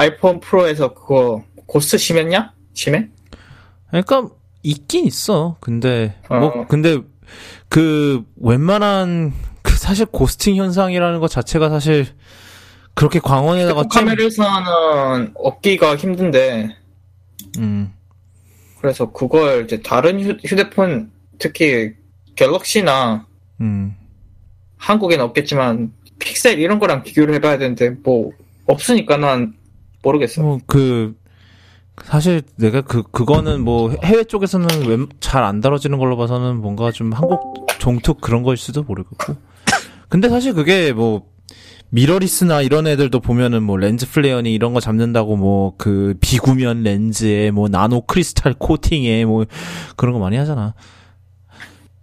아이폰 프로에서 그거 고스트 심했냐? 심해? 그러니까 있긴 있어. 근데 어. 뭐 근데 그 웬만한 그 사실 고스팅 현상이라는 것 자체가 사실 그렇게 광원에다가 잼- 카메라에서는 얻기가 힘든데 음. 그래서 그걸 이제 다른 휴, 휴대폰 특히 갤럭시나 음. 한국에는 없겠지만 픽셀 이런 거랑 비교를 해봐야 되는데 뭐 없으니까 난 모르겠어. 뭐그 사실 내가 그 그거는 뭐 해외 쪽에서는 잘 안 다뤄지는 걸로 봐서는 뭔가 좀 한국 종특 그런 거일 수도 모르겠고. 근데 사실 그게 뭐 mirrorless나 이런 애들도 보면은 뭐 렌즈 flare니 이런 거 잡는다고 뭐 그 비구면 렌즈에 뭐 나노 크리스탈 코팅에 뭐 그런 거 많이 하잖아.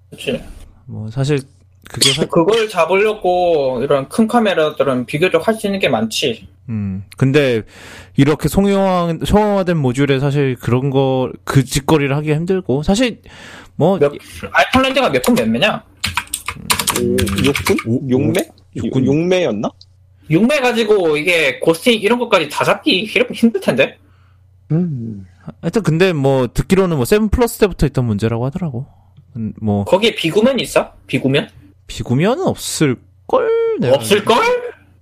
그치. 뭐 사실 그게 사- 그걸 잡으려고 이런 큰 카메라들은 비교적 할 수 있는 게 많지. 음. 근데 이렇게 송영화 송영화된 모듈에 사실 그런 거 그 짓거리를 하기가 힘들고 사실 뭐 몇, 렌즈가 몇 분 몇 매냐? 6분? 오- 6매? 육군. 6매였나? 6매 가지고 이게 고스팅 이런 것까지 다 잡기 힘- 힘들 텐데? 음. 하여튼 근데 뭐 듣기로는 뭐 seven plus 때부터 있던 문제라고 하더라고. 음, 뭐 거기에 비구면 있어? 비구면? 비구면은 없을 걸. 없을 걸?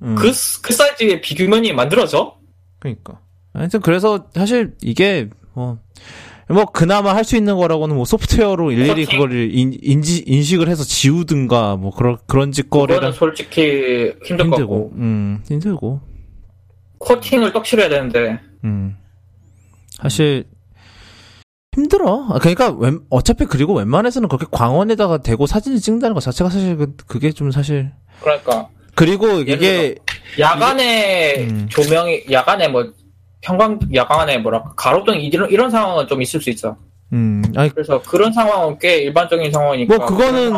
음, 그, 그 사이즈의 비구면이 만들어져? 그러니까. 하여튼 그래서 사실 이게 뭐. 뭐 그나마 할 수 있는 거라고는 뭐 소프트웨어로 일일이 인, 인지 인식을 해서 지우든가 뭐 그런 그런 짓거리라 솔직히 힘들 것 힘들고 같고. 음 힘들고 코팅을 떡칠해야 되는데. 음 사실 힘들어 아, 그러니까 웬, 어차피 그리고 웬만해서는 그렇게 광원에다가 대고 사진을 찍는다는 것 자체가 사실 그, 그게 좀 사실 그러니까. 그리고 이게 야간에 음. 조명이, 야간에 뭐, 형광, 야간에 뭐랄까, 가로등 이런, 이런 상황은 좀 있을 수 있어. 음 아니 그래서 그런 상황은 꽤 일반적인 상황이니까. 뭐 그거는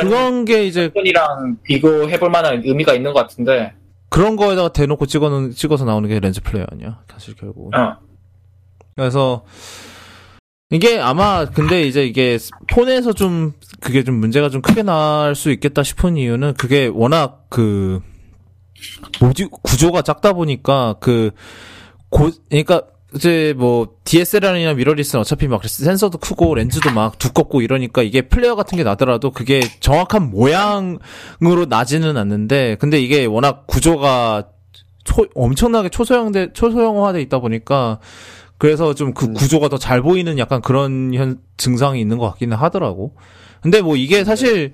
그런 게 이제 이랑 비교해 볼 만한 의미가 있는 것 같은데. 그런 거에다가 대놓고 찍어서 나오는 게 렌즈 플레이어 아니야 사실 결국 어. 그래서 이게 아마 근데 이제 이게 폰에서 좀 그게 좀 문제가 좀 크게 날 수 있겠다 싶은 이유는 그게 워낙 그 뭐지 구조가 작다 보니까 그 고 그러니까 이제 뭐 DSLR이나 미러리스는 어차피 막 센서도 크고 렌즈도 막 두껍고 이러니까 이게 플레이어 같은 게 나더라도 그게 정확한 모양으로 나지는 않는데 근데 이게 워낙 구조가 초, 엄청나게 초소형돼 초소형화돼 있다 보니까 그래서 좀그 음. 구조가 더 잘 보이는 약간 그런 현 증상이 있는 것 같기는 하더라고. 근데 뭐 이게 사실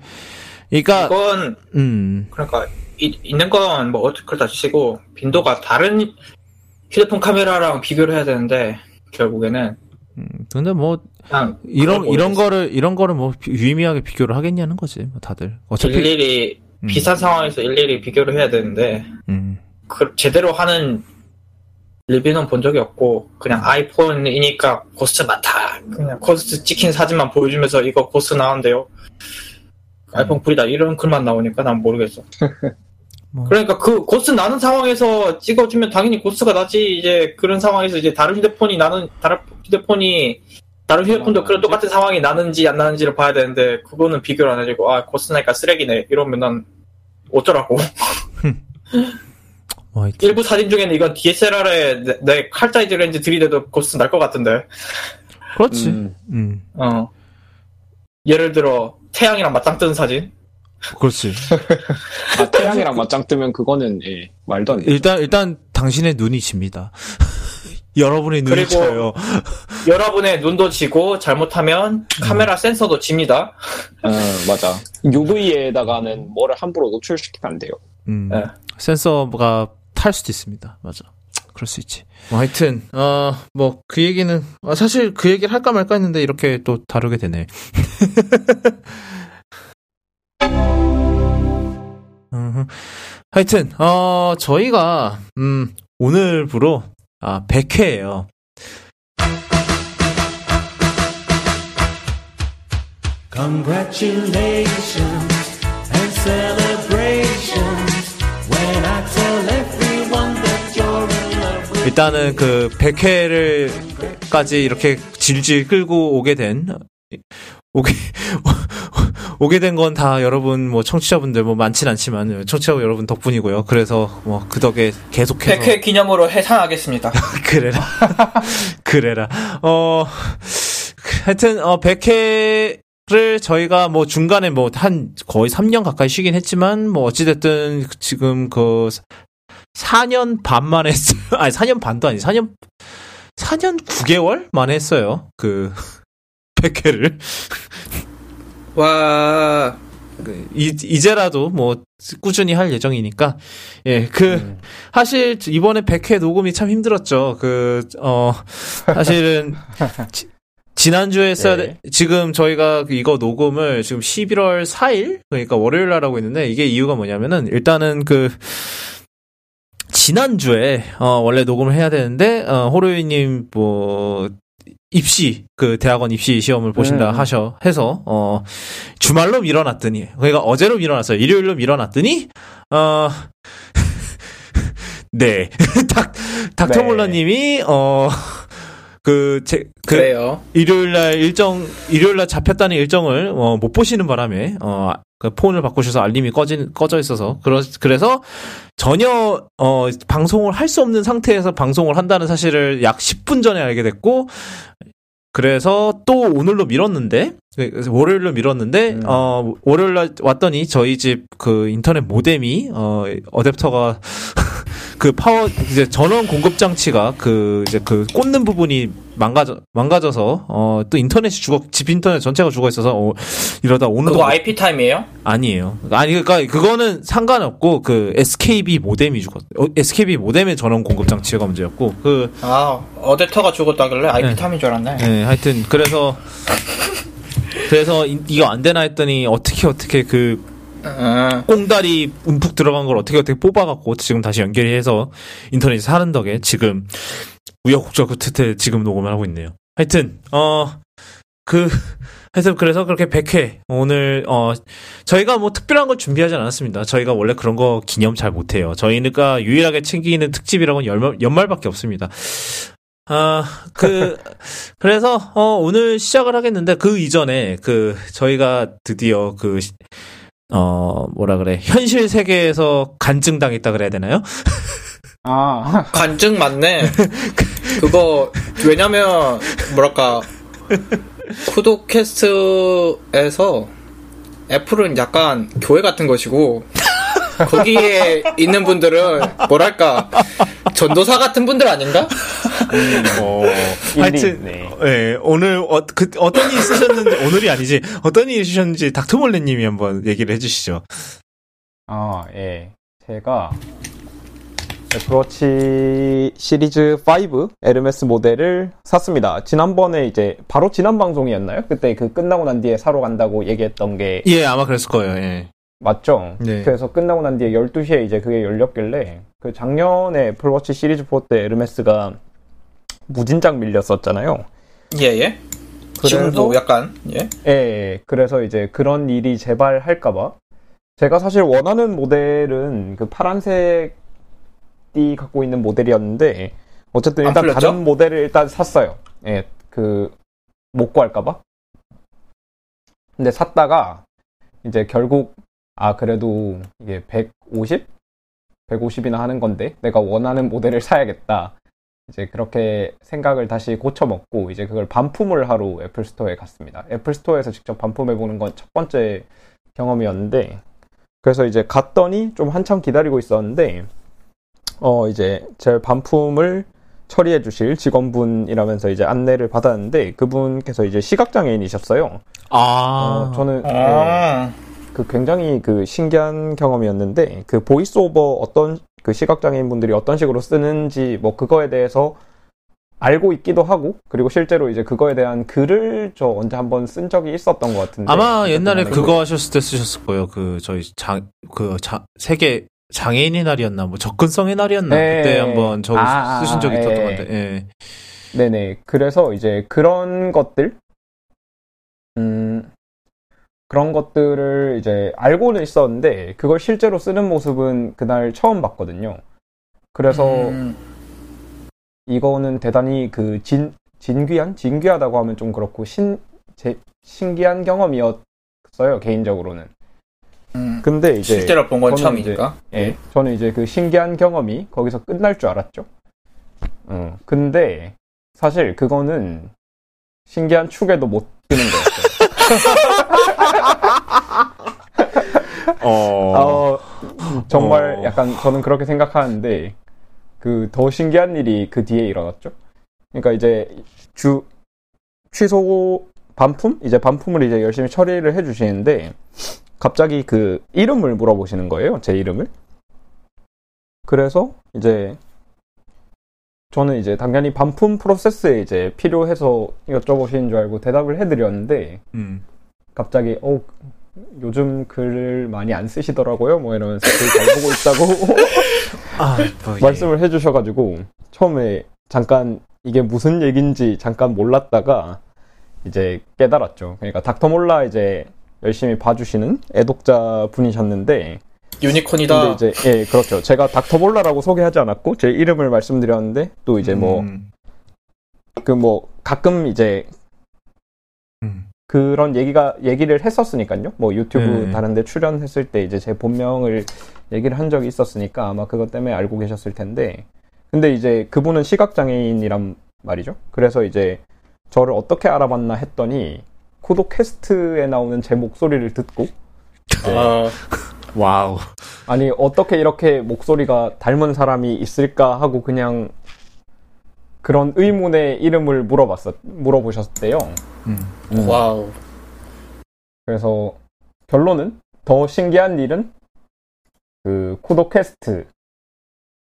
그러니까 이건, 음 그러니까, 이- 있는 건 뭐 어떻게 다 치고, 빈도가 다른 휴대폰 카메라랑 비교를 해야 되는데, 결국에는. 음, 근데 뭐 그냥 이런 이런. 거를 이런 거를 뭐 비- 유의미하게 비교를 하겠냐는 거지 뭐 다들 어차피 일일이 음, 비싼 상황에서 일일이 비교를 해야 되는데 음, 그 제대로 하는 리뷰는 본 적이 없고 그냥 아이폰이니까 ghost 많다. 그냥. ghost 찍힌 사진만 보여주면서 이거 ghost 나온대요. 아이폰 구리다. 이런 글만 나오니까 난 모르겠어. 뭐. 그러니까 그 ghost 나는 상황에서 찍어주면 당연히 ghost가 나지. 이제 그런 상황에서 이제 다른 휴대폰이 나는 다른 휴대폰이 다른 휴대폰도 아, 그런 이제? 똑같은 상황이 나는지 안 나는지를 봐야 되는데 그거는 비교를 안 해주고 아 ghost 나니까 쓰레기네. 이러면 난 어쩌라고 뭐 일부 사진 중에는 이건 DSLR에 내, 내 칼사이즈 렌즈 들이대도 ghost 날것 같은데. 그렇지. 음. 음. 어. 예를 들어 태양이랑 맞짱 뜨는 사진? 그렇지. 아, 태양이랑 맞짱 뜨면 그거는, 예, 말도 안 돼. 일단 일단 당신의 눈이 집니다. 여러분의 눈이 져요. 여러분의 눈도 지고 잘못하면 카메라 센서도 집니다. 어, 맞아. UV에다가는 뭐를 함부로 노출시키면 안 돼요. 음, 네. 센서가 탈 수도 있습니다. 맞아. 그럴 수 있지. 뭐 하여튼 어 뭐 그 얘기는 아, 사실 그 얘기를 할까 말까 했는데 이렇게 또 다루게 되네. 하여튼 어 저희가 음 오늘부로 아 100회예요. Congratulations and 일단은 그 100회를까지 이렇게 질질 끌고 오게 된 오게 오게 된 건 다 여러분 뭐 청취자분들 뭐 많진 않지만 청취자 여러분 덕분이고요. 그래서 뭐 그 덕에 계속해서 100회 기념으로 해산하겠습니다. 그래라. 그래라. 어, 하여튼, 어, 100회 를 저희가 뭐 중간에 뭐 한 거의 3년 가까이 쉬긴 했지만, 뭐 어찌됐든 지금 그 4년 반 만에 했어요. 아니, 4년 반도 아니, 4년, 4년 9개월 만에 했어요. 그, 100회를. 와, 그, 이, 이제라도 뭐 꾸준히 할 예정이니까 예그 사실 이번에 100회 녹음이 참 힘들었죠 그 어 사실은 지, 지난주에 했어야 돼 지금 저희가 이거 녹음을 지금 11월 4일 그러니까 월요일 날 하고 있는데 이게 이유가 뭐냐면은 일단은 그 지난주에 어 원래 녹음을 해야 되는데 어 호로이님 뭐 입시 그 대학원 입시 시험을 보신다 음. 하셔 해서 어 주말로 밀어놨더니 그러니까 어제로 밀어놨어요 일요일로 밀어놨더니 어 네. 닥, 닥터몰라님이, 어, 그, 제, 그, 그래요. 일요일날 일정, 일요일날 잡혔다는 일정을, 어, 못 보시는 바람에, 어, 그 폰을 바꾸셔서 알림이 꺼진, 꺼져 있어서, 그러, 그래서 전혀, 어, 방송을 할 수 없는 상태에서 방송을 한다는 사실을 약 10분 전에 알게 됐고, 그래서 또 오늘로 미뤘는데, 월요일로 미뤘는데, 음. 어, 월요일 날 왔더니 저희 집 그 인터넷 모뎀이, 어, 어댑터가 그 파워 이제 전원 공급 장치가 그 이제 그 꽂는 부분이 망가져 망가져서 어 또 인터넷이 죽어 집 인터넷 전체가 죽어 있어서 어 이러다 오늘도 그거 ipTIME이에요? 아니에요. 아니 그러니까 그거는 상관없고 그 SKB 모뎀이 죽었. 어, SKB 모뎀의 전원 공급 장치가 문제였고 그 아, 어댑터가 죽었다길래 IP 네. 타임인 줄 알았네. 네, 하여튼 그래서 그래서 이- 이거 안 되나 했더니 어떻게 어떻게 그 음, 꽁다리 움푹 들어간 걸 어떻게 어떻게 뽑아갖고 지금 다시 연결해서 인터넷이 사는 덕에 지금 우여곡절 끝에 지금 녹음을 하고 있네요. 하여튼 어 그 하여튼 그래서 그렇게 100회 오늘 어 저희가 뭐 특별한 걸 준비하지 않았습니다. 저희가 원래 그런 거 기념 잘 못해요. 저희가 유일하게 챙기는 특집이라고는 연말, 연말밖에 없습니다. 아, 그, 그래서, 어, 오늘 시작을 하겠는데, 그 이전에, 그, 저희가 드디어 그, 시- 어, 뭐라 그래, 현실 세계에서 간증당했다 그래야 되나요? 아, 간증 맞네. 그거, 왜냐면, 뭐랄까, 쿠도캐스트에서 애플은 약간 교회 같은 것이고, 거기에 있는 분들은, 뭐랄까, 전도사 같은 분들 아닌가? 어, 하여튼, 네. 예, 오늘, 어, 그, 어떤 일이 있으셨는지, 오늘이 아니지, 어떤 일이 있으셨는지 닥터몰레님이 한번 얘기를 해주시죠. 아, 예. 제가 애플워치 시리즈 5 에르메스 모델을 샀습니다. 지난번에 이제 바로 지난 방송이었나요? 그때 그 끝나고 난 뒤에 사러 간다고 얘기했던 게 예, 아마 그랬을 거예요, 예. 맞죠? 네. 그래서 끝나고 난 뒤에 12시에 이제 그게 열렸길래 그 작년에 애플워치 시리즈 4 때 에르메스가 무진장 밀렸었잖아요. 예, 예. 지금도 약간, 예. 예, 예. 그래서 이제 그런 일이 재발할까봐 제가 사실 원하는 모델은 그 파란색 띠 갖고 있는 모델이었는데 어쨌든 안 일단 풀렸죠? 다른 모델을 일단 샀어요. 예, 그못 구할까봐. 근데 샀다가 이제 결국 아 그래도 이게 150, 150이나 하는 건데 내가 원하는 모델을 사야겠다. 이제 그렇게 생각을 다시 고쳐먹고 이제 그걸 반품을 하러 애플 스토어에 갔습니다. 애플 스토어에서 직접 반품해 보는 건 첫 번째 경험이었는데 그래서 이제 갔더니 좀 한참 기다리고 있었는데 어 이제 제 반품을 처리해 주실 직원분이라면서 이제 안내를 받았는데 그분께서 이제 시각장애인이셨어요. 아, 어, 저는 네, 아, 그 굉장히 그 신기한 경험이었는데 그 VoiceOver 어떤 그 시각장애인 분들이 어떤 식으로 쓰는지 뭐 그거에 대해서 알고 있기도 하고 그리고 실제로 이제 그거에 대한 글을 저 언제 한번 쓴 적이 있었던 것 같은데 아마 옛날에 그거 하셨을 때 쓰셨을 거예요. 그, 저희 장, 그, 자, 세계 장애인의 날이었나, 뭐, 접근성의 날이었나, 네. 그때 한번 저거 아, 쓰신 적이 아, 있었던 예. 것 같아요. 예. 네네. 그래서 이제 그런 것들, 음, 그런 것들을 이제 알고는 있었는데, 그걸 실제로 쓰는 모습은 그날 처음 봤거든요. 그래서 음, 이거는 대단히 그 진, 진귀한? 진귀하다고 하면 좀 그렇고, 신, 제, 신기한 경험이었어요. 개인적으로는. 음, 근데 이제 실제로 본 건 처음이니까. 예, 저는 이제 그 신기한 경험이 거기서 끝날 줄 알았죠. 어, 근데 사실 그거는 신기한 축에도 못 드는 거였어요. 어. 어, 정말 어. 약간 저는 그렇게 생각하는데 그 더 신기한 일이 그 뒤에 일어났죠. 그러니까 이제 주 취소 반품 이제 반품을 이제 열심히 처리를 해주시는데 갑자기 그 이름을 물어보시는 거예요. 제 이름을. 그래서 이제 저는 이제 당연히 반품 프로세스에 이제 필요해서 여쭤보시는 줄 알고 대답을 해드렸는데 음. 갑자기 어 요즘 글을 많이 안 쓰시더라고요. 뭐 이러면서 글 잘 보고 있다고 아, 뭐, 예. 말씀을 해주셔가지고 처음에 잠깐 이게 무슨 얘긴지 잠깐 몰랐다가 이제 깨달았죠. 그러니까 닥터몰라 이제 열심히 봐주시는 애독자 분이셨는데 유니콘이다. 근데 이제 예 그렇죠. 제가 닥터몰라라고 소개하지 않았고 제 이름을 말씀드렸는데 또 이제 뭐 그뭐 음. 가끔 이제 음. 그런 얘기가 얘기를 했었으니까요. 뭐 유튜브 네. 다른데 출연했을 때 이제 제 본명을 얘기를 한 적이 있었으니까 아마 그것 때문에 알고 계셨을 텐데. 근데 이제 그분은 시각 장애인이란 말이죠. 그래서 이제 저를 어떻게 알아봤나 했더니 코도캐스트에 나오는 제 목소리를 듣고 아, 와우. 아니 어떻게 이렇게 목소리가 닮은 사람이 있을까 하고 그냥 그런 의문의 이름을 물어봤었 물어보셨대요. 음. 음. 와우. 그래서 결론은 더 신기한 일은 그 코도캐스트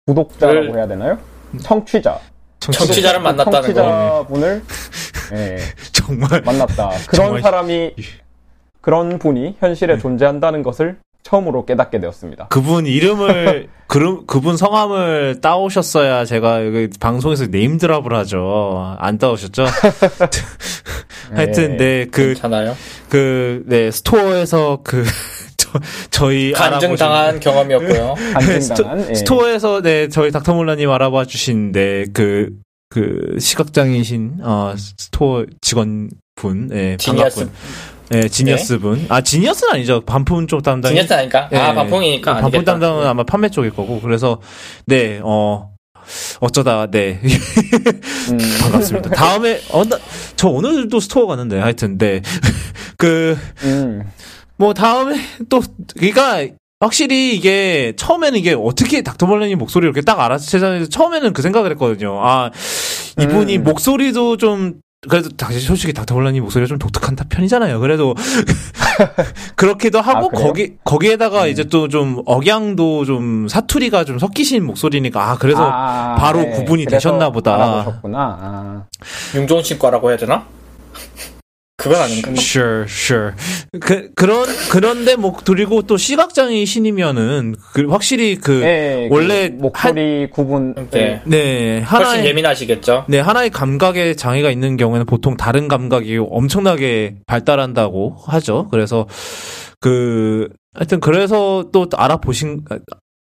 구독자라고 를- 해야 되나요? 청취자. 청취자 를 만났다는 거. 청취자분을 예, 정말 만났다. 그런 정말- 사람이 그런 분이 현실에 존재한다는 것을 처음으로 깨닫게 되었습니다. 그분 이름을 그, 그분 성함을 따오셨어야 제가 여기 방송에서 네임드랍을 하죠. 안 따오셨죠? 하여튼 예. 네그 괜찮아요. 그네 스토어에서 그 저, 저희 간증당한 경험이었고요. 간증당한 예. 스토 어에서 네 저희 닥터몰라님 알아봐 주신 네그 그 시각장애신 어 스토어 직원분 예 지니어스. 예 지니어스 분 아 지니어스는 아니죠 반품 쪽 담당 지니어스 아니까? 예, 아, 반품이니까. 반품 아니겠다. 담당은 아마 판매 쪽일 거고 그래서 네 어 어쩌다 네 음, 반갑습니다 다음에 어저 오늘도 스토어 갔는데 하여튼 네그 음, 뭐 다음에 또 그러니까 확실히 이게 처음에는 이게 어떻게 닥터벌렌이 목소리 이렇게 딱 알아서 세상에서 처음에는 그 생각을 했거든요. 아 이분이 음. 목소리도 좀 그래도 다시 솔직히 닥터벌렌이 목소리가 좀 독특한 편이잖아요. 그래도 그렇기도 하고 아? 거기 거기에다가 음. 이제 또 좀 억양도 좀 사투리가 좀 섞이신 목소리니까 아 그래서 아, 바로 네. 구분이 그래서 되셨나 보다. 아. 융종신 과라고 해야 되나? 그건 아닌가? sure, sure. 그, 그런, 그런데 뭐, 그리고 또 시각장애 신이면은, 그, 확실히 그, 예, 원래 그 목소리 구분 네. 네, 하나의, 예민하시겠죠? 네, 하나의 감각에 장애가 있는 경우에는 보통 다른 감각이 엄청나게 발달한다고 하죠. 그래서, 그, 하여튼, 그래서 또 알아보신,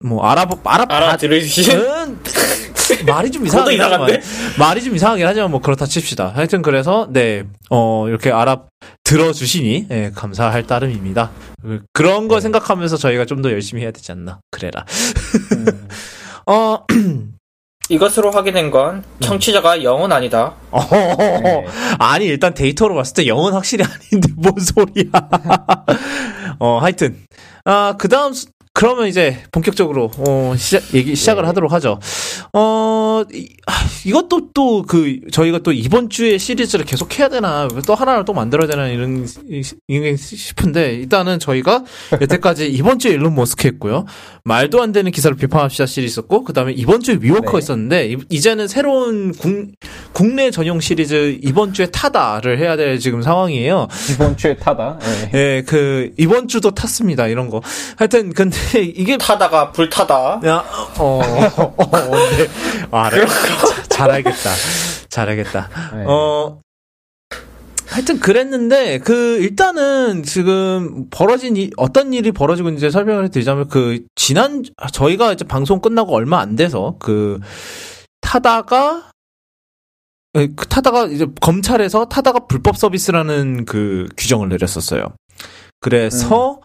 뭐, 알아보, 알아, 알아들으신? 음, 말이 좀 이상하긴 이상한데? 말이 좀 이상하긴 하지만 뭐 그렇다 칩시다. 하여튼 그래서 네, 어 이렇게 알아 들어주시니 예, 감사할 따름입니다. 그- 그런 거 네. 생각하면서 저희가 좀 더 열심히 해야 되지 않나. 그래라. 음, 어, 이것으로 확인된 건 청취자가 영은 아니다. 네. 아니 일단 데이터로 봤을 때 영은 확실히 아닌데 뭔 소리야. 어 하여튼 아 그 다음 수- 그러면 이제 본격적으로 어 시작 얘기 시작을 네. 하도록 하죠. 어 이, 아, 이것도 또 그 저희가 또 이번 주에 시리즈를 계속 해야 되나 또 하나를 또 만들어야 되나 이런 이런 싶은데 일단은 저희가 여태까지 이번 주에 일론 머스크 했고요. 말도 안 되는 기사를 비판합시다 시리즈 있었고 그다음에 이번 주에 위워커 네. 있었는데 이- 이제는 새로운 국, 국내 전용 시리즈 이번 주에 타다를 해야 될 지금 상황이에요. 이번 주에 타다. 예. 예, 그 이번 주도 탔습니다. 이런 거. 하여튼 근데 이게 타다가 불 타다. 야, 어, 어, 어, 네. 아, 알아. 자- 잘 알겠다. 잘 알겠다. 네. 어, 하여튼 그랬는데 그 일단은 지금 벌어진 이, 어떤 일이 벌어지고 있는지 설명을 드리자면 그 지난 저희가 이제 방송 끝나고 얼마 안 돼서 그 타다가 에, 그 타다가 이제 검찰에서 타다가 불법 서비스라는 그 규정을 내렸었어요. 그래서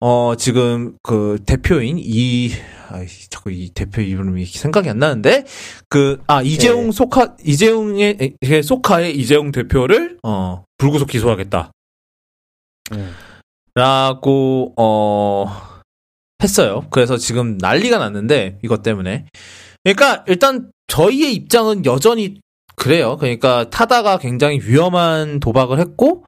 어 지금 그 대표인 이 아이 자꾸 이 대표 이름이 생각이 안 나는데 그 아 이재용 네. 소카 이재용의 소카의 이재용 대표를 어 불구속 기소하겠다. 음. 라고 어 했어요. 그래서 지금 난리가 났는데 이것 때문에. 그러니까 일단 저희의 입장은 여전히 그래요. 그러니까 타다가 굉장히 위험한 도박을 했고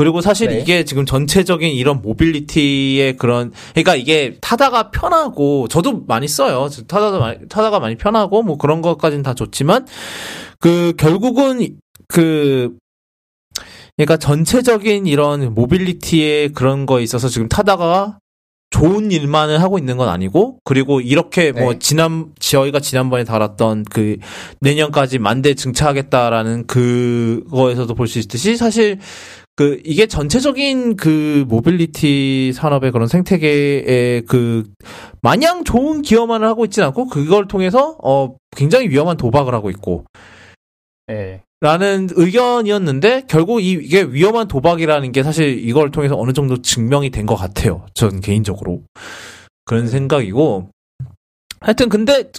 그리고 사실 네. 이게 지금 전체적인 이런 모빌리티의 그런 그러니까 이게 타다가 편하고 저도 많이 써요. 타다가 많이, 타다가 많이 편하고 뭐 그런 것까지는 다 좋지만 그 결국은 그 그러니까 전체적인 이런 모빌리티의 그런 거에 있어서 지금 타다가 좋은 일만을 하고 있는 건 아니고 그리고 이렇게 뭐 네. 지난 저희가 지난번에 다뤘던 그 내년까지 만대 증차하겠다라는 그거에서도 볼 수 있듯이 사실 그 이게 전체적인 그 모빌리티 산업의 그런 생태계에 그 마냥 좋은 기여만을 하고 있진 않고 그걸 통해서 어 굉장히 위험한 도박을 하고 있고 예. 라는 의견이었는데 결국 이- 이게 위험한 도박이라는 게 사실 이걸 통해서 어느 정도 증명이 된 것 같아요. 전 개인적으로 그런 생각이고 하여튼 근데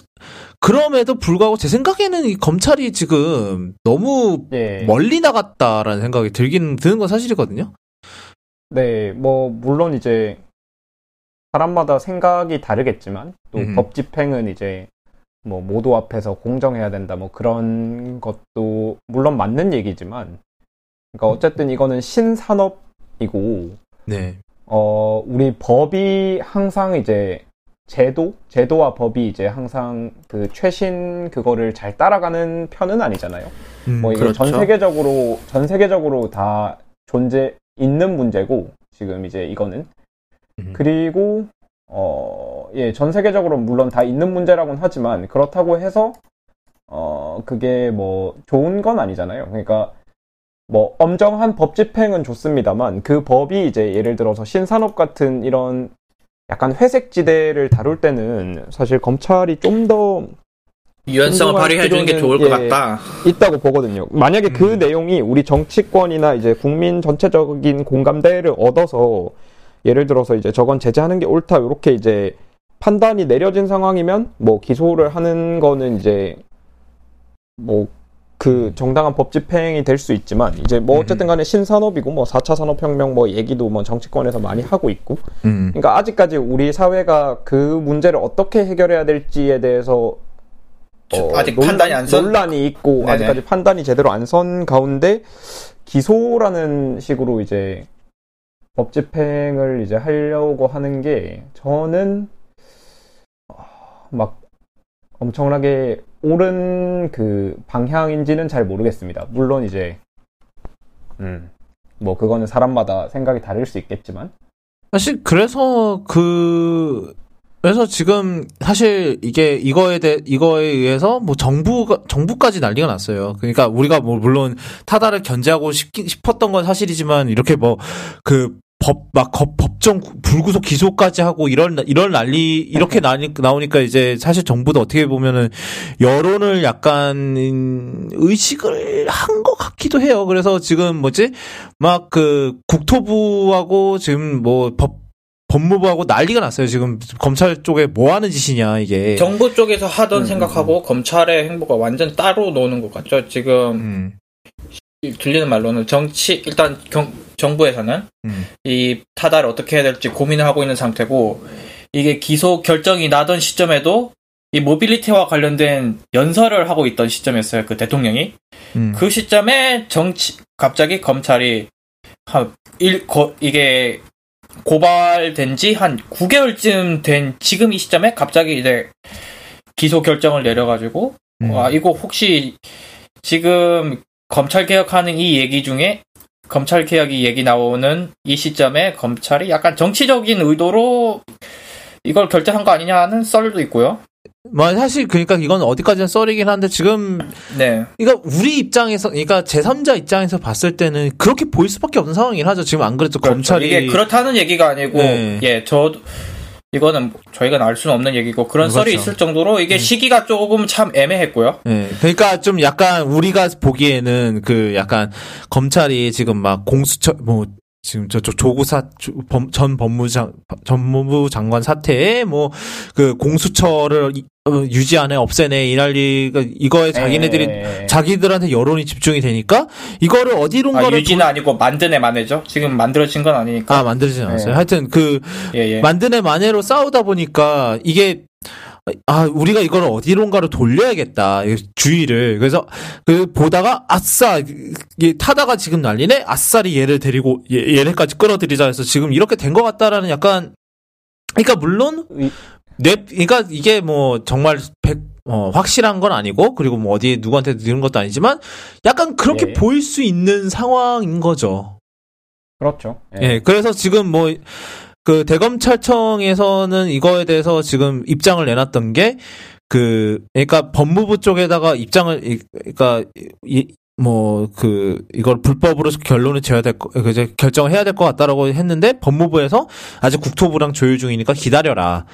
그럼에도 불구하고 제 생각에는 이 검찰이 지금 너무 예. 멀리 나갔다라는 생각이 들긴 드는 건 사실이거든요. 네, 뭐 물론 이제 사람마다 생각이 다르겠지만 또 음. 법 집행은 이제 뭐 모두 앞에서 공정해야 된다 뭐 그런 것도 물론 맞는 얘기지만 그러니까 어쨌든 이거는 신산업이고 네. 어 우리 법이 항상 이제 제도 제도와 법이 이제 항상 그 최신 그거를 잘 따라가는 편은 아니잖아요. 음, 뭐 이게 그렇죠. 전 세계적으로 전 세계적으로 다 존재 있는 문제고 지금 이제 이거는 음. 그리고 어, 예, 전 세계적으로 물론 다 있는 문제라고는 하지만 그렇다고 해서 어, 그게 뭐 좋은 건 아니잖아요. 그러니까 뭐 엄정한 법 집행은 좋습니다만 그 법이 이제 예를 들어서 신산업 같은 이런 약간 회색 지대를 다룰 때는 사실 검찰이 좀더 유연성을 발휘해 주는 게 좋을 것 예. 같다. 있다고 보거든요. 만약에 그 음. 내용이 우리 정치권이나 이제 국민 전체적인 공감대를 얻어서 예를 들어서 이제 저건 제재하는 게 옳다 이렇게 이제 판단이 내려진 상황이면 뭐 기소를 하는 거는 이제 뭐 그 정당한 법 집행이 될 수 있지만 이제 뭐 어쨌든 간에 신산업이고 뭐 4차 산업혁명 뭐 얘기도 뭐 정치권에서 많이 하고 있고 음. 그러니까 아직까지 우리 사회가 그 문제를 어떻게 해결해야 될지에 대해서 어, 아직 판단이 안 선- 논란이 있고 네네. 아직까지 판단이 제대로 안 선 가운데 기소라는 식으로 이제 법 집행을 이제 하려고 하는 게 저는 어, 막 엄청나게 옳은 그 방향인지는 잘 모르겠습니다. 물론 이제 음. 뭐 그거는 사람마다 생각이 다를 수 있겠지만 사실 그래서 그 그래서 지금 사실 이게 이거에 대해 이거에 의해서 뭐 정부가 정부까지 난리가 났어요. 그러니까 우리가 뭐 물론 타다를 견제하고 싶, 싶었던 건 사실이지만 이렇게 뭐 그 법막 법정 불구속 기소까지 하고 이런 이런 난리 이렇게 나니, 나오니까 이제 사실 정부도 어떻게 보면은 여론을 약간 음, 의식을 한 것 같기도 해요. 그래서 지금 뭐지 막 그 국토부하고 지금 뭐법 법무부하고 난리가 났어요. 지금 검찰 쪽에 뭐 하는 짓이냐 이게. 정부 쪽에서 하던 음, 생각하고 검찰의 행보가 완전 따로 노는 것 같죠. 지금 음, 들리는 말로는 정치 일단 경- 정부에서는 음. 이 타다를 어떻게 해야 될지 고민을 하고 있는 상태고 이게 기소 결정이 나던 시점에도 이 모빌리티와 관련된 연설을 하고 있던 시점이었어요. 그 대통령이 음. 그 시점에 정치 갑자기 검찰이 한 일, 거, 이게 고발된 지 한 9개월쯤 된 지금 이 시점에 갑자기 이제 기소 결정을 내려가지고 음. 와 이거 혹시 지금 검찰 개혁하는 이 얘기 중에 검찰 개혁이 얘기 나오는 이 시점에 검찰이 약간 정치적인 의도로 이걸 결정한 거 아니냐는 썰도 있고요. 뭐 사실 그러니까 이건 어디까지나 썰이긴 한데 지금 네. 그러니까 우리 입장에서 그러니까 제3자 입장에서 봤을 때는 그렇게 보일 수밖에 없는 상황이긴 하죠. 지금 안 그래도 검찰이 그렇죠. 이게 그렇다는 얘기가 아니고 네. 예 저도 이거는 저희가 알 수는 없는 얘기고 그런 그렇죠. 썰이 있을 정도로 이게 시기가 조금 참 애매했고요. 예. 그러니까 좀 약간 우리가 보기에는 그 약간 검찰이 지금 막 공수처 뭐 지금 저쪽 조구사 전 법무장 전무부 장관 사태에 뭐 그 공수처를 이- 어, 유지하네 없애네 이랄 리가 이거에 자기네들이 예. 자기들한테 여론이 집중이 되니까 이거를 아, 어디론가를 유지는 아니고 만드네 만해죠. 지금 만들어진 건 아니니까. 아 만들어지진 않았어요. 예. 하여튼 그 예, 예. 만드네 만해로 싸우다 보니까 이게 아 우리가 이걸 어디론가로 돌려야겠다 이 주의를 그래서 그 보다가 아싸 이게 타다가 지금 난리네 아싸리 얘를 데리고 얘, 얘네까지 끌어들이자 해서 지금 이렇게 된 것 같다라는 약간 그러니까 물론 의- 뇌 그러니까 이게 뭐 정말 백 어, 확실한 건 아니고 그리고 뭐 어디 누구한테 들은 것도 아니지만 약간 그렇게 예. 보일 수 있는 상황인 거죠. 그렇죠. 예, 그래서 지금 뭐, 그 대검찰청에서는 이거에 대해서 지금 입장을 내놨던 게, 그, 그러니까 법무부 쪽에다가 입장을, 이- 그러니까, 이, 뭐, 그, 이걸 불법으로 결론을 지어야 될 거, 그, 이제 결정을 해야 될 것 같다라고 했는데, 법무부에서 아직 국토부랑 조율 중이니까 기다려라.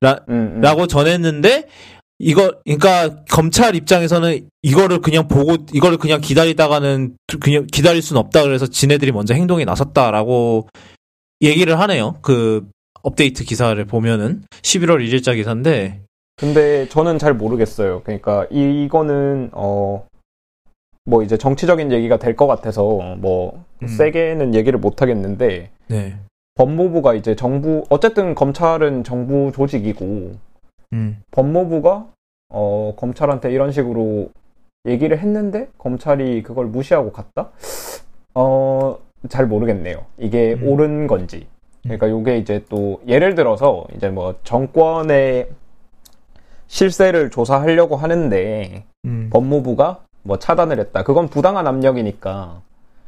라, 음, 음. 라고 전했는데 이거 그러니까 검찰 입장에서는 이거를 그냥 보고 이거를 그냥 기다리다가는 그냥 기다릴 수는 없다 그래서 지네들이 먼저 행동에 나섰다라고 얘기를 하네요. 그 업데이트 기사를 보면은 11월 1일자 기사인데 근데 저는 잘 모르겠어요. 그러니까 이, 이거는 어. 뭐 이제 정치적인 얘기가 될 것 같아서 뭐 음. 세게는 얘기를 못 하겠는데 네. 법무부가 이제 정부 어쨌든 검찰은 정부 조직이고 음. 법무부가 어 검찰한테 이런 식으로 얘기를 했는데 검찰이 그걸 무시하고 갔다? 어 잘 모르겠네요. 이게 음. 옳은 건지. 그러니까 요게 이제 또 예를 들어서 이제 뭐 정권의 실세를 조사하려고 하는데 음. 법무부가 뭐 차단을 했다. 그건 부당한 압력이니까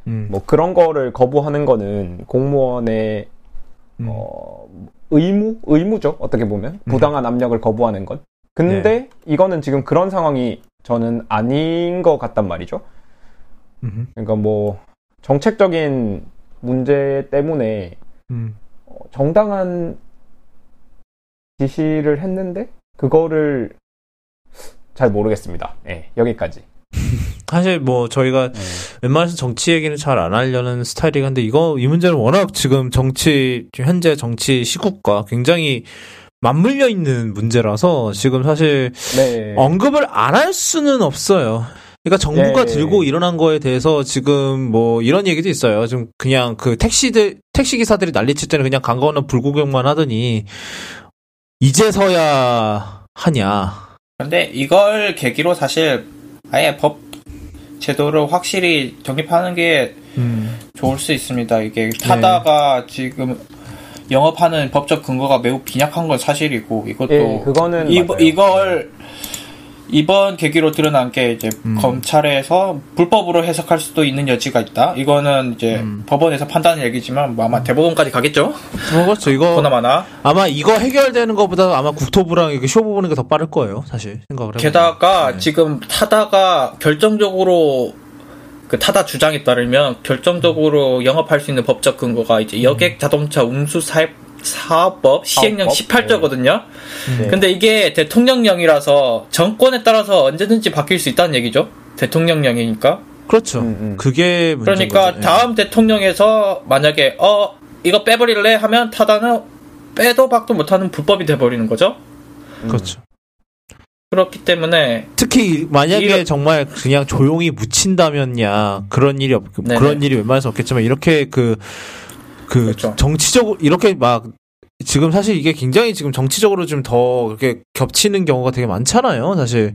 음. 뭐 그런 거를 거부하는 거는 공무원의 음. 어, 의무? 의무죠. 어떻게 보면. 음. 부당한 압력을 거부하는 건. 근데 네. 이거는 지금 그런 상황이 저는 아닌 것 같단 말이죠. 음. 그러니까 뭐 정책적인 문제 때문에 음. 어, 정당한 지시를 했는데 그거를 잘 모르겠습니다. 예, 여기까지. 사실 뭐 저희가 예. 웬만해서 정치 얘기는 잘 안 하려는 스타일이긴 한데 이거 이 문제는 워낙 지금 정치 현재 정치 시국과 굉장히 맞물려 있는 문제라서 지금 사실 네. 언급을 안 할 수는 없어요. 그러니까 정부가 예. 들고 일어난 거에 대해서 지금 뭐 이런 얘기도 있어요. 지금 그냥 그 택시들 택시 기사들이 난리칠 때는 그냥 간 거는 불구경만 하더니 이제서야 하냐. 근데 이걸 계기로 사실 아예 법 제도를 확실히 정립하는 게 음. 좋을 수 있습니다. 이게 타다가 지금 영업하는 법적 근거가 매우 빈약한 건 사실이고 이것도 예, 그거는 이, 맞아요. 이걸 이번 계기로 드러난 게 이제 음. 검찰에서 불법으로 해석할 수도 있는 여지가 있다. 이거는 이제 음. 법원에서 판단하는 얘기지만 뭐 아마 대법원까지 가겠죠. 뭐 그렇죠. 이거 보나마나. 아마 이거 해결되는 것보다 아마 국토부랑 이렇게 쇼부 보는 게 더 빠를 거예요. 사실 생각을. 게다가 네. 지금 타다가 결정적으로 그 타다 주장에 따르면 결정적으로 영업할 수 있는 법적 근거가 이제 여객 자동차 운수 사업 사업법 시행령 사업법? 18조거든요. 네. 근데 이게 대통령령이라서 정권에 따라서 언제든지 바뀔 수 있다는 얘기죠. 대통령령이니까. 그렇죠. 음, 음. 그게 문제인 그러니까 거죠. 예. 다음 대통령에서 만약에 어 이거 빼버릴래 하면 타다는 빼도 박도 못하는 불법이 돼버리는 거죠. 예. 그렇죠. 그렇기 때문에 특히 만약에 이런- 정말 그냥 조용히 묻힌다면야 그런 일이 없 네네. 그런 일이 웬만해서 없겠지만 이렇게 그 그 그렇죠. 정치적으로 이렇게 막 지금 사실 이게 굉장히 지금 정치적으로 좀 더 이렇게 겹치는 경우가 되게 많잖아요. 사실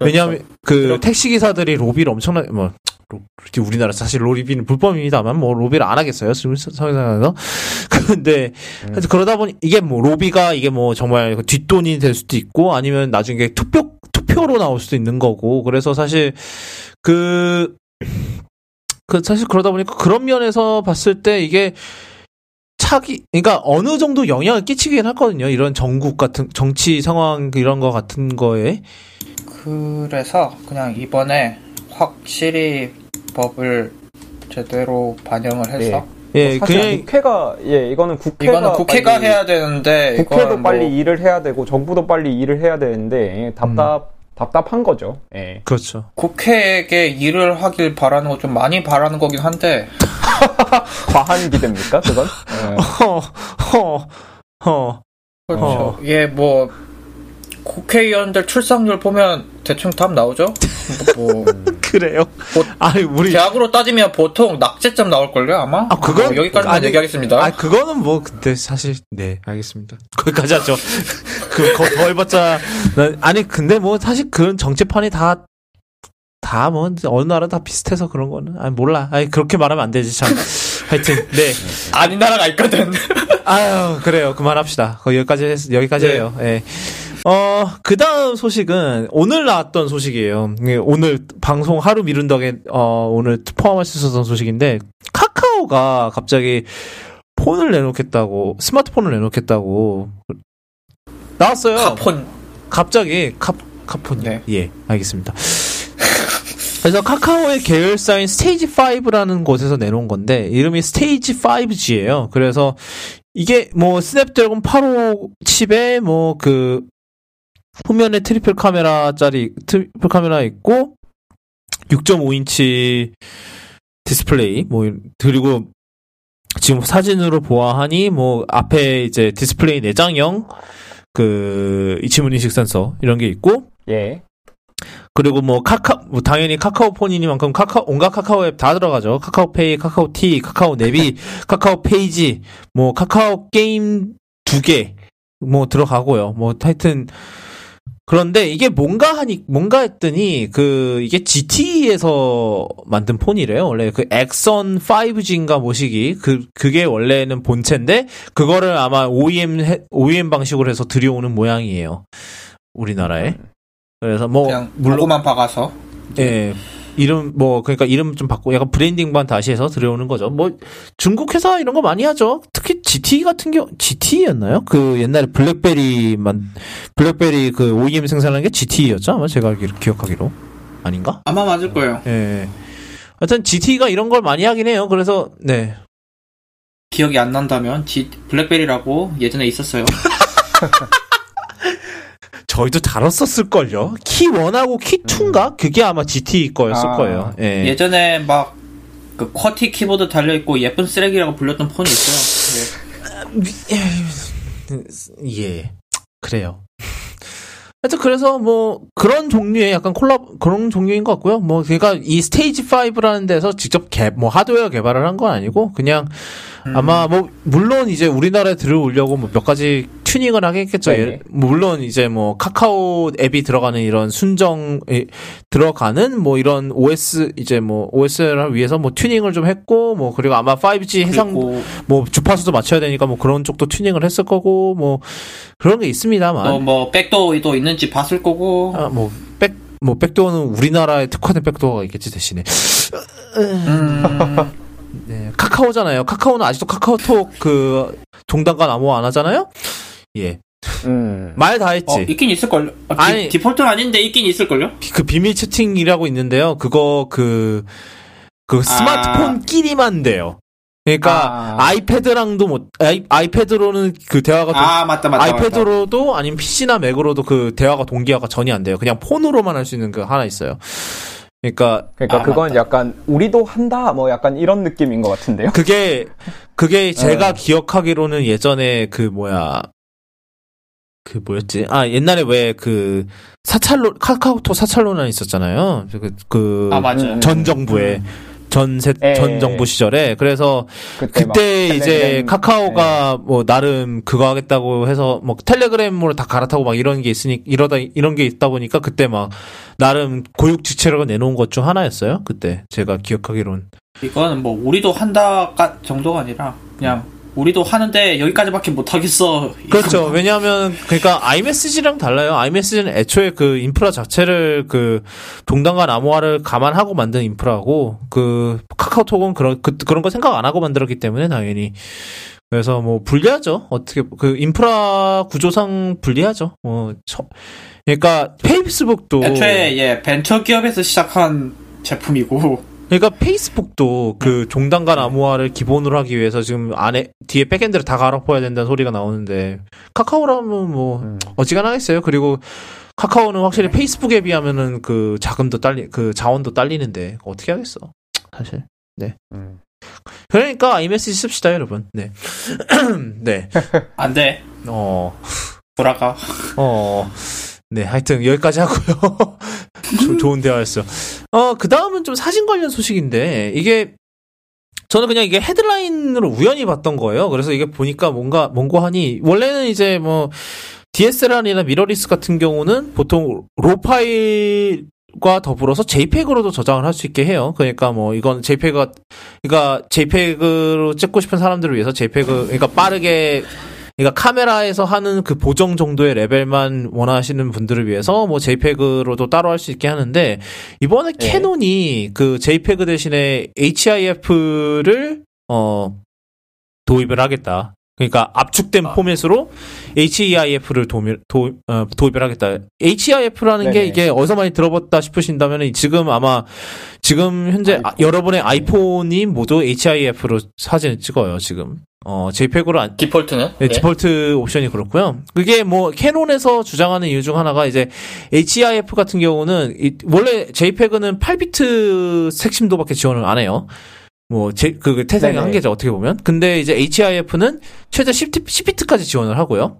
왜냐하면 그 그렇죠. 택시 기사들이 로비를 엄청나게 뭐 로- 우리나라 사실 로비는 불법입니다만 뭐 로비를 안 하겠어요 지금 사회상에서 근데 그래서 그러다 보니 이게 뭐 로비가 이게 뭐 정말 뒷돈이 될 수도 있고 아니면 나중에 투표 투표로 나올 수도 있는 거고 그래서 사실 그, 그 사실 그러다 보니까 그런 면에서 봤을 때 이게 차기 그러니까 어느 정도 영향을 끼치긴 하거든요. 이런 전국 같은 정치 상황 이런 거 같은 거에. 그래서 그냥 이번에 확실히 법을 제대로 반영을 해서 예. 사실 그냥 국회가 예 이거는 국회가 이거는 국회가 빨리- 해야 되는데 국회도 이건 빨리 뭐 일을 해야 되고 정부도 빨리 일을 해야 되는데 예, 답답 답답한 거죠. 예. 그렇죠 국회에게 일을 하길 바라는 거 좀 많이 바라는 거긴 한데 과한 기대입니까? 그건? 예. 허, 허, 허. 그렇죠. 어. 예, 뭐 국회의원들 출석률 보면 대충 답 나오죠. 뭐 그래요? 뭐, 아니, 우리. 대학으로 따지면 보통 낙제점 나올걸요 아마. 아, 그건- 뭐 여기까지만 아니, 얘기하겠습니다. 아, 그거는 뭐, 근데 사실, 네, 알겠습니다. 거기까지 하죠. 그, 거, 더 해봤자, 난- 아니, 근데 뭐, 사실 그런 정치판이 다, 다 뭐, 어느 나라 다 비슷해서 그런 거는, 아니, 몰라. 아니, 그렇게 말하면 안 되지, 참. 하여튼, 네. 아닌 나라가 있거든. 아유, 그래요. 그만합시다. 여기까지, 했, 여기까지 네. 해요. 예. 어, 그 다음 소식은 오늘 나왔던 소식이에요. 예, 오늘 방송 하루 미룬 덕에, 어, 오늘 포함할 수 있었던 소식인데, 카카오가 갑자기 폰을 내놓겠다고, 스마트폰을 내놓겠다고, 나왔어요. 카폰. 갑자기, 카, 카폰이. 네. 예, 알겠습니다. 그래서 카카오의 계열사인 스테이지 5라는 곳에서 내놓은 건데, 이름이 스테이지 5G예요. 그래서 이게 뭐 스냅드래곤 845 칩에 뭐 그 후면에 트리플 카메라짜리 트리플 카메라 있고 6.5인치 디스플레이 뭐 그리고 지금 사진으로 보아하니 뭐 앞에 이제 디스플레이 내장형 그 이 지문 인식 센서 이런 게 있고 예. 그리고 뭐 카카 뭐 당연히 카카오폰이니만큼 카카오 온갖 카카오 앱 다 들어가죠. 카카오페이, 카카오 T, 카카오 내비, 카카오 페이지, 뭐 카카오 게임 두 개 뭐 들어가고요. 뭐 하여튼 그런데 이게 뭔가 하니 뭔가 했더니 그 이게 GT에서 만든 폰이래요. 원래 그 엑선 5G인가 모시기 그 그게 원래는 본체인데 그거를 아마 OEM 해- OEM 방식으로 해서 들여오는 모양이에요. 우리나라에. 그래서 뭐 물론 로고만 박아서. 예. 이름 뭐 그러니까 이름 좀 바꾸고 약간 브랜딩만 다시 해서 들여오는 거죠. 뭐 중국 회사 이런 거 많이 하죠. 특히 GT 같은 경우 GT였나요? 그 옛날에 블랙베리만 블랙베리 그 OEM 생산하는 게 GT였죠. 아마 제가 알기로 기억하기로 아닌가? 아마 맞을 거예요. 예. 하여튼 GT가 이런 걸 많이 하긴 해요. 그래서 네. 기억이 안 난다면 지, 블랙베리라고 예전에 있었어요. 저희도 다뤘었을 걸요. 키 1하고 키 2인가? 그게 아마 GT 거였을 아, 거예요. 예. 예전에 막 그 쿼티 키보드 달려 있고 예쁜 쓰레기라고 불렸던 폰이 있어요. 예. 그래요. 하여튼 그래서 뭐 그런 종류의 약간 콜라 그런 종류인 것 같고요. 뭐 그러니까 이 스테이지 5라는 데서 직접 개, 뭐 하드웨어 개발을 한 건 아니고 그냥 음. 아마 뭐 물론 이제 우리나라에 들어오려고 뭐 몇 가지 튜닝을 하겠겠죠. 네네. 예를- 물론 이제 뭐 카카오 앱이 들어가는 이런 순정 에 들어가는 뭐 이런 OS 이제 뭐 OS를 위해서 뭐 튜닝을 좀 했고 뭐 그리고 아마 5G 해상 뭐 주파수도 맞춰야 되니까 뭐 그런 쪽도 튜닝을 했을 거고 뭐 그런 게 있습니다만 또뭐 백도어도 있는지 봤을 거고. 아, 뭐 백 뭐 백도어는 우리나라에 특화된 백도어가 있겠지 대신에 음, 네, 카카오잖아요 카카오는 아직도 카카오톡 그 종단과 암호 안 하잖아요 예 음. 말 다 했지 어, 있긴 있을걸요. 아, 디, 아니. 디폴트는 아닌데 있긴 있을걸요? 그 비밀 채팅이라고 있는데요 그거 그그 스마트폰끼리만 돼요 그러니까 아. 아. 이패드랑도 못 아이, 아이 패드로는 그 대화가 동- 아, 맞다, 맞다. 맞다. 아이패드로도 아니면 PC나 맥으로도 그 대화가 동기화가 전혀 안 돼요. 그냥 폰으로만 할 수 있는 그 하나 있어요. 그러니까 그러니까 아, 그건 맞다. 약간 우리도 한다 뭐 약간 이런 느낌인 것 같은데요. 그게 그게 제가 어. 기억하기로는 예전에 그 뭐야 그 뭐였지? 아 옛날에 왜 그 사찰로 카카오톡 사찰론란 있었잖아요. 그, 그 아, 맞아요. 음, 전 정부에 전세 예, 전 예, 정부 예. 시절에 그래서 그때, 막 그때 이제 텔레그램, 네. 카카오가 뭐 나름 그거 하겠다고 해서 뭐 텔레그램으로 다 갈아타고 막 이런 게 있으니 이러다 이런 게 있다 보니까 그때 막 나름 고육 지체력을 내놓은 것 중 하나였어요. 그때 제가 기억하기론. 이건 뭐 우리도 한다 가- 정도가 아니라 그냥 우리도 하는데 여기까지밖에 못 하겠어. 그렇죠. 왜냐하면 그러니까 iMessage랑 달라요. iMessage는 애초에 그 인프라 자체를 그 동단과 나무화를 감안하고 만든 인프라고 그 카카오톡은 그런 그, 그런 거 생각 안 하고 만들었기 때문에 당연히 그래서 뭐 불리하죠. 어떻게 그 인프라 구조상 불리하죠. 뭐 저- 그러니까 페이스북도 애초에 예 벤처 기업에서 시작한 제품이고 그러니까 페이스북도 그 종단과 나무화를 기본으로 하기 위해서 지금 안에 뒤에 백엔드를 다 갈아엎어야 된다는 소리가 나오는데 카카오라면 뭐 음. 어지간하겠어요. 그리고 카카오는 확실히 페이스북에 비하면은 그 자금도 딸리 그 자원도 딸리는데 어떻게 하겠어. 사실. 음. 그러니까 iMessage 씁시다 여러분. 네. 네. 안 돼. 어. 돌아가. 어. 네, 하여튼 여기까지 하고요. 조- 좋은 대화였어. 어, 그 다음은 좀 사진 관련 소식인데 이게 저는 그냥 이게 헤드라인으로 우연히 봤던 거예요. 그래서 이게 보니까 뭔가 뭔고 하니 원래는 이제 뭐 DSLR이나 미러리스 같은 경우는 보통 RAW 파일 과 더불어서 JPEG으로도 저장을 할 수 있게 해요. 그러니까 뭐 이건 JPEG가 그러니까 JPEG로 찍고 싶은 사람들을 위해서 JPEG 그러니까 빠르게 그러니까 카메라에서 하는 그 보정 정도의 레벨만 원하시는 분들을 위해서 뭐 JPEG로도 따로 할 수 있게 하는데 이번에 네. 캐논이 그 JPEG 대신에 HIF를 어 도입을 하겠다. 그러니까 압축된 아. 포맷으로 HEIF를 도입, 도, 어, 도입을 하겠다. HEIF라는 게 네네. 이게 어디서 많이 들어봤다 싶으신다면 지금 아마 지금 현재 아, 여러분의 아이폰이 모두 HIF로 사진을 찍어요. 지금 어 JPEG으로 안 디폴트는? 네, 예. 디폴트 옵션이 그렇고요. 그게 뭐 캐논에서 주장하는 이유 중 하나가 이제 HIF 같은 경우는 이- 원래 JPEG는 8비트 색심도밖에 지원을 안 해요. 뭐, 제, 그, 태생의 네네. 한계죠, 어떻게 보면. 근데 이제 HIF는 최대 10, 10비트까지 지원을 하고요.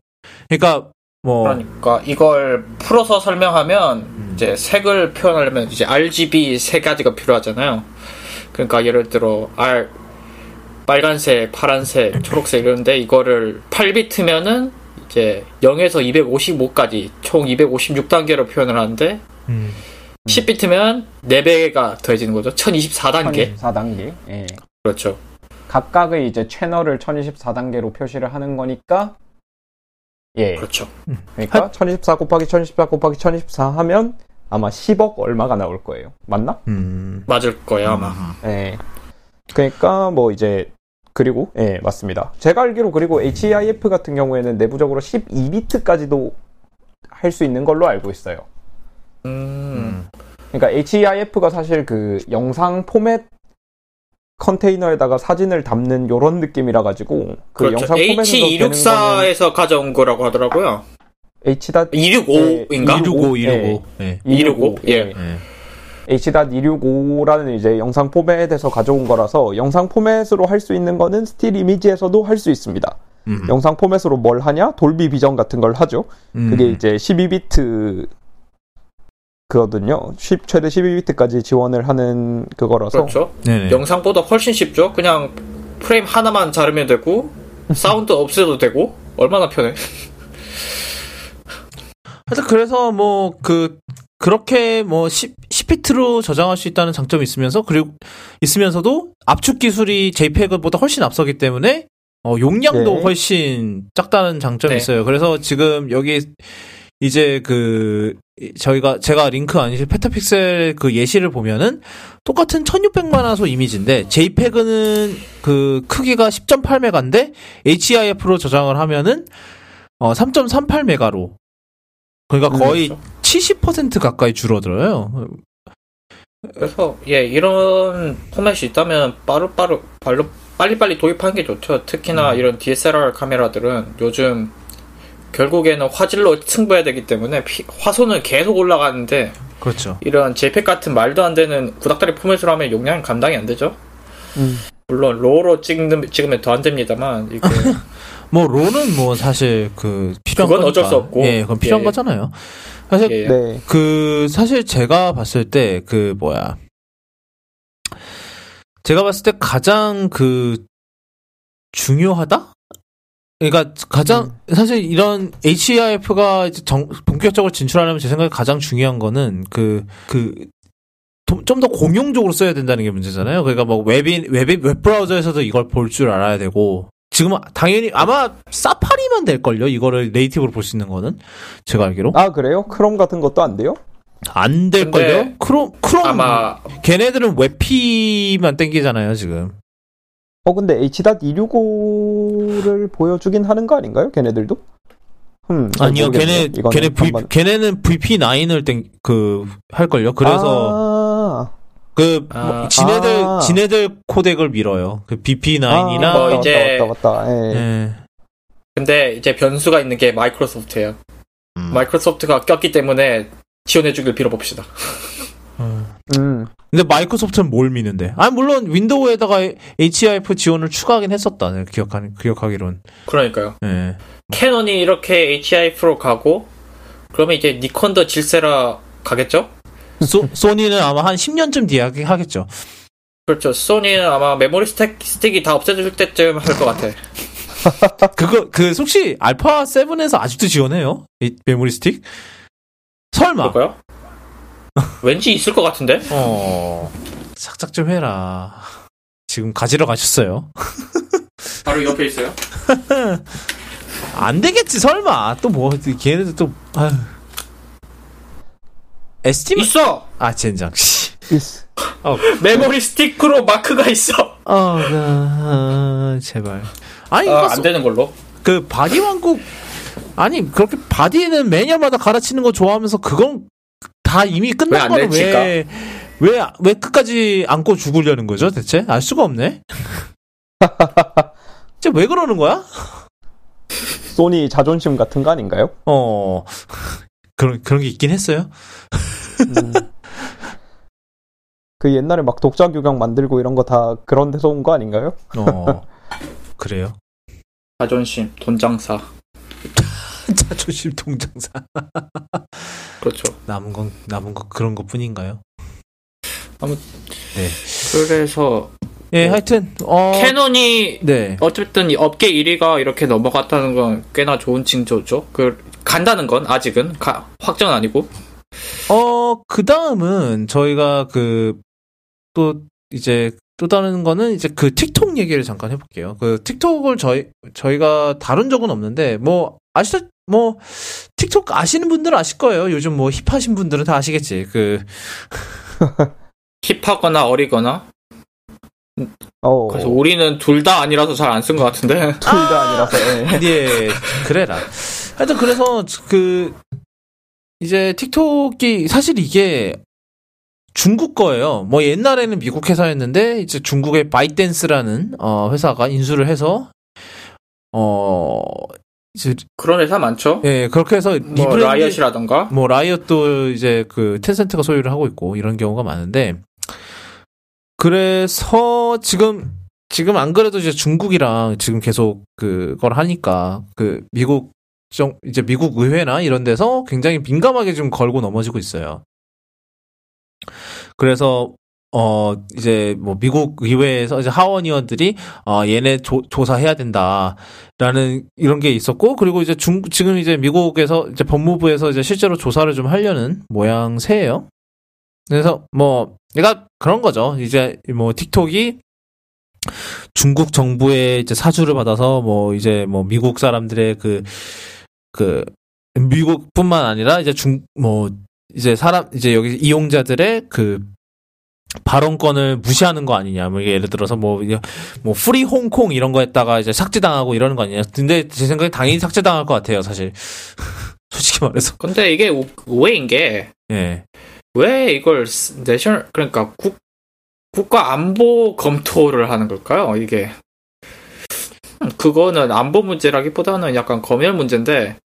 그러니까, 뭐, 그러니까 이걸 풀어서 설명하면 이제 색을 표현하려면 이제 RGB 세 가지가 필요하잖아요. 그러니까 예를 들어 R 빨간색, 파란색, 초록색 이런데 이거를 8비트면은 이제 0에서 255까지 총 256단계로 표현을 하는데 음, 10비트면 4배가 더해지는 거죠. 1024단계. 1024단계. 예. 그렇죠. 각각의 이제 채널을 1024단계로 표시를 하는 거니까 예. 그렇죠. 그러니까 1024 곱하기 1024 곱하기 1024 하면 아마 10억 얼마가 나올 거예요. 맞나? 음, 맞을 거예요, 아마. 예. 그러니까 뭐 이제 그리고 예, 맞습니다. 제가 알기로 그리고 HEIF 같은 경우에는 내부적으로 12비트까지도 할 수 있는 걸로 알고 있어요. 음. 그러니까 HEIF가 사실 그 영상 포맷 컨테이너에다가 사진을 담는 요런 느낌이라 가지고 그 그렇죠. 영상 포맷에서 되는 거는 H264에서 가져온 거라고 하더라고요. H. 265인가? 265, 예. 265. 예. 265, 예. 예. H.265라는 이제 영상 포맷에서 가져온 거라서 영상 포맷으로 할 수 있는 거는 스틸 이미지에서도 할 수 있습니다. 음. 영상 포맷으로 뭘 하냐? 돌비 비전 같은 걸 하죠. 음. 그게 이제 12비트 그거든요. 10, 최대 12비트까지 지원을 하는 그거라서 그렇죠. 네네. 영상보다 훨씬 쉽죠. 그냥 프레임 하나만 자르면 되고 사운드 없애도 되고 얼마나 편해. 하여튼 그래서 뭐 그 그렇게 뭐 10, 10비트로 저장할 수 있다는 장점이 있으면서 그리고 있으면서도 압축 기술이 JPEG보다 훨씬 앞서기 때문에 어 용량도 네. 훨씬 작다는 장점이 네. 있어요. 그래서 지금 여기 이제 그 저희가 제가 링크 아니실 PetaPixel 그 예시를 보면은 똑같은 1600만 화소 이미지인데 JPEG는 그 크기가 10.8메가인데 HEIF로 저장을 하면은 어 3.38메가로 그러니까 거의 그렇죠. 70% 가까이 줄어들어요. 그래서 예 이런 포맷이 있다면 빠르빠르 발로 빨리빨리 도입하는 게 좋죠. 특히나 음. 이런 DSLR 카메라들은 요즘 결국에는 화질로 승부해야 되기 때문에 피- 화소는 계속 올라가는데 그렇죠. 이런 JPEG 같은 말도 안 되는 구닥다리 포맷으로 하면 용량이 감당이 안 되죠. 음. 물론 로우로 찍는, 찍으면 더 안 됩니다만 이게 뭐 로는 뭐 사실 그 필요한 그건 거니까. 어쩔 수 없고. 예, 그건 필요한 예. 거잖아요. 사실 예, 네. 그 사실 제가 봤을 때 그 뭐야 제가 봤을 때 가장 그 중요하다? 그러니까 가장 사실 이런 HEIF가 정, 본격적으로 진출하려면 제 생각에 가장 중요한 거는 그 그 좀 더 공용적으로 써야 된다는 게 문제잖아요. 그러니까 뭐 웹인 웹 웹 브라우저에서도 이걸 볼 줄 알아야 되고 지금 당연히 아마 사파리만 될 걸요. 이거를 네이티브로 볼 수 있는 거는 제가 알기로 아 그래요? 크롬 같은 것도 안 돼요? 안 될 걸요. 크롬 크롬 아마 걔네들은 WebP만 땡기잖아요, 지금. 어 근데 H.265를 보여주긴 하는 거 아닌가요? 걔네들도? 음, 잘 아니요. 걔네 걔네 V, 한번- 걔네는 VP9을 땡그할 걸요. 그래서 아, 그 아. 뭐, 지네들 아. 지네들 코덱을 밀어요. 그 BP9이나 아, 뭐 맞다, 이제- 맞다, 맞다, 맞다. 예. 예. 근데 이제 변수가 있는 게 마이크로소프트예요. 음. 마이크로소프트가 꼈기 때문에 지원해주길 빌어봅시다. 어. 음, 근데 마이크로소프트는 뭘 미는데? 아 물론 윈도우에다가 HIF 지원을 추가하긴 했었다. 기억하는 기억하기론. 그러니까요. 예. 캐논이 이렇게 HEIF로 가고 그러면 이제 니콘도 질세라 가겠죠? 소, 소니는 아마 한 10년쯤 뒤에 하겠죠. 그렇죠. 소니는 아마 메모리 스택, 스틱이 다 없어질 때쯤 할 것 같아. 그거 그 혹시 알파 7에서 아직도 지원해요? 이 메모리 스틱? 설마. 그럴까요? 왠지 있을 것 같은데? 어. 착착 좀 해라. 지금 가지러 가셨어요. 바로 옆에 있어요. 안 되겠지 설마. 또 뭐 걔네들 또 아휴. SD 있어! 아 젠장. 씨. 있- 메모리 스틱으로 마크가 있어! 어, 그, 제발. 아니, 아, 이거 안 되는 걸로. 그 바디 왕국 아니 그렇게 바디는 매년마다 갈아치는 거 좋아하면서 그건 다 이미 끝난 거는 내칠까? 왜 왜, 왜 끝까지 안고 죽으려는 거죠, 대체? 알 수가 없네? 진짜 왜 그러는 거야? 소니 자존심 같은 거 아닌가요? 어, 그런, 그런 게 있긴 했어요. 음. 그 옛날에 막 독자 규격 만들고 이런 거 다 그런 데서 온 거 아닌가요? 어, 그래요. 자존심, 돈 장사. 자존심 통장사. 그렇죠. 남은 건, 남은 거 그런 것 뿐인가요? 그래서, 예, 하여튼, 어. 캐논이 네. 어쨌든 이 업계 1위가 이렇게 넘어갔다는 건 꽤나 좋은 징조죠. 그, 간다는 건 아직은 가- 확정 아니고. 어, 그 다음은 저희가 그, 또, 이제, 또 다른 거는 이제 그 틱톡 얘기를 잠깐 해볼게요. 그 틱톡을 저희, 저희가 다룬 적은 없는데, 뭐, 아시다, 뭐, 틱톡 아시는 분들은 아실 거예요. 요즘 뭐 힙하신 분들은 다 아시겠지. 그, 힙하거나 어리거나. 어, 그래서 우리는 둘 다 아니라서 잘 안 쓴 것 같은데. 둘 다 아 니라서. 예. 예, 그래라. 하여튼 그래서 그, 이제 틱톡이, 사실 이게 중국 거예요. 뭐 옛날에는 미국 회사였는데, 이제 중국의 바이댄스라는, 어, 회사가 인수를 해서, 어, 이제, 그런 회사 많죠. 예, 그렇게 해서 뭐, 라이엇이라던가. 뭐 라이엇도 이제 그 텐센트가 소유를 하고 있고 이런 경우가 많은데 그래서 지금 지금 안 그래도 이제 중국이랑 지금 계속 그걸 하니까 그 미국 정 이제 미국 의회나 이런 데서 굉장히 민감하게 좀 걸고 넘어지고 있어요. 그래서 어 이제 뭐 미국 의회에서 이제 하원 의원들이 어 얘네 조, 조사해야 된다라는 이런 게 있었고 그리고 이제 중 지금 이제 미국에서 이제 법무부에서 이제 실제로 조사를 좀 하려는 모양새예요. 그래서 뭐 얘가 그런 거죠. 이제 뭐 틱톡이 중국 정부의 이제 사주를 받아서 뭐 이제 뭐 미국 사람들의 그그 미국뿐만 아니라 이제 중 뭐 이제 사람 이제 여기 이용자들의 그 발언권을 무시하는 거 아니냐. 뭐 이게 예를 들어서 뭐, 뭐 free Hong Kong 이런 거 했다가 이제 삭제당하고 이러는 거 아니냐. 근데 제 생각에 당연히 삭제당할 것 같아요, 사실. 솔직히 말해서. 근데 이게 오- 오해인 게, 예. 왜 이걸 스- 내셔널, 그러니까 국, 국가 안보 검토를 하는 걸까요? 이게. 음, 그거는 안보 문제라기보다는 약간 검열 문제인데, 거-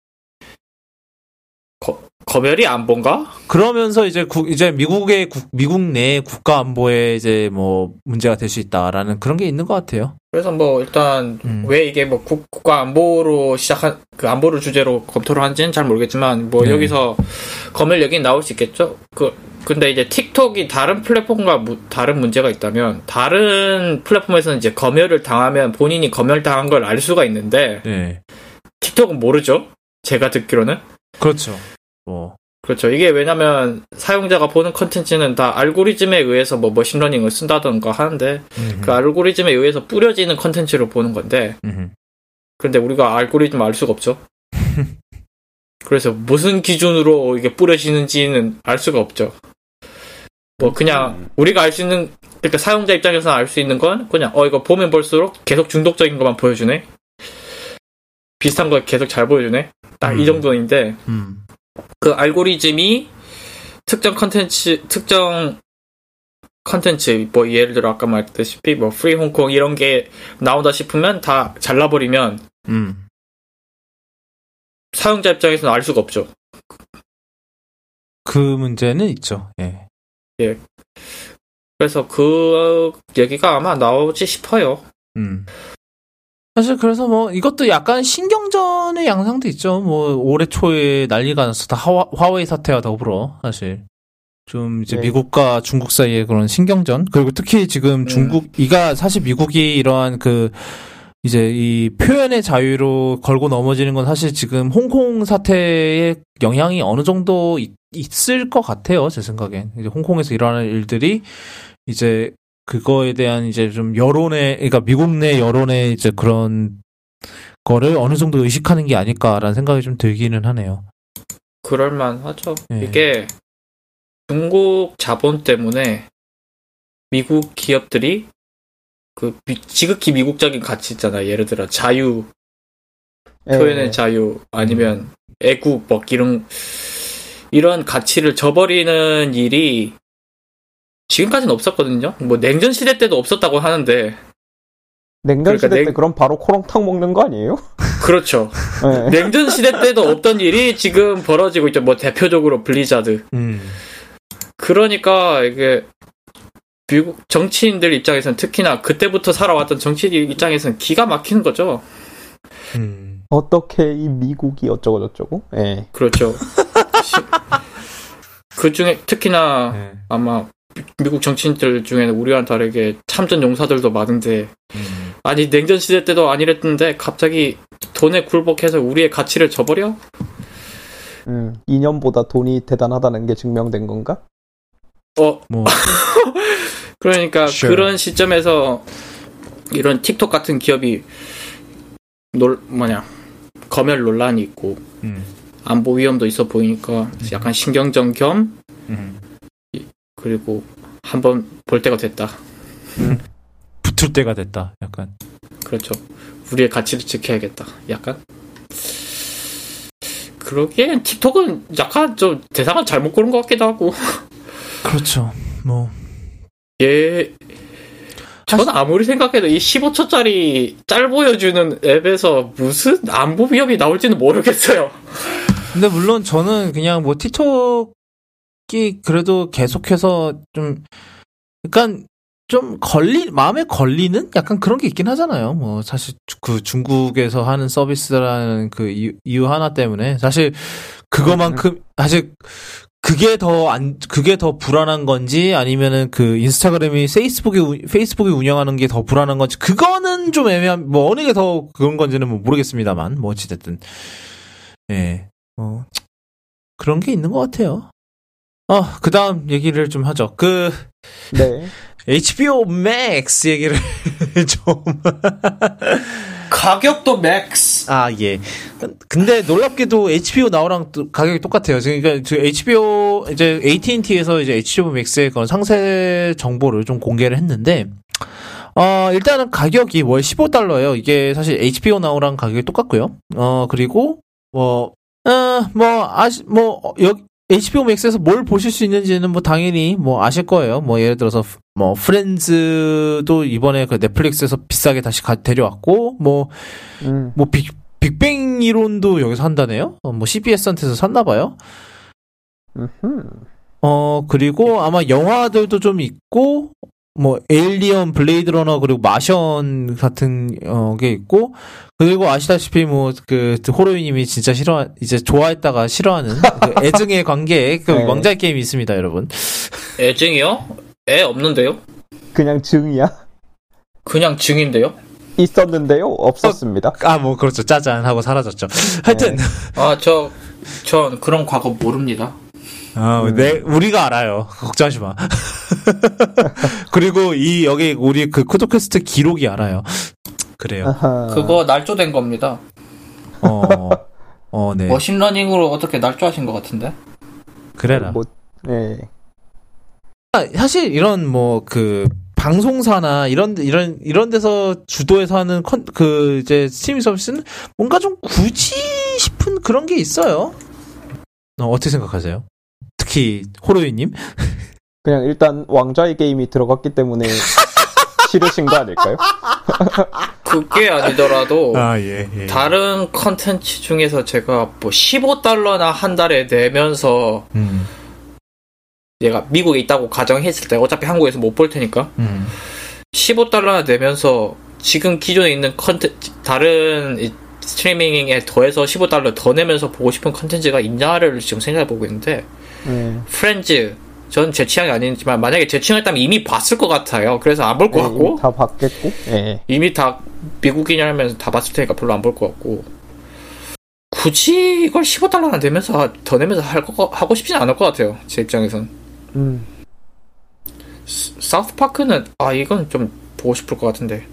검열이 안보인가? 그러면서 이제 국, 이제 미국의 국, 미국 내 국가 안보에 이제 뭐 문제가 될 수 있다라는 그런 게 있는 것 같아요. 그래서 뭐 일단 음. 왜 이게 뭐 국, 국가 안보로 시작한 그 안보를 주제로 검토를 하는지는 잘 모르겠지만 뭐 네. 여기서 검열 얘기 나올 수 있겠죠. 그 근데 이제 틱톡이 다른 플랫폼과 무- 다른 문제가 있다면 다른 플랫폼에서는 이제 검열을 당하면 본인이 검열 당한 걸 알 수가 있는데 네. 틱톡은 모르죠. 제가 듣기로는 그렇죠. 뭐. 그렇죠. 이게 왜냐면 사용자가 보는 컨텐츠는 다 알고리즘에 의해서 뭐 machine learning을 쓴다던가 하는데 음, 그 알고리즘에 의해서 뿌려지는 컨텐츠를 보는 건데 음. 근데 우리가 알고리즘 알 수가 없죠. 그래서 무슨 기준으로 이게 뿌려지는지는 알 수가 없죠. 뭐 그냥 우리가 알 수 있는 그러니까 사용자 입장에서 알 수 있는 건 그냥 어 이거 보면 볼수록 계속 중독적인 것만 보여주네. 비슷한 거 계속 잘 보여주네. 딱이 음. 정도인데 음. 그 알고리즘이 특정 컨텐츠 특정 컨텐츠 뭐 예를 들어 아까 말했다시피 뭐 Free Hong Kong 이런 게 나온다 싶으면 다 잘라버리면 음. 사용자 입장에서는 알 수가 없죠. 그 문제는 있죠. 예. 그래서 그 얘기가 아마 나오지 싶어요. 음. 사실 그래서 뭐 이것도 약간 신경전의 양상도 있죠. 뭐 올해 초에 난리가 났었다 하와, 화웨이 사태와 더불어 사실 좀 이제 네. 미국과 중국 사이의 그런 신경전 그리고 특히 지금 음. 중국 이가 사실 미국이 이러한 그 이제 이 표현의 자유로 걸고 넘어지는 건 사실 지금 홍콩 사태의 영향이 어느 정도 있, 있을 것 같아요 제 생각엔 이제 홍콩에서 일어나는 일들이 이제 그거에 대한 이제 좀 여론의 그러니까 미국 내 여론의 이제 그런 거를 어느 정도 의식하는 게 아닐까라는 생각이 좀 들기는 하네요. 그럴만 하죠. 네. 이게 중국 자본 때문에 미국 기업들이 그 미- 지극히 미국적인 가치 있잖아. 예를 들어 자유, 예. 표현의 자유, 아니면 애국, 뭐 이런 이런 가치를 저버리는 일이 지금까지는 없었거든요. 뭐 냉전 시대 때도 없었다고 하는데 냉전 그러니까 시대 냉- 때 그럼 바로 코롱탕 먹는 거 아니에요? 그렇죠. 예. 냉전 시대 때도 없던 일이 지금 벌어지고 있죠. 뭐 대표적으로 블리자드. 음. 그러니까 이게 미국 정치인들 입장에서는 특히나 그때부터 살아왔던 정치인 입장에서는 기가 막히는 거죠. 음. 어떻게 이 미국이 어쩌고 저쩌고? 예. 그렇죠. 그 중에 특히나 네. 아마 미- 미국 정치인들 중에는 우리와는 다르게 참전 용사들도 많은데 음. 아니 냉전 시대 때도 아니랬는데 갑자기 돈에 굴복해서 우리의 가치를 저버려? 음, 2년보다 돈이 대단하다는 게 증명된 건가? 어 뭐 그러니까 Sure. 그런 시점에서 이런 틱톡 같은 기업이 놀 뭐냐 검열 논란이 있고 음. 안보 위험도 있어 보이니까 약간 신경전 겸 음. 그리고 한번 볼 때가 됐다. 붙을 때가 됐다. 약간. 그렇죠. 우리의 가치를 지켜야겠다. 약간 그러기엔 틱톡은 약간 좀 대상을 잘못 고른 것 같기도 하고 그렇죠. 뭐 예. 저는 아무리 생각해도 이 15초짜리 짤 보여주는 앱에서 무슨 안보 위협이 나올지는 모르겠어요. 근데 물론 저는 그냥 뭐 틱톡 이 그래도 계속해서 좀 약간 좀 걸리 마음에 걸리는 약간 그런 게 있긴 하잖아요. 뭐 사실 그 중국에서 하는 서비스라는 그 이유, 이유 하나 때문에 사실 그거만큼 사실 그게 더 안 그게 더 불안한 건지 아니면은 그 인스타그램이 페이스북이 운- 페이스북이 운영하는 게 더 불안한 건지 그거는 좀 애매한 뭐 어느 게 더 그런 건지는 뭐 모르겠습니다만 뭐 어찌됐든 예. 어, 그런 게 있는 것 같아요. 어, 그 다음 얘기를 좀 하죠. 그, 네. HBO Max 얘기를 좀. 가격도 max. 아, 예. 근데 놀랍게도 HBO Now랑 또 가격이 똑같아요. 그러니까 저 HBO, 이제 AT&T에서 이제 HBO Max의 그런 상세 정보를 좀 공개를 했는데, 어, 일단은 가격이 월 15달러예요. 이게 사실 HBO Now랑 가격이 똑같고요. 어, 그리고, 뭐, 어, 뭐, 아시, 뭐, 어, 여, HBO Max에서 뭘 보실 수 있는지는 뭐 당연히 뭐 아실 거예요. 뭐 예를 들어서 뭐 프렌즈도 이번에 그 넷플릭스에서 비싸게 다시 가, 데려왔고 뭐 음. 뭐 빅, 빅뱅 이론도 여기서 한다네요. 어, 뭐 CBS한테서 샀나 봐요. 음흠. 어 그리고 아마 영화들도 좀 있고 뭐 에일리언, 블레이드 러너 그리고 마션 같은 어 게 있고 그리고 아시다시피 뭐그 호로이님이 진짜 싫어 이제 좋아했다가 싫어하는 그 애증의 관계 그 네. 왕자의 게임이 있습니다, 여러분. 애증이요? 애 없는데요? 그냥 증이야? 그냥 증인데요? 있었는데요? 없었습니다. 아 뭐 그렇죠 짜잔 하고 사라졌죠. 하여튼 아, 저, 전 그런 과거 모릅니다. 아, 네, 우리가 알아요. 걱정하지 마. 그리고 이 여기 우리 그 코드캐스트 기록이 알아요. 그래요. 아하. 그거 날조된 겁니다. 어, 어, 네. machine learning으로 어떻게 날조하신 것 같은데? 그래라. 뭐, 네. 아, 사실 이런 뭐 그 방송사나 이런 이런 이런 데서 주도해서 하는 컨, 그 이제 스트리밍 서비스는 뭔가 좀 굳이 싶은 그런 게 있어요. 어, 어떻게 생각하세요? 특히 호로이님? 그냥 일단 왕좌의 게임이 들어갔기 때문에 싫으신 거 아닐까요? 그게 아니더라도 예, 예. 다른 컨텐츠 중에서 제가 뭐 15달러나 한 달에 내면서 음. 얘가 미국에 있다고 가정했을 때 어차피 한국에서 못 볼 테니까 음. 15달러나 내면서 지금 기존에 있는 컨텐 다른 이 스트리밍에 더해서 15달러 더 내면서 보고 싶은 컨텐츠가 있냐를 지금 생각해 보고 있는데 음. 프렌즈 전 제 취향이 아니지만 만약에 제 취향이었다면 이미 봤을 것 같아요. 그래서 안 볼것 네, 같고 이미 다 봤겠고. 예. 이미 다 미국이냐면서 다 봤을 테니까 별로 안 볼 것 같고 굳이 이걸 15달러나 내면서 더 내면서 할 거, 하고 싶지는 않을 것 같아요. 제 입장에선 음. 사우스파크는 아 이건 좀 보고 싶을 것 같은데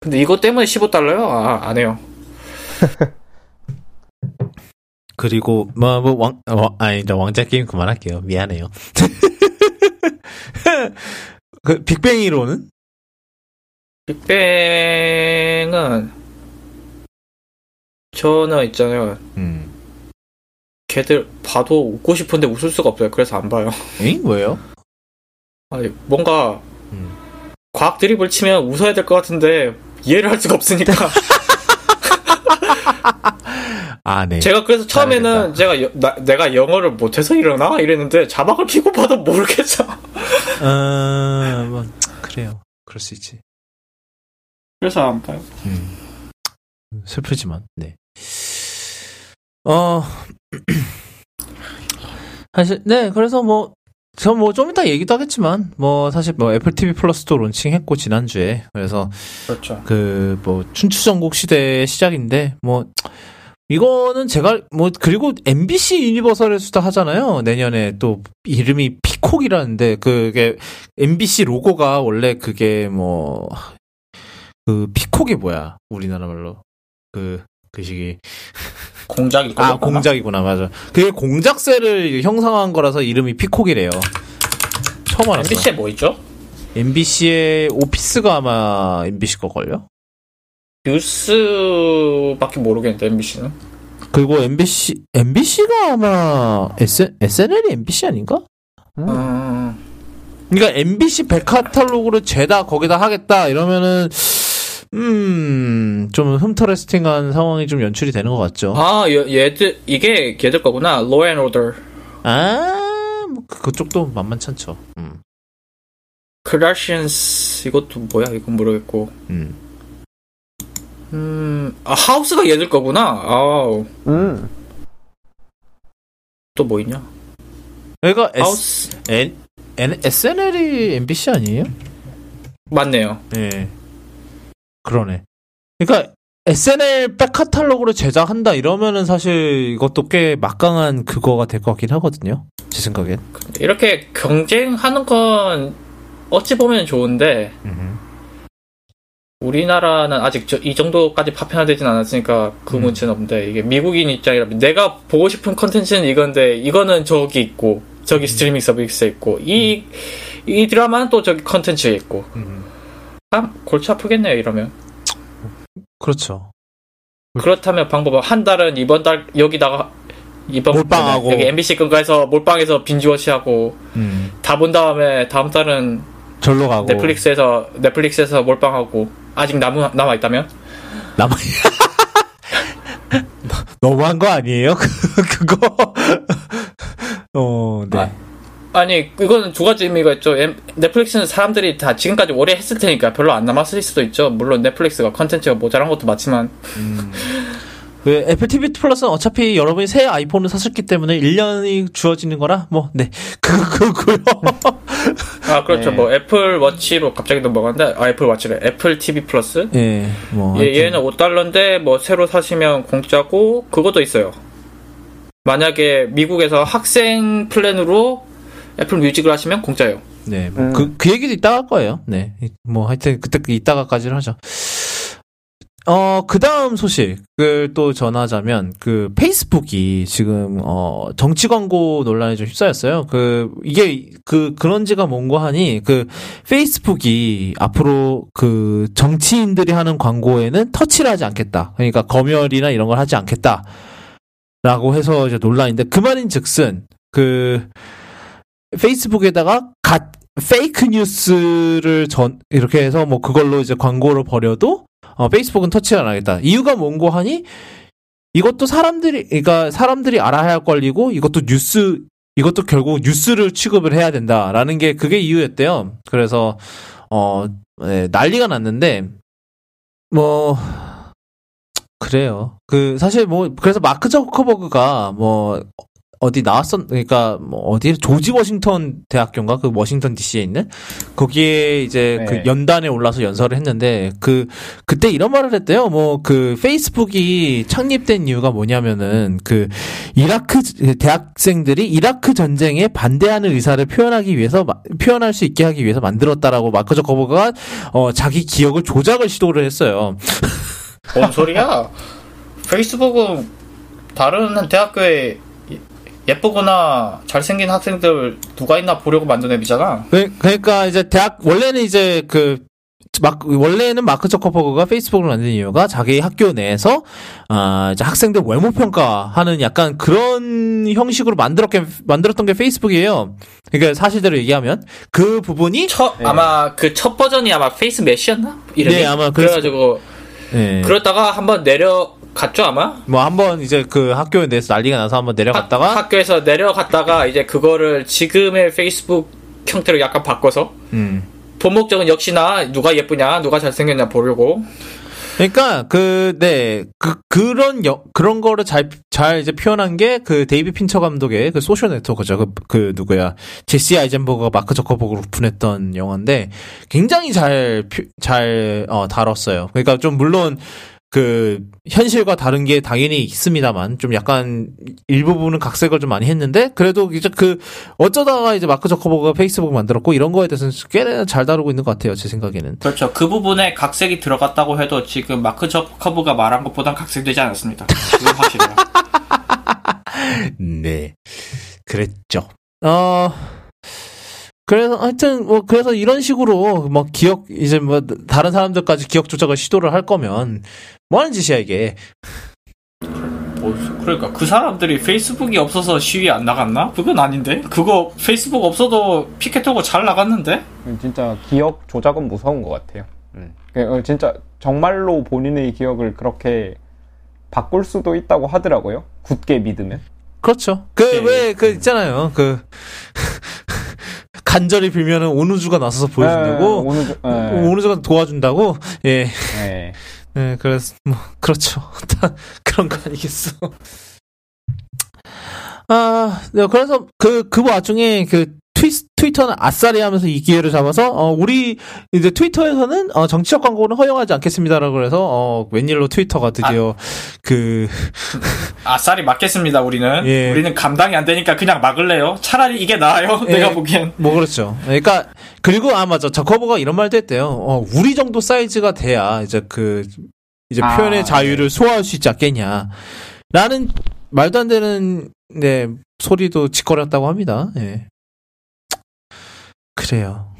근데 이것 때문에 15달러요? 아, 안 해요. 그리고 뭐 뭐 왕 어, 아니 저 왕자 게임 그만할게요. 미안해요. 그 빅뱅이로는 빅뱅은 저는 있잖아요. 음. 걔들 봐도 웃고 싶은데 웃을 수가 없어요. 그래서 안 봐요. 에이 왜요? 아니, 뭔가 음. 과학 드립을 치면 웃어야 될 것 같은데 이해를 할 수가 없으니까 아 네. 제가 그래서 처음에는 제가 여- 나- 내가 영어를 못해서 이러나 이랬는데 자막을 키고 봐도 모르겠어. 어, 뭐, 그래요. 그럴 수 있지. 그래서 안 봐요. 음. 슬프지만, 네. 어, 사실, 네, 그래서 뭐, 저뭐좀 이따 얘기도 하겠지만, 뭐, 사실 뭐 애플 TV 플러스도 론칭했고, 지난주에. 그래서 그렇죠. 그, 뭐, 춘추전국 시대의 시작인데, 뭐, 이거는 제가, 뭐, 그리고 MBC 유니버설의 수다 하잖아요. 내년에 또, 이름이 피콕이라는데, 그게, MBC 로고가 원래 그게 뭐, 그, 피콕이 뭐야. 우리나라 말로. 그, 그 시기. 공작이 아, 공작이구나, 맞아. 그게 공작새를 형상화한 거라서 이름이 피콕이래요. 처음 알았어. MBC에 뭐 있죠? MBC의 오피스가 아마 MBC 거걸요? 뉴스밖에 모르겠는데 MBC는. 그리고 MBC, MBC가 아마 SN, SNL이 MBC 아닌가? 음, 그러니까 MBC 백카탈로그를 죄다 거기다 하겠다 이러면은 음, 좀 흠터레스팅한 상황이 좀 연출이 되는 것 같죠. 아 얘, 얘들 이게 걔들 거구나. Law and Order. 아, 뭐 그- 그쪽도 만만찮죠. 음, Kardashians 이것도 뭐야 이건 모르겠고. 음. 음, 아 하우스가 얘들 거구나. 아우 음. 또 뭐 있냐? S, 하우스 N, N, SNL이 MBC 아니에요? 맞네요. 예. 그러네. 그러니까 SNL 백카탈로그를 제작한다 이러면은 사실 이것도 꽤 막강한 그거가 될 것 같긴 하거든요. 제 생각엔. 이렇게 경쟁하는 건 어찌 보면 좋은데 우리나라는 아직 저, 이 정도까지 파편화되진 않았으니까 그 음. 문제는 없는데 이게 미국인 입장이라면 내가 보고 싶은 컨텐츠는 이건데 이거는 저기 있고 저기 스트리밍 서비스에 있고 이이 드라마는 또 저기 컨텐츠에 있고 참 골치 아프겠네요 이러면 그렇죠. 그렇다면 방법은 한 달은 이번 달 여기다가 이번 몰빵하고. 여기 MBC 근거에서 몰빵해서 빈지워치하고 음. 다본 다음에 다음 달은 절로 가고. 넷플릭스에서 넷플릭스에서 몰빵하고 아직 남아 남아 있다면 남아. 너무한 거 아니에요? 그거. 어, 네. 아, 아니 이거는 두 가지 의미가 있죠. 엠- 넷플릭스는 사람들이 다 지금까지 오래 했을 테니까 별로 안 남았을 수도 있죠. 물론 넷플릭스가 컨텐츠가 모자란 것도 맞지만 그 애플 TV 플러스는 어차피 여러분이 새 아이폰을 샀었기 때문에 1년이 주어지는 거라 뭐 네. 그 그고요. 아 그렇죠. 네. 뭐 애플 워치로 갑자기 넘어갔는데 아 애플 워치래. 애플 TV 플러스 예. 뭐 얘, 얘는 5달러인데 뭐 새로 사시면 공짜고 그것도 있어요. 만약에 미국에서 학생 플랜으로 애플 뮤직을 하시면 공짜예요. 네. 뭐 음. 그, 그 얘기도 이따가 할 거예요. 네. 뭐 하여튼 그때 이따가까지는 하죠. 어, 그 다음 소식을 또 전하자면, 그, 페이스북이 지금, 어, 정치 광고 논란에 좀 휩싸였어요. 그, 이게, 그, 그런 지가 뭔고 하니, 그, 페이스북이 앞으로 그, 정치인들이 하는 광고에는 터치를 하지 않겠다. 그러니까 검열이나 이런 걸 하지 않겠다. 라고 해서 이제 논란인데, 그 말인 즉슨, 그, 페이스북에다가 가, fake news를 전, 이렇게 해서 뭐 그걸로 이제 광고를 벌여도, 어, 페이스북은 터치를 안 하겠다. 이유가 뭔고 하니, 이것도 사람들이, 그러니까 사람들이 알아야 할 권리고, 이것도 뉴스, 이것도 결국 뉴스를 취급을 해야 된다라는 게 그게 이유였대요. 그래서 어 네, 난리가 났는데 뭐 그래요. 그 사실 뭐 그래서 마크 저커버그가 뭐 어디 나왔었 그러니까 뭐 어디 조지 워싱턴 대학교인가 그 워싱턴 DC에 있는 거기에 이제 네. 그 연단에 올라서 연설을 했는데 그 그때 이런 말을 했대요. 뭐 그 페이스북이 창립된 이유가 뭐냐면은 그 이라크 대학생들이 이라크 전쟁에 반대하는 의사를 표현하기 위해서 마- 표현할 수 있게 하기 위해서 만들었다라고 마크 저커버그가 어 자기 기억을 조작을 시도를 했어요. 뭔 소리야? 페이스북은 다른 대학교에 예- 예쁘거나 잘생긴 학생들 누가 있나 보려고 만든 앱이잖아. 그- 그러니까 이제 대학 원래는 이제 그 막, 원래는 마크 저커버그가 페이스북을 만든 이유가 자기 학교 내에서, 아, 이제 학생들 외모 평가하는 약간 그런 형식으로 만들었게, 만들었던 게 페이스북이에요. 그러니까 사실대로 얘기하면, 그 부분이, 첫 네. 아마 그 첫 버전이 아마 Facemash였나? 이름이? 네, 아마 그래가지고 예. 그러다가 한번 내려 갔죠 아마. 뭐 한번 이제 그 학교에 대해서 난리가 나서 한번 내려갔다가, 학, 교에서 내려갔다가 이제 그거를 지금의 페이스북 형태로 약간 바꿔서 음. 본 목적은 역시나 누가 예쁘냐, 누가 잘생겼냐 보려고. 그러니까 그, 네, 그 그런 여, 그런 거를 잘 잘 이제 표현한 게 그 데이비 핀처 감독의 그 소셜 네트워크죠. 그, 그 누구야 제시 아이젠버그가 마크 저커버그로 분했던 영화인데 굉장히 잘잘 어, 다뤘어요. 그러니까 좀 물론 그 현실과 다른 게 당연히 있습니다만 좀 약간 일부분은 각색을 좀 많이 했는데 그래도 이제 그 어쩌다가 이제 마크 저커버그가 페이스북 만들었고 이런 거에 대해서는 꽤잘 다루고 있는 것 같아요 제 생각에는. 그렇죠. 그 부분에 각색이 들어갔다고 해도 지금 마크 저커버가 말한 것보단 각색되지 않았습니다. 그건 확실해요. 네. 그랬죠. 어, 그래서 하여튼 뭐 그래서 이런 식으로 뭐 기억 이제 뭐 다른 사람들까지 기억 조작을 시도를 할 거면 뭐 하는 짓이야 이게. 뭐, 그러니까 그 사람들이 페이스북이 없어서 시위 안 나갔나? 그건 아닌데. 그거 페이스북 없어도 피켓하고 잘 나갔는데. 진짜 기억 조작은 무서운 것 같아요. 음. 그, 진짜 정말로 본인의 기억을 그렇게 바꿀 수도 있다고 하더라고요. 굳게 믿으면. 그렇죠. 그 네. 왜그 있잖아요. 그 간절히 빌면은 온우주가 나서서 보여준다고. 네, 오늘 좀- 네. 도와준다고. 예. 네. 네, 그래서 뭐 그렇죠. 다 그런 거 아니겠어. 아, 네, 그래서 그 그 와중에 그 트위, 트위 터는 아싸리 하면서 이 기회를 잡아서 어 우리 이제 트위터에서는 어 정치적 광고는 허용하지 않겠습니다라고 그래서 어 웬일로 트위터가 드디어 그 아싸리 맞겠습니다, 우리는. 예. 우리는 감당이 안 되니까 그냥 막을래요. 차라리 이게 나아요, 예. 내가 보기엔. 뭐 그렇죠. 그러니까 그리고 아 맞아 저커버가 이런 말도 했대요. 어 우리 정도 사이즈가 돼야 이제 그 이제 아, 표현의 네. 자유를 소화할 수 있지 않겠냐. 라는 말도 안 되는 네 소리도 짓거렸다고 합니다. 예. 그래요.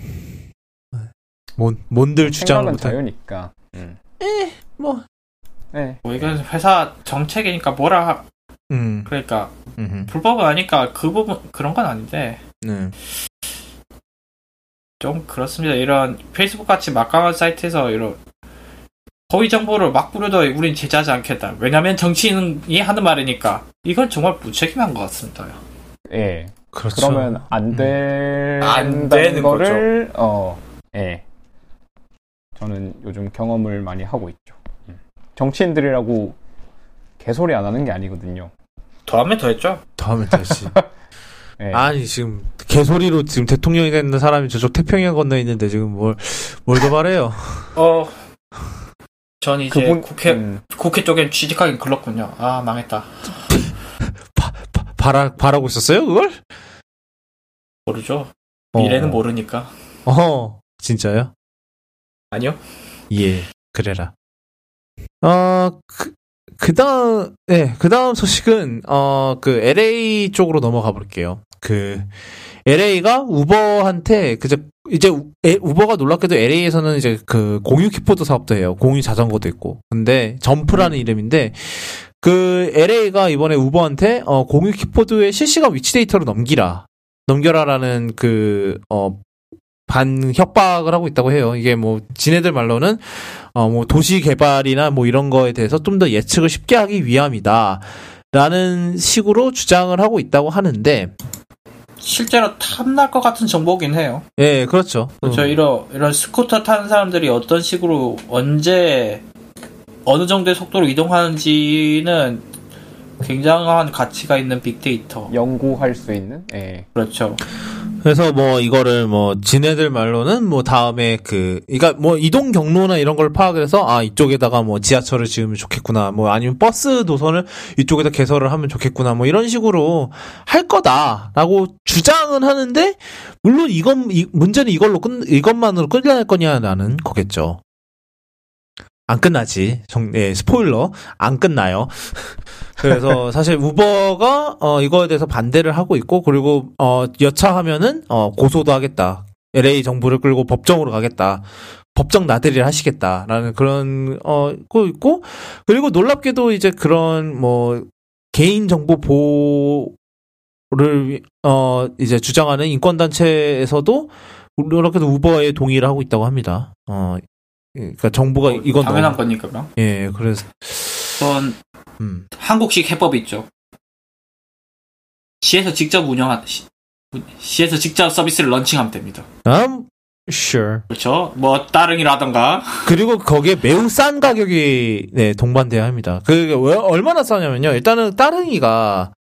뭔 뭔들 주장을 생각은 못할. 자유니까. 음. 뭐 네. 뭐 이건 회사 정책이니까 뭐라, 하- 음. 그러니까 음. 불법은 아니까 그 부분, 그런 건 아닌데. 네. 좀 그렇습니다. 이런 페이스북 같이 막강한 사이트에서 이런 허위 정보를 막 뿌려도 우린 제재하지 않겠다. 왜냐면 정치인이 하는 말이니까. 이건 정말 무책임한 것 같습니다. 예. 그렇죠. 그러면 안 된다는 안 되는 거를 어, 예. 저는 요즘 경험을 많이 하고 있죠. 음. 정치인들이라고 개소리 안 하는 게 아니거든요. 더 하면 더 했죠. 다음에 다시. 예. 아니 지금 개소리로 지금 대통령이 되는 사람이 저쪽 태평양 건너 있는데 지금 뭘 뭘 더 말해요. 어, 전 이제 그분 국회, 음, 국회 쪽엔 취직하긴 글렀군요. 아, 망했다. 바, 바, 바라 바라고 있었어요 그걸? 모르죠. 어. 미래는 모르니까. 어, 진짜요? 아니요. 예, 그래라. 어, 그, 그 다음, 네, 그 다음 소식은, 어, 그 LA 쪽으로 넘어가 볼게요. 그, LA가 우버한테, 그저, 이제 우- 우버가 놀랍게도 LA에서는 이제 그 공유 킥보드 사업도 해요. 공유 자전거도 있고. 근데 점프라는 이름인데, 그 LA가 이번에 우버한테, 어, 공유 킥보드의 실시간 위치 데이터를 넘기라. 넘겨라라는 그, 어, 반 협박을 하고 있다고 해요. 이게 뭐 지네들 말로는 어 뭐 도시 개발이나 뭐 이런 거에 대해서 좀 더 예측을 쉽게 하기 위함이다. 라는 식으로 주장을 하고 있다고 하는데 실제로 탐날 것 같은 정보긴 해요. 예, 그렇죠. 그렇죠. 어, 이런 이런 스쿠터 타는 사람들이 어떤 식으로 언제 어느 정도의 속도로 이동하는지는 굉장한 가치가 있는 빅데이터. 연구할 수 있는 예. 그렇죠. 그래서 뭐 이거를 뭐 지네들 말로는 뭐 다음에 그 그러니까 뭐 이동 경로나 이런 걸 파악해서 아 이쪽에다가 뭐 지하철을 지으면 좋겠구나 뭐 아니면 버스 노선을 이쪽에다 개설을 하면 좋겠구나 뭐 이런 식으로 할 거다라고 주장은 하는데 물론 이건 이, 문제는 이걸로 끝 이것만으로 끝날 거냐라는 거겠죠. 안 끝나지. 정, 예, 스포일러. 안 끝나요. 그래서 사실 우버가 어 이거에 대해서 반대를 하고 있고 그리고 어 여차하면은 어 고소도 하겠다. LA 정부를 끌고 법정으로 가겠다. 법정 나들이를 하시겠다라는 그런 어거 있고 그리고 놀랍게도 이제 그런 뭐 개인 정보 보호를 어 이제 주장하는 인권 단체에서도 놀랍게도 우버에 동의를 하고 있다고 합니다. 어 그러니까 정부가 이건 당연한 너무- 거니까 그럼. 예, 그래서 우선 음. 한국식 해법이 있죠. 시에서 직접 운영한 시, 시에서 직접 서비스를 런칭하면 됩니다. um, sure. 그렇죠. 뭐 따릉이라던가 그리고 거기에 매우 싼 가격이 네, 동반돼야 합니다. 그게 왜- 얼마나 싸냐면요. 일단은 따릉이가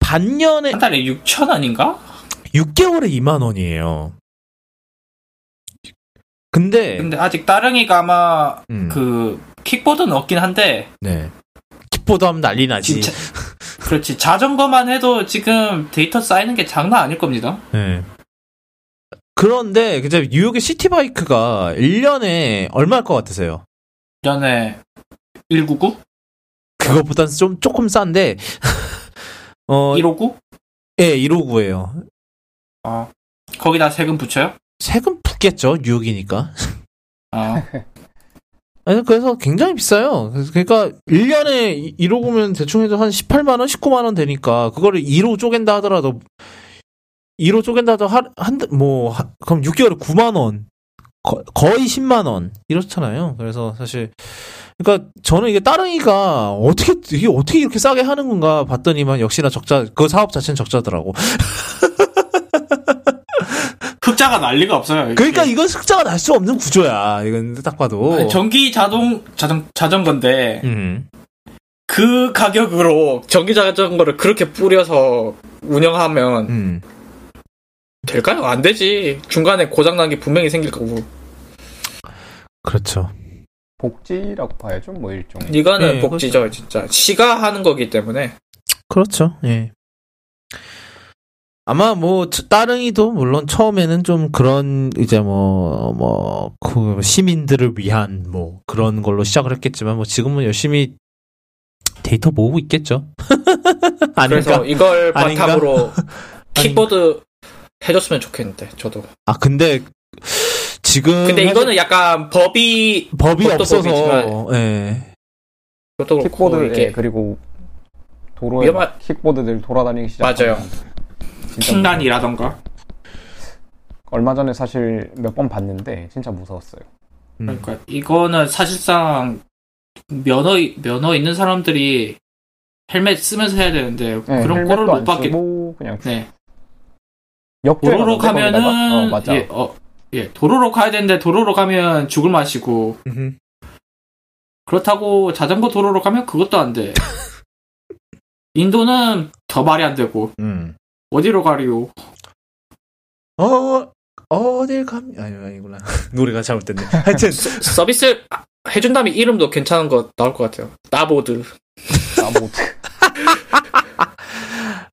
반년에 한 달에 6천 원인가? 6개월에 2만 원이에요. 근데 근데 아직 따릉이가 아마 음, 그 킥보드는 없긴 한데 네. 킥보드 하면 난리 나지. 진짜 그렇지 자전거만 해도 지금 데이터 쌓이는 게 장난 아닐 겁니다. 네. 그런데 이제 뉴욕의 시티바이크가 1년에 얼마일 것 같으세요? 전에 199, 그거보단 좀 조금 싼데 어, 159, 예, 159예요. 어 거기다 세금 붙여요? 세금 붙겠죠, 뉴욕이니까. 어 아니, 그래서 굉장히 비싸요. 그러니까 1년에 1호 구면 대충 해도 한 18만 원, 19만 원 되니까 그거를 2로 쪼갠다 하더라도 2로 쪼갠다 하더라도 한, 한 달- 뭐 하- 그럼 6개월에 9만 원. 거, 거의 10만 원 이렇잖아요. 그래서 사실 그러니까 저는 이게 따릉이가 어떻게 이게 어떻게 이렇게 싸게 하는 건가 봤더니만 역시나 적자 그 사업 자체는 적자더라고. 흑자가 난리가 없어요. 그러니까 이건 흑자가 날 수 없는 구조야. 이건 딱 봐도. 아니, 전기 자동 자전 자전거인데 음. 그 가격으로 전기 자전거를 그렇게 뿌려서 운영하면 음. 될까요? 안 되지. 중간에 고장 난 게 분명히 생길 거고. 그렇죠. 복지라고 봐야죠, 뭐 일종의. 이거는 네, 복지죠, 진짜. 시가 하는 거기 때문에. 그렇죠. 예. 아마 뭐 저- 따릉이도 물론 처음에는 좀 그런 이제 뭐뭐 그 시민들을 위한 뭐 그런 걸로 시작을 했겠지만 뭐 지금은 열심히 데이터 모으고 있겠죠. 아닌가? 그래서 이걸? 바탕으로 킥보드 해줬으면 좋겠는데, 저도. 아 근데 지금 근데 이거는 약간 법이, 법이 없어서 예. 그렇고, 킥보드 이게 예, 그리고 도로에 위험한- 막 킥보드들 돌아다니기 시작하면 맞아요. 킹란이라던가. 얼마 전에 사실 몇 번 봤는데 진짜 무서웠어요. 음. 그러니까 이거는 사실상 면허, 면허 있는 사람들이 헬멧 쓰면서 해야 되는데, 네, 그런 꼴을 못안 받게. 그냥 네. 도로로? 가면은 어, 맞아. 예, 어, 예, 도로로 가야 되는데 도로로 가면 죽을 맛이고 음흠. 그렇다고 자전거 도로로 가면 그것도 안 돼. 인도는 더 말이 안 되고 음. 어디로 가리요? 어 어딜 감 아니 아니구나 노래가 잘못됐네. 하여튼 서비스 해준다면 이름도 괜찮은 거 나올 것 같아요. 나보드. 아, 뭐,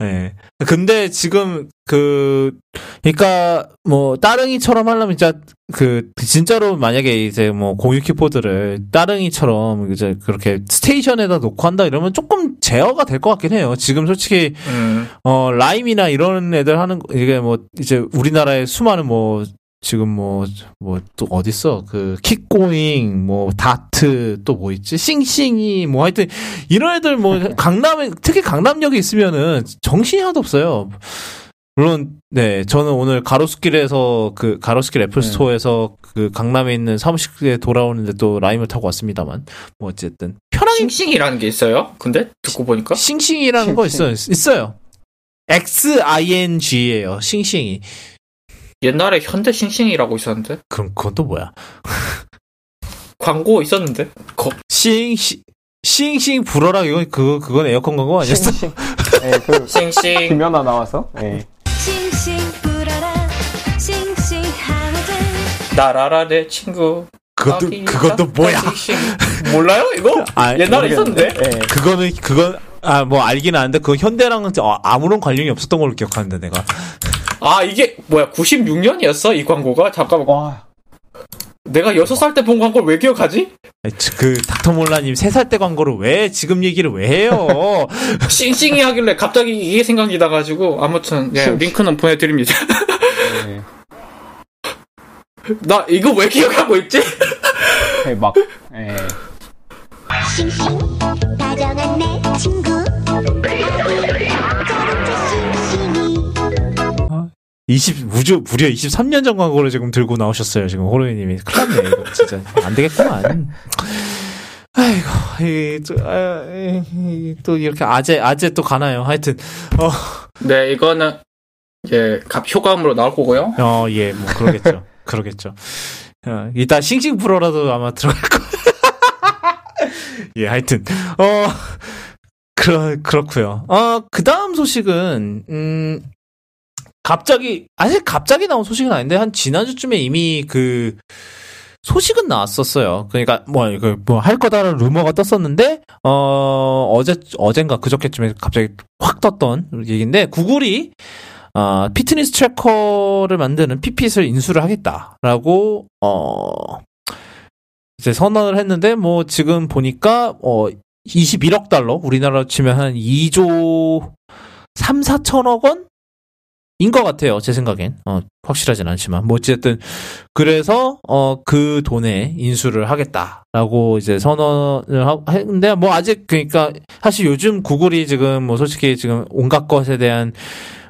네. 근데 지금 그 그러니까 뭐 따릉이처럼 하려면 진짜 그 진짜로 만약에 이제 뭐 공유 키보드를 따릉이처럼 이제 그렇게 스테이션에다 놓고 한다 이러면 조금 제어가 될 것 같긴 해요. 지금 솔직히 음. 어 라임이나 이런 애들 하는 거- 이게 뭐 이제 우리나라에 수많은 뭐 지금 뭐 뭐 또 어딨어 그 킥고잉 뭐 다트 또 뭐 있지 싱싱이 뭐 하여튼 이런 애들 뭐 강남에 특히 강남역에 있으면은 정신이 하나도 없어요. 물론 네 저는 오늘 가로수길에서 그 가로수길 애플 네. 스토어에서 그 강남에 있는 사무실에 돌아오는데 또 라임을 타고 왔습니다만 뭐 어쨌든 편하게 싱싱이라는 게 있어요? 근데 듣고 보니까 싱싱이라는 거 있어요. 있어요. XING예요. 싱싱이. 옛날에 현대 싱싱이라고 있었는데 그럼 그건 또 뭐야? 광고 있었는데 거, 싱싱 싱싱 불어라 이건 그거 그건 에어컨 광고 아니었어? 싱싱. 예, 그 싱싱 김연아 나와서. 예. 날아라 내 친구 그것도 아기 그것도 짜- 뭐야? 싱싱. 몰라요 이거? 아, 옛날에 있었는데 예. 그거는 그건 아 뭐 알긴 아는데 그건 현대랑은 저- 아무런 관련이 없었던 걸로 기억하는데 내가 아 이게 뭐야 96년이었어 이 광고가 잠깐만 와. 내가 6살 때 본 광고를 왜 기억하지? 그 닥터 몰라님 세살때 광고를 왜 지금 얘기를 왜 해요? 싱싱이 하길래 갑자기 이게 생각이 나가지고 아무튼 예, 링크는 보내드립니다 예. 나 이거 왜 기억하고 있지? 예, 막. 예. 싱싱 다정한 내 친구 20 무려 무려 23년 전 광고를 지금 들고 나오셨어요. 지금 호로이 님이. 큰일 났네 이거. 진짜. 안 되겠구만. 아이고 이, 또, 아, 이, 이, 또 이렇게 아재 아재 또 가나요? 하여튼 네 이거는 예, 갑 효과음으로 나올 거고요. 어 예 뭐 그러겠죠. 그러겠죠. 어, 이따 싱싱 프로라도 아마 들어갈 거. 예 하여튼 어 그러 그렇고요. 어 그 다음 소식은 음 갑자기 아직 갑자기 나온 소식은 아닌데 한 지난주쯤에 이미 그 소식은 나왔었어요. 그러니까 뭐 이거 뭐할 거다라는 루머가 떴었는데 어 어제 어젠가 그저께쯤에 갑자기 확 떴던 얘기인데 구글이 아 fitness tracker를 만드는 피핏을 인수를 하겠다라고 어 이제 선언을 했는데 뭐 지금 보니까 어 21억 달러 우리나라로 치면 한 2조 3, 4천억 원? 인 것 같아요, 제 생각엔. 어, 확실하진 않지만. 뭐, 어쨌든, 그래서, 어, 그 돈에 인수를 하겠다라고 이제 선언을 하, 했는데, 뭐, 아직, 그니까, 사실 요즘 구글이 지금, 뭐, 솔직히 지금 온갖 것에 대한,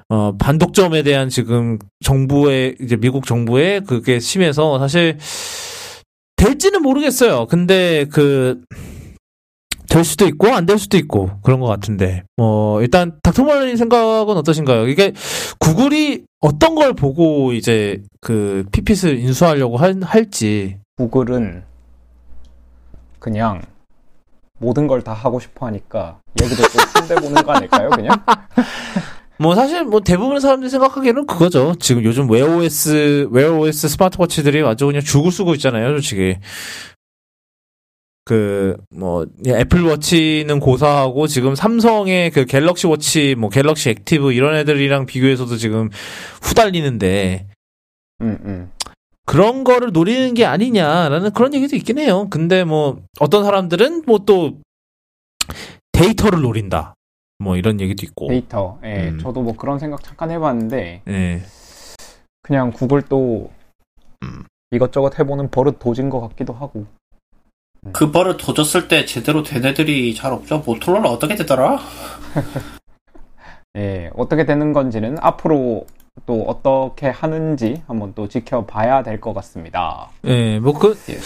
어, 반독점에 대한 지금 정부의, 이제 미국 정부의 그게 심해서 사실, 될지는 모르겠어요. 근데 그, 될 수도 있고 안 될 수도 있고 그런 것 같은데 뭐 일단 닥터멀린 생각은 어떠신가요? 이게 구글이 어떤 걸 보고 이제 그 피핏을 인수하려고 할, 할지 구글은 그냥 모든 걸 다 하고 싶어 하니까 얘기를 좀 손대보는 거 아닐까요, 그냥? 뭐 사실 뭐 대부분의 사람들이 생각하기에는 그거죠. 지금 요즘 웨어OS 웨어OS 스마트워치들이 아주 그냥 죽을 쓰고 있잖아요, 솔직히. 그 뭐 애플 워치는 고사하고 지금 삼성의 그 갤럭시 워치 뭐 갤럭시 액티브 이런 애들이랑 비교해서도 지금 후달리는데 음, 음. 그런 거를 노리는 게 아니냐라는 그런 얘기도 있긴 해요. 근데 뭐 어떤 사람들은 뭐 또 데이터를 노린다. 뭐 이런 얘기도 있고. 데이터. 예, 음. 저도 뭐 그런 생각 잠깐 해 봤는데 예. 그냥 구글도 음. 이것저것 해보는 버릇 도진 것 같기도 하고. 그 버릇 도졌을 때 제대로 된 애들이 잘 없죠 모토로라 어떻게 되더라? 예, 어떻게 되는 건지는 앞으로 또 어떻게 하는지 한번 또 지켜봐야 될 것 같습니다. 예, 뭐 그 예.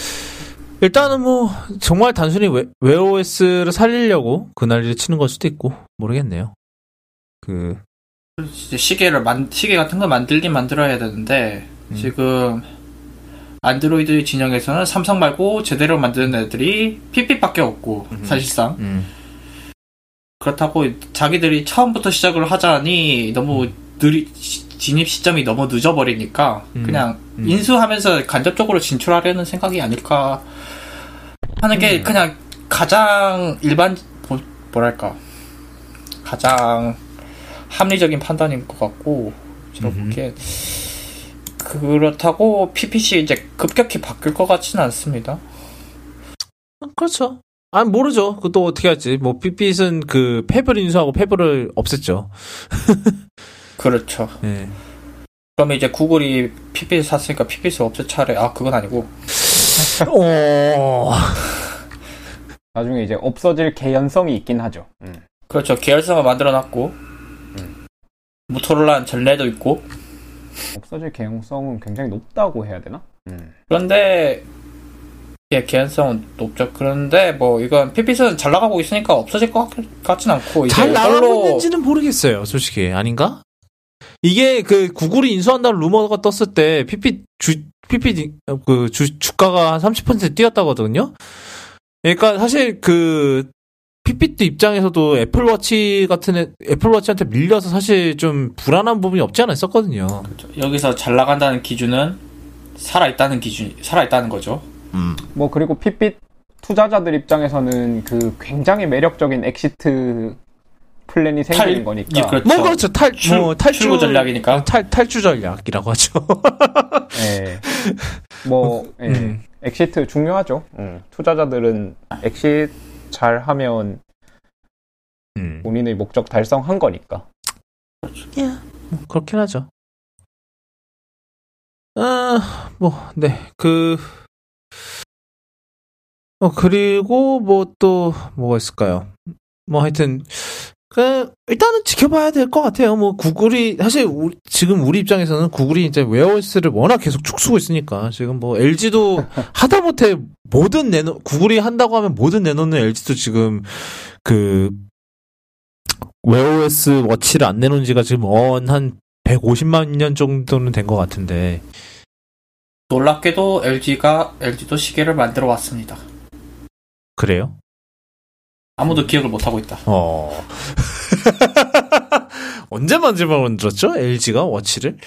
일단은 뭐 정말 단순히 웨, 웨어OS를 살리려고 그 난리를 치는 걸 수도 있고 모르겠네요. 그 이제 시계를 만 시계 같은 거 만들긴 만들어야 되는데 음. 지금 안드로이드 진영에서는 삼성 말고 제대로 만드는 애들이 핏핏밖에 없고 음. 사실상 음, 그렇다고 자기들이 처음부터 시작을 하자니 너무 느리 시- 진입 시점이 너무 늦어버리니까 음. 그냥 음. 인수하면서 간접적으로 진출하려는 생각이 아닐까 하는 게 음. 그냥 가장 일반 뭐- 뭐랄까 가장 합리적인 판단인 것 같고 제가. 보기엔 그렇다고 PPC 이제 급격히 바뀔 것 같지는 않습니다. 그렇죠. 아 모르죠. 그또 어떻게 할지. 뭐 핏핏은 그 탭을 인수하고 탭을 없앴죠. 그렇죠. 예. 그러면 이제 구글이 PPC 샀으니까 PPC 없앨 차례 아 그건 아니고 어. 나중에 이제 없어질 개연성이 있긴 하죠. 음. 그렇죠. 계열성을 만들어놨고 음. 모토로라는 전례도 있고 없어질 개연성은 굉장히 높다고 해야 되나? 음. 그런데 예, 개연성은 높죠. 그런데 뭐 이건 Fitbit은 잘 나가고 있으니까 없어질 것 같, 같진 않고 이제 잘 나가고 이걸로 있는지는 모르겠어요, 솔직히. 아닌가? 이게 그 구글이 인수한다는 루머가 떴을 때 피피 주 피피 그 주, 주가가 한 30% 뛰었다거든요. 그러니까 사실 그 Fitbit 입장에서도 애플워치 같은 애, 애플워치한테 밀려서 사실 좀 불안한 부분이 없지 않아 있었거든요. 여기서 잘 나간다는 기준은 살아 있다는 기준 살아 있다는 거죠. 음. 뭐 그리고 Fitbit 투자자들 입장에서는 그 굉장히 매력적인 exit plan이 생기는 거니까. 예, 그렇죠. 뭐 그렇죠. 탈, 출- 뭐 탈주 출구 전략이니까. 어, 탈 탈주 전략이라고 하죠. 예. 뭐 예. 음. exit 중요하죠. 음. 투자자들은 exit 잘 하면 음. 본인의 목적 달성한 거니까. 뭐 그렇긴 하죠. 아, 뭐, 네, 그, 어, 그리고 뭐 또, 뭐가 있을까요? 뭐 하여튼, 그, 일단은 지켜봐야 될 것 같아요. 뭐, 구글이, 사실, 우리- 지금 우리 입장에서는 구글이 이제 웨어OS를 워낙 계속 축소고 있으니까, 지금 뭐, LG도 하다못해 모든 내놓, 구글이 한다고 하면 모든 내놓는 LG도 지금, 그, 웨어OS 워치를 안 내놓은 지가 지금 언한 150만 년 정도는 된 것 같은데. 놀랍게도 LG가 LG도 시계를 만들어 왔습니다. 그래요? 아무도 기억을 못 하고 있다. 어. 언제 만들어 만들었죠? LG가 워치를?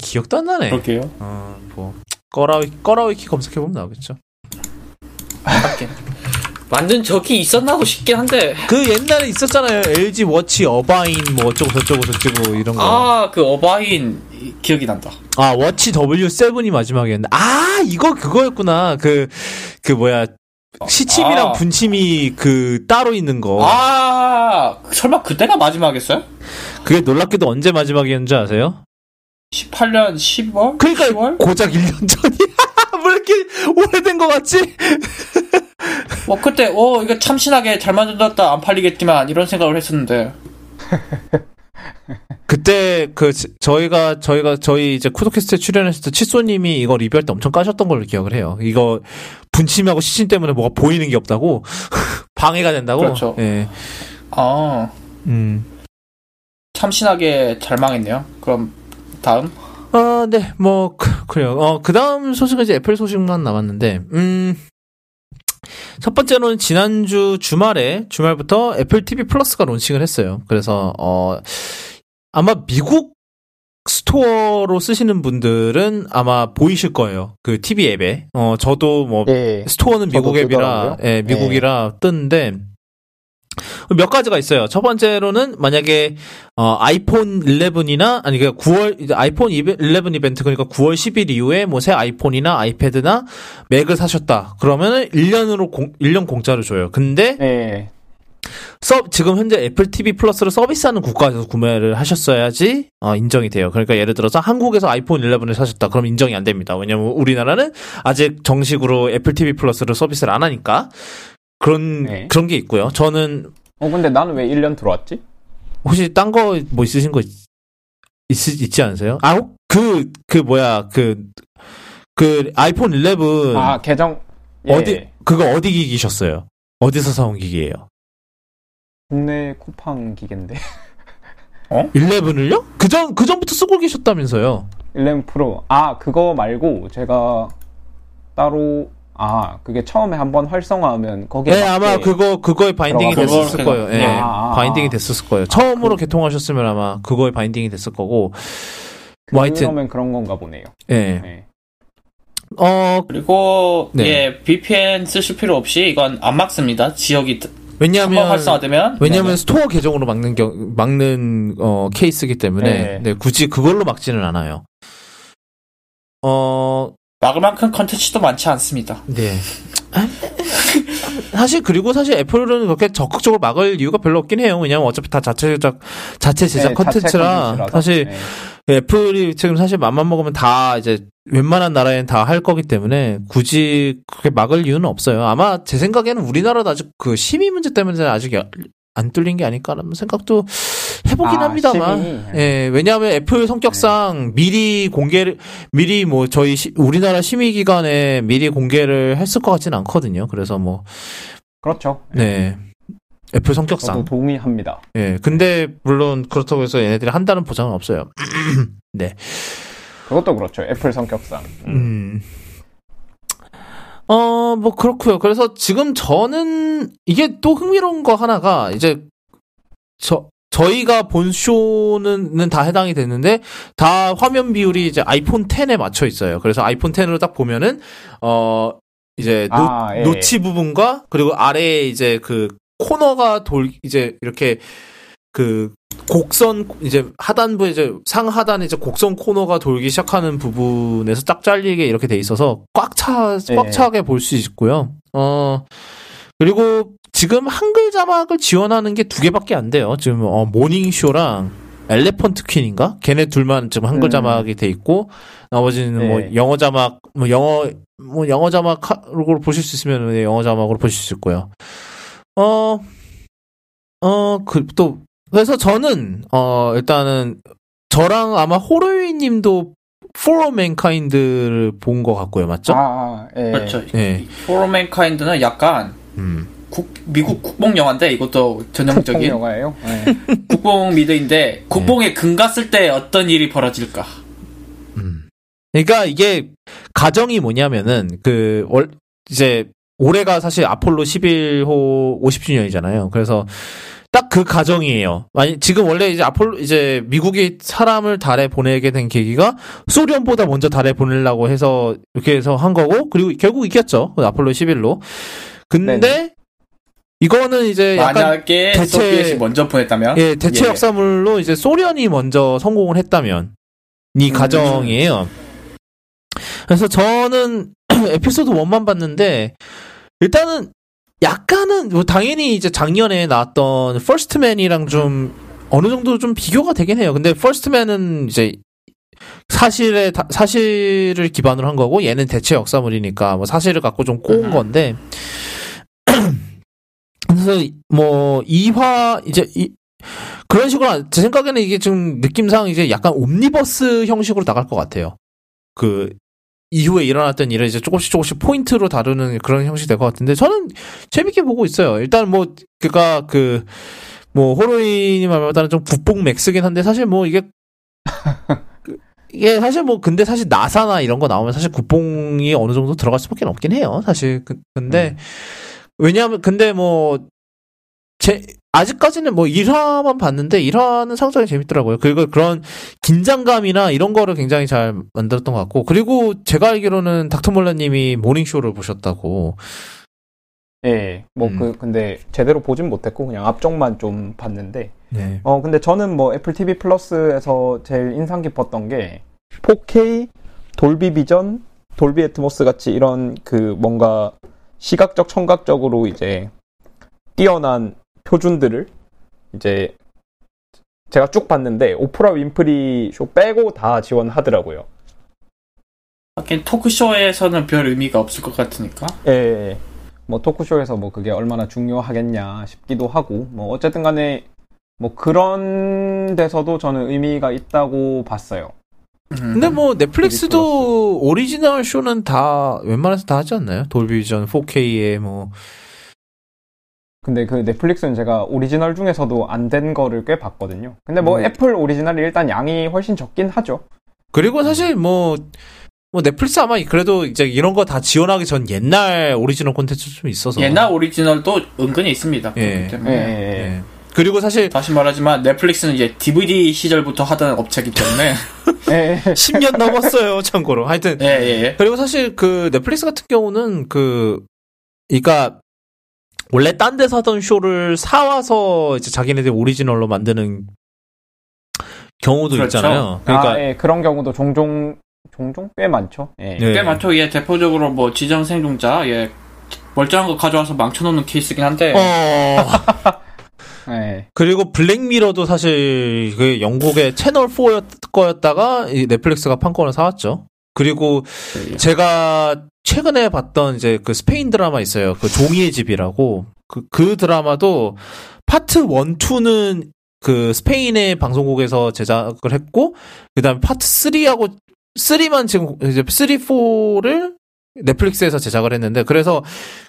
기억도 안 나네. 그럴게요. 어, 뭐. 꺼라위, 꺼라위키 검색해 보면 나오겠죠. 하긴. 만든 적이 있었나 고 싶긴 한데. 그 옛날에 있었잖아요. LG 워치 어바인 뭐 어쩌고 저쩌고 저쩌고 이런 거. 아, 그 어바인 이- 기억이 난다. 아, 워치 W7이 마지막이었는데. 아, 이거 그거였구나. 그, 그 뭐야. 시침이랑 아. 분침이 그 따로 있는 거. 아, 설마 그때가 마지막이었어요? 그게 놀랍게도 언제 마지막이었는지 아세요? 18년 10월? 그러니까 10월? 고작 1년 전이야. 왜 이렇게 오래된 것 같지? 뭐 그때 어 이거 참신하게 잘 만들었다 안 팔리겠지만 이런 생각을 했었는데 그때 그 지- 저희가 저희가 저희 이제 쿠도캐스트에 출연했을 때 칫소님이 이거 리뷰할 때 엄청 까셨던 걸로 기억을 해요. 이거 분침하고 시침 때문에 뭐가 보이는 게 없다고 방해가 된다고. 그렇죠. 예. 아 음. 참신하게 잘 망했네요. 그럼 다음 아, 네, 뭐, 그, 그래요. 어, 그 다음 소식은 이제 애플 소식만 남았는데, 음, 첫 번째로는 지난주 주말에, 주말부터 애플 TV 플러스가 론칭을 했어요. 그래서, 어, 아마 미국 스토어로 쓰시는 분들은 아마 보이실 거예요. 그 TV 앱에. 어, 저도 뭐, 예. 스토어는 미국 앱이라. 예, 미국이라 뜨는데, 몇 가지가 있어요. 첫 번째로는 만약에 어, 아이폰 11이나 아니 그 9월 이제 아이폰 11 이벤트 그러니까 9월 10일 이후에 뭐 새 아이폰이나 아이패드나 맥을 사셨다. 그러면은 1년으로 공, 1년 공짜로 줘요. 근데 예. 서, 지금 현재 애플 TV 플러스를 서비스하는 국가에서 구매를 하셨어야지 어, 인정이 돼요. 그러니까 예를 들어서 한국에서 아이폰 11을 사셨다. 그럼 인정이 안 됩니다. 왜냐면 우리나라는 아직 정식으로 애플 TV 플러스를 서비스를 안 하니까 그런 네. 그런 게 있고요. 저는 어 근데 나는 왜 1년 들어왔지? 혹시 딴 거 뭐 있으신 거 있, 있, 있지 않으세요? 아, 그, 그 뭐야, 그, 그 아이폰 11 아 계정 예. 어디, 그거 어디 기기셨어요? 어디서 사온 기기예요? 국내 쿠팡 기계인데 11을요? 그 전, 그 전부터 쓰고 계셨다면서요? 11 프로 아 그거 말고 제가 따로 아 그게 처음에 한번 활성화하면 거기에 네, 아마 그거, 그거에 binding이 됐었을 거예요. 예. 네. 아, 아, binding이 아. 됐었을 거예요. 처음으로 개통하셨으면 아마 그거에 binding이 됐을 거고. 뭐 하여튼, 그러면 그런 건가 보네요. 예. 네. 어, 그리고 네. 예 VPN 쓰실 필요 없이 이건 안 막습니다. 지역이 왜냐면, 활성화되면 왜냐면 네네. 스토어 계정으로 막는 경, 막는 어 케이스이기 때문에 네. 네, 굳이 그걸로 막지는 않아요. 어, 막을 만큼 컨텐츠도 많지 않습니다. 네. 사실 그리고 사실 애플은 그렇게 적극적으로 막을 이유가 별로 없긴 해요. 왜냐면 어차피 다 자체 제작 자체 제작 네, 컨텐츠라 컨텐츠라서. 사실 네. 애플이 지금 사실 맘만 먹으면 다 이제 웬만한 나라엔 다 할 거기 때문에 굳이 그렇게 막을 이유는 없어요. 아마 제 생각에는 우리나라도 아직 그 심의 문제 때문에 아직 안 뚫린 게 아닐까라는 생각도 해보긴 아, 합니다만. 심의. 예, 왜냐하면 애플 성격상 미리 공개를 미리 뭐 저희 시- 우리나라 심의 기관에 미리 공개를 했을 것 같지는 않거든요. 그래서 뭐 그렇죠. 네. 애플 성격상. 동의합니다. 예. 근데 물론 그렇다고 해서 얘네들이 한다는 보장은 없어요. 네. 그것도 그렇죠. 애플 성격상. 음. 어, 뭐 그렇고요. 그래서 지금 저는 이게 또 흥미로운 거 하나가 이제 저 저희가 본 쇼는 다 해당이 됐는데 다 화면 비율이 이제 아이폰 10에 맞춰 있어요. 그래서 아이폰 10으로 딱 보면은 어 이제 노, 아, 예. notch 부분과 그리고 아래에 이제 그 코너가 돌 이제 이렇게 그 곡선 이제 하단부 이제 상하단에 이제 곡선 코너가 돌기 시작하는 부분에서 딱 잘리게 이렇게 돼 있어서 꽉차 예. 꽉 차게 볼 수 있고요. 어 그리고 지금 한글 자막을 지원하는 게 두 개밖에 안 돼요. 지금 어, 모닝쇼랑 엘레펀트 퀸인가? 걔네 둘만 지금 한글 음. 자막이 돼 있고 나머지는 뭐 네. 영어 자막 뭐 영어 뭐 영어 자막으로 보실 수 있으면 네, 영어 자막으로 보실 수 있고요. 어, 어, 그, 또, 그래서 저는, 어, 일단은, 저랑 아마 호로이 님도 For Mankind를 본 것 같고요, 맞죠? 아, 예. 그렇죠. 예. 포로 맨카인드는 약간 음. 국- 미국 국뽕 영화인데 이것도 전형적인 영화예요. 예. 국뽕 미드인데 국뽕에 금 갔을 때 어떤 일이 벌어질까? 음. 그러니까 이게 가정이 뭐냐면은 그 월 이제 올해가 사실 아폴로 11호 50주년이잖아요. 그래서 딱 그 가정이에요. 아니 지금 원래 이제 아폴로 이제 미국이 사람을 달에 보내게 된 계기가 소련보다 먼저 달에 보내려고 해서 이렇게 해서 한 거고 그리고 결국 이겼죠. 그 아폴로 11로. 근데 네네. 이거는 이제 약간 만약에 대체- 소비엣이 먼저 보냈다면 예, 대체 예. 역사물로 이제 소련이 먼저 성공을 했다면 이 음. 가정이에요. 그래서 저는 에피소드 1만 봤는데 일단은 약간은 뭐 당연히 이제 작년에 나왔던 퍼스트맨이랑 좀 어느 정도 좀 비교가 되긴 해요. 근데 퍼스트맨은 이제 사실에 다- 사실을 기반으로 한 거고 얘는 대체 역사물이니까 뭐 사실을 갖고 좀 꼬은 음. 건데 그래서 뭐 2화 이제 이 그런 식으로 안- 제 생각에는 이게 좀 느낌상 이제 약간 옴니버스 형식으로 나갈 것 같아요. 그 이후에 일어났던 일을 이제 조금씩 조금씩 포인트로 다루는 그런 형식이 될 것 같은데 저는 재밌게 보고 있어요. 일단 뭐 그가 그 뭐 호로이님 말보다는 좀 국뽕 맥스긴 한데 사실 뭐 이게 그- 이게 사실 뭐 근데 사실 나사나 이런 거 나오면 사실 국뽕이 어느 정도 들어갈 수밖에 없긴 해요. 사실 그- 근데 왜냐하면 근데 뭐 제 아직까지는 뭐 1화만 봤는데 1화는 상당히 재밌더라고요. 그리고 그런 긴장감이나 이런 거를 굉장히 잘 만들었던 것 같고 그리고 제가 알기로는 닥터몰라님이 모닝쇼를 보셨다고. 예. 뭐 음. 그 근데 제대로 보진 못했고 그냥 앞쪽만 좀 봤는데 네. 어 근데 저는 뭐 애플 TV 플러스에서 제일 인상 깊었던 게 4K 돌비 비전, 돌비 애트모스 같이 이런 그 뭔가 시각적 청각적으로 이제 뛰어난 표준들을 이제 제가 쭉 봤는데 오프라 윈프리 쇼 빼고 다 지원하더라고요. 하긴 토크쇼에서는 별 의미가 없을 것 같으니까. 예. 뭐 토크쇼에서 뭐 그게 얼마나 중요하겠냐 싶기도 하고 뭐 어쨌든 간에 뭐 그런 데서도 저는 의미가 있다고 봤어요. 근데 뭐 넷플릭스도 오리지널 쇼는 다 웬만해서 다 하지 않나요? 돌비 비전 4K에 뭐 근데 그 넷플릭스는 제가 오리지널 중에서도 안 된 거를 꽤 봤거든요. 근데 뭐 음. 애플 오리지널이 일단 양이 훨씬 적긴 하죠. 그리고 사실 뭐, 뭐 넷플릭스 아마 그래도 이제 이런 거 다 지원하기 전 옛날 오리지널 콘텐츠 좀 있어서. 옛날 오리지널도 은근히 있습니다. 예. 그렇기 예, 때문에. 예, 예. 예. 그리고 사실 다시 말하지만 넷플릭스는 이제 DVD 시절부터 하던 업체이기 때문에 예, 예. 10년 넘었어요, 참고로. 하여튼. 예, 예, 예. 그리고 사실 그 넷플릭스 같은 경우는 그, 그니까, 원래 딴 데서 하던 쇼를 사와서 이제 자기네들 오리지널로 만드는 경우도 그렇죠. 있잖아요. 그러니까, 아, 예, 그런 경우도 종종 종종 꽤 많죠. 예. 네. 꽤 많죠. 예, 대표적으로 뭐 지정 생존자, 예, 멀쩡한 거 가져와서 망쳐놓는 케이스긴 한데. 어, 예. 그리고 블랙미러도 사실 그 영국의 채널 4 거였다가 이 넷플릭스가 판권을 사왔죠. 그리고 예. 제가 최근에 봤던 이제 그 스페인 드라마 있어요. 그 종이의 집이라고. 그, 그 드라마도 파트 1, 2는 그 스페인의 방송국에서 제작을 했고 그 다음에 파트 3하고 3만 지금 이제 3, 4를 넷플릭스에서 제작을 했는데 그래서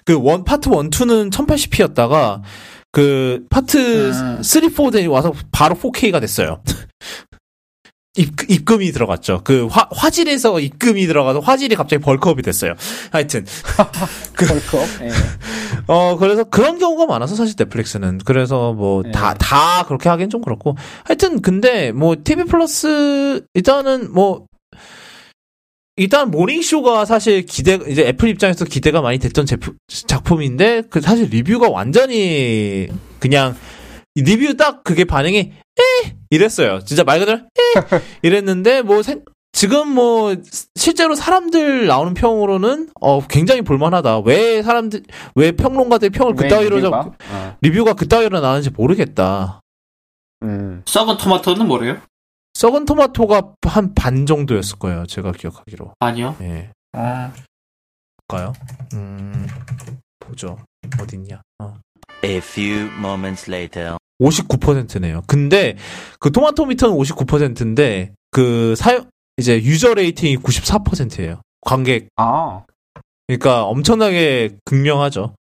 그 원 파트 1, 2는 1080p였다가 그 파트 음. 3, 4에 와서 바로 4K가 됐어요. 입, 입금이 들어갔죠. 그 화, 화질에서 입금이 들어가서 화질이 갑자기 bulk up이 됐어요. 하여튼 bulk up. 예. 어, 그래서 그런 경우가 많아서 사실 넷플릭스는. 그래서 뭐, 네. 다, 다 그렇게 하긴 좀 그렇고. 하여튼, 근데 뭐, TV 플러스, 일단은 뭐, 일단 모닝쇼가 사실 기대, 이제 애플 입장에서 기대가 많이 됐던 제품, 작품인데, 그 사실 리뷰가 완전히 그냥, 리뷰 딱 그게 반응이, 에! 이랬어요. 진짜 말 그대로, 에! 이랬는데, 뭐, 생, 지금 뭐, 실제로 사람들 나오는 평으로는, 어, 굉장히 볼만하다. 왜 사람들, 왜 평론가들 평을 왜 그따위로, 리뷰가? 적- 어. 리뷰가 그따위로 나는지 모르겠다. 음. 썩은 토마토는 뭐래요? 썩은 토마토가 한 반 정도였을 거예요. 제가 기억하기로. 아니요. 예. 어. 볼까요? 음, 보죠. 어딨냐. 어. A few moments later. 59%네요. 근데 그 토마토 미터는 59%인데 그 사용 이제 유저 레이팅이 94%예요. 관객 아. 그러니까 엄청나게 극명하죠.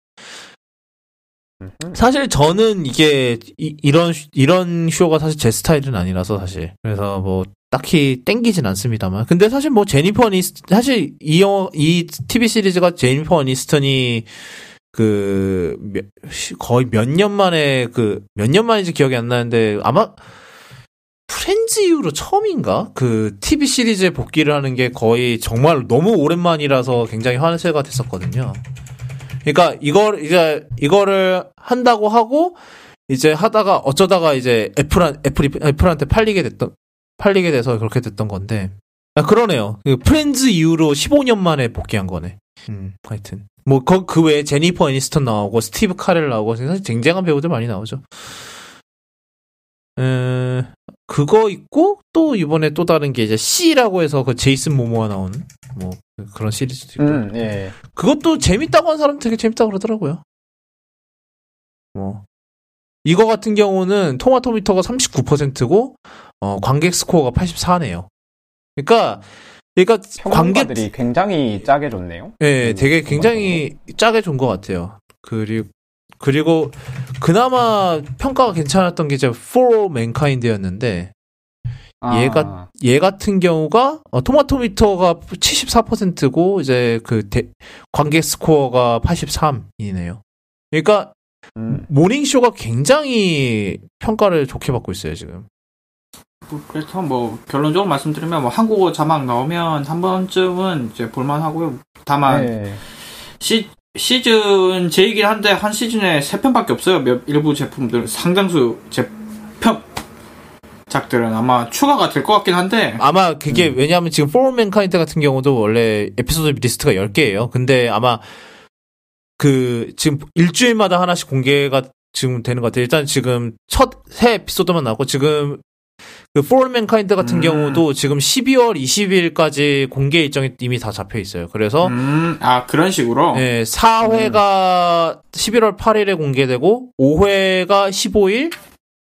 사실 저는 이게 이, 런 이런 쇼가 사실 제 스타일은 아니라서 사실 그래서 뭐 딱히 땡기진 않습니다만 근데 사실 뭐 제니퍼 아니스 사실 이 영화 이 TV 시리즈가 제니퍼 아니스턴이 그 거의 몇 년 만에 그 몇 년 만인지 기억이 안 나는데 아마 프렌즈 이후로 처음인가 그 TV 시리즈에 복귀를 하는 게 거의 정말 너무 오랜만이라서 굉장히 환세가 됐었거든요. 그러니까 이걸 이제 이거를 한다고 하고 이제 하다가 어쩌다가 이제 애플한 애플이 애플한테 팔리게 됐던 팔리게 돼서 그렇게 됐던 건데 아 그러네요. 그 프렌즈 이후로 15년 만에 복귀한 거네. 음 하여튼 뭐 그 그 외에 제니퍼 애니스턴 나오고 스티브 카렐 나오고 사실 쟁쟁한 배우들 많이 나오죠. 에 그거 있고 또 이번에 또 다른 게 이제 See라고 해서 그 제이슨 모모아가 나오는 뭐 그런 시리즈도 있고 음, 예. 그것도 재밌다고 한 사람 되게 재밌다고 그러더라고요. 뭐 이거 같은 경우는 토마토미터가 39%고 어 관객 스코어가 84네요. 그러니까 그러니까 관객 평론가들이 굉장히 짜게 줬네요. 예, 음, 되게 굉장히 짜게 준 것 같아요. 그리고 그리고 그나마 평가가 괜찮았던 게 이제 For Mankind였는데 아, 얘가- 얘 같은 경우가 어, 토마토미터가 74%고 이제 그 대- 관객 스코어가 83이네요. 그러니까 음, 모닝쇼가 굉장히 평가를 좋게 받고 있어요 지금. 뭐, 그래서 뭐 결론적으로 말씀드리면 뭐 한국어 자막 나오면 한 번쯤은 이제 볼만하고요. 다만 네. 시 시즌 제이긴 한데 한 시즌에 세 편밖에 없어요. 몇 일부 제품들 상당수 제편 작들은 아마 추가가 될 것 같긴 한데 아마 그게 왜냐하면 지금 For Mankind 같은 경우도 원래 에피소드 리스트가 10개예요. 근데 아마 그 지금 일주일마다 하나씩 공개가 지금 되는 것 같아요. 일단 지금 첫 새 에피소드만 나왔고 지금 그 For Mankind 같은 음. 경우도 지금 12월 20일까지 공개 일정이 이미 다 잡혀 있어요. 그래서 음, 아 그런 식으로 네, 4회가 11월 8일에 공개되고 5회가 15일,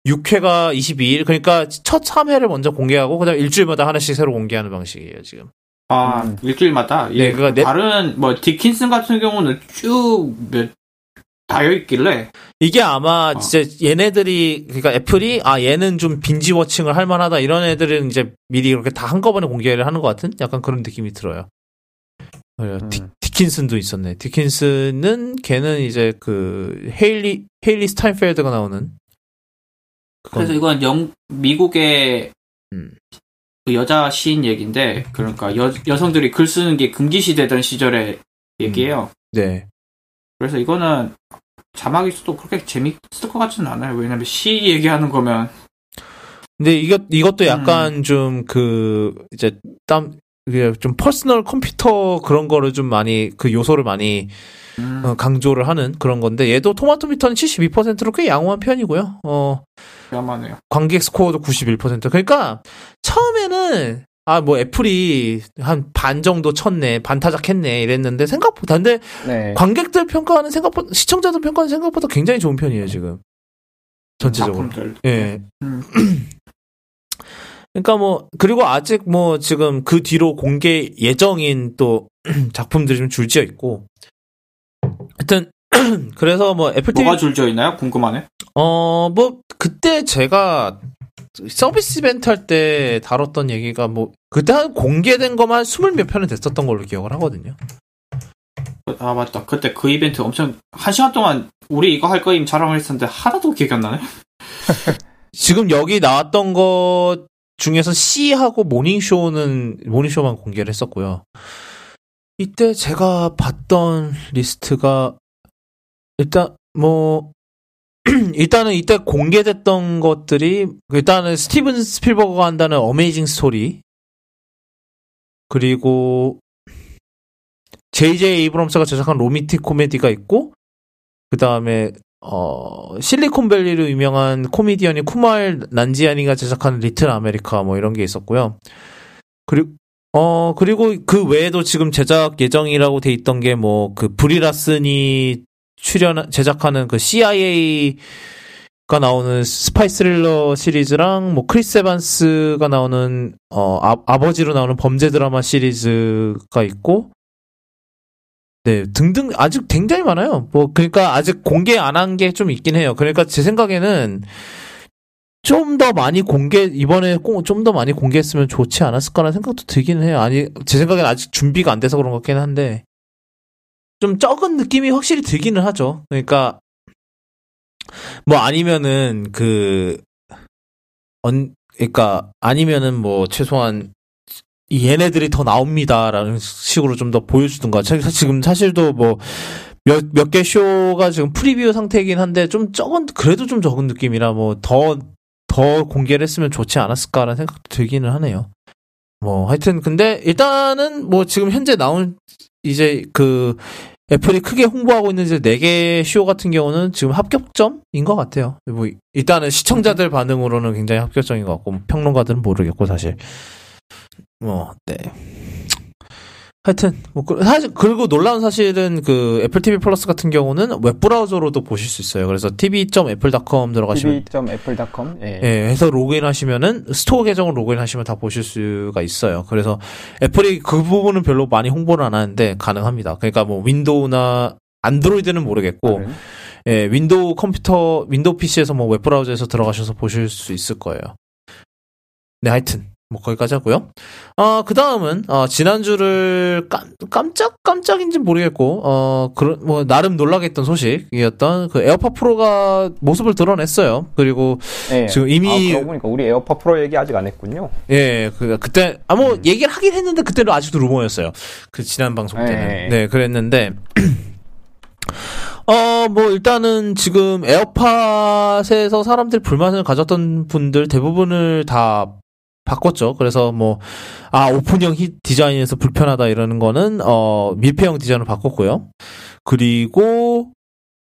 6회가 22일. 그러니까 첫 3회를 먼저 공개하고 그다음 일주일마다 하나씩 새로 공개하는 방식이에요, 지금. 아 음. 일주일마다 네, 예, 넷- 다른 뭐 디킨슨 같은 경우는 쭉 몇 다여 있길래 이게 아마 어. 진짜 얘네들이 그러니까 애플이 아 얘는 좀 binge watching을 할 만하다 이런 애들은 이제 미리 이렇게 다 한꺼번에 공개를 하는 것 같은 약간 그런 느낌이 들어요. 그래요. 음. 디, 디킨슨도 있었네. 디킨슨은 걔는 이제 그 헤일리 헤일리 스타인펠드가 나오는 그건 그래서 이건 영 미국의 음. 그 여자 시인 얘기인데 그러니까 여, 여성들이 글 쓰는 게 금기시되던 시절의 얘기예요. 네. 그래서 이거는 자막이 있어도 그렇게 재밌을 것 같지는 않아요. 왜냐면 시 얘기하는 거면 근데 이것 이것도 음. 약간 좀 그 이제 땀 이게 좀 퍼스널 컴퓨터 그런 거를 좀 많이 그 요소를 많이 음, 어, 강조를 하는 그런 건데 얘도 토마토 미터는 72%로 꽤 양호한 편이고요. 어 위험하네요. 관객 스코어도 91%. 그러니까 처음에는 아 뭐 애플이 한 반 정도 쳤네 반 타작했네 이랬는데 생각보다 근데 네. 관객들 평가하는 생각보다 시청자들 평가하는 생각보다 굉장히 좋은 편이에요 지금. 전체적으로. 예. 음. 그러니까 뭐 그리고 아직 뭐 지금 그 뒤로 공개 예정인 또 작품들이 좀 줄지어 있고 하여튼 그래서 뭐 애플 TV 뭐가 줄져 있나요? 궁금하네. 어 뭐 그때 제가 서비스 이벤트 할 때 다뤘던 얘기가 뭐 그때 한 공개된 것만 스물 몇 편은 됐었던 걸로 기억을 하거든요. 아 맞다. 그때 그 이벤트 엄청 한 시간 동안 우리 이거 할 거임 자랑을 했었는데 하나도 기억이 안 나네. 지금 여기 나왔던 것 중에서 C하고 모닝쇼는 모닝쇼만 공개를 했었고요. 이때 제가 봤던 리스트가 일단 뭐 일단은 이때 공개됐던 것들이 일단은 스티븐 스필버거가 한다는 어메이징 스토리 그리고 JJ 에이브럼스가 제작한 로맨틱 코미디가 있고 그 다음에 어, 실리콘밸리로 유명한 코미디언인 쿠마일 난지아니가 제작한 리틀 아메리카 뭐 이런 게 있었고요. 그리고 어 그리고 그 외에도 지금 제작 예정이라고 돼 있던 게 뭐 그 브리 라슨이 출연 제작하는 그 CIA가 나오는 스파이 스릴러 시리즈랑 뭐 크리스 에반스가 나오는 어 아, 아버지로 나오는 범죄 드라마 시리즈가 있고 네, 등등 아직 굉장히 많아요. 뭐 그러니까 아직 공개 안 한 게 좀 있긴 해요. 그러니까 제 생각에는 좀 더 많이 공개 이번에 좀 더 많이 공개했으면 좋지 않았을까라는 생각도 들긴 해요. 아니 제 생각엔 아직 준비가 안 돼서 그런 것 같긴 한데 좀 적은 느낌이 확실히 들기는 하죠. 그러니까 뭐 아니면은 그 언, 그러니까 아니면은 뭐 최소한 이 얘네들이 더 나옵니다라는 식으로 좀 더 보여주든가. 자- 지금 사실도 뭐 몇 몇 개 쇼가 지금 프리뷰 상태이긴 한데 좀 적은 그래도 좀 적은 느낌이라 뭐 더 더 공개를 했으면 좋지 않았을까라는 생각도 들기는 하네요. 뭐 하여튼 근데 일단은 뭐 지금 현재 나온 이제 그 애플이 크게 홍보하고 있는 이제 네 개 쇼 같은 경우는 지금 합격점인 것 같아요. 뭐 일단은 시청자들 반응으로는 굉장히 합격점인 것 같고 뭐 평론가들은 모르겠고 사실. 뭐, 네. 하여튼, 뭐, 그- 사실, 그리고 놀라운 사실은 그 애플 TV 플러스 같은 경우는 웹 브라우저로도 보실 수 있어요. 그래서 tv.apple.com 들어가시면, tv.apple.com 예. 예, 해서 로그인 하시면은, 스토어 계정을 로그인 하시면 다 보실 수가 있어요. 그래서 애플이 그 부분은 별로 많이 홍보를 안 하는데 가능합니다. 그러니까 뭐, 윈도우나, 안드로이드는 모르겠고, 다른. 예, 윈도우 컴퓨터, 윈도우 PC에서 뭐 웹 브라우저에서 들어가셔서 보실 수 있을 거예요. 네, 하여튼. 뭐, 거기까지 하고요. 어, 그 다음은, 어, 지난주를 깜, 깜짝, 깜짝인지 모르겠고, 어, 그런, 뭐, 나름 놀라게 했던 소식이었던 그 에어팟 프로가 모습을 드러냈어요. 그리고, 예. 지금 이미- 아, 그러고 보니까 우리 에어팟 프로 얘기 아직 안 했군요. 예, 그, 그때, 아, 뭐, 얘기를 하긴 했는데, 그때도 아직도 루머였어요. 그, 지난 방송 때는. 예. 네, 그랬는데, 어, 뭐, 일단은 지금 에어팟에서 사람들이 불만을 가졌던 분들 대부분을 다 바꿨죠. 그래서 뭐, 아, 오픈형 히- 디자인에서 불편하다 이러는 거는, 어, 밀폐형 디자인으로 바꿨고요. 그리고,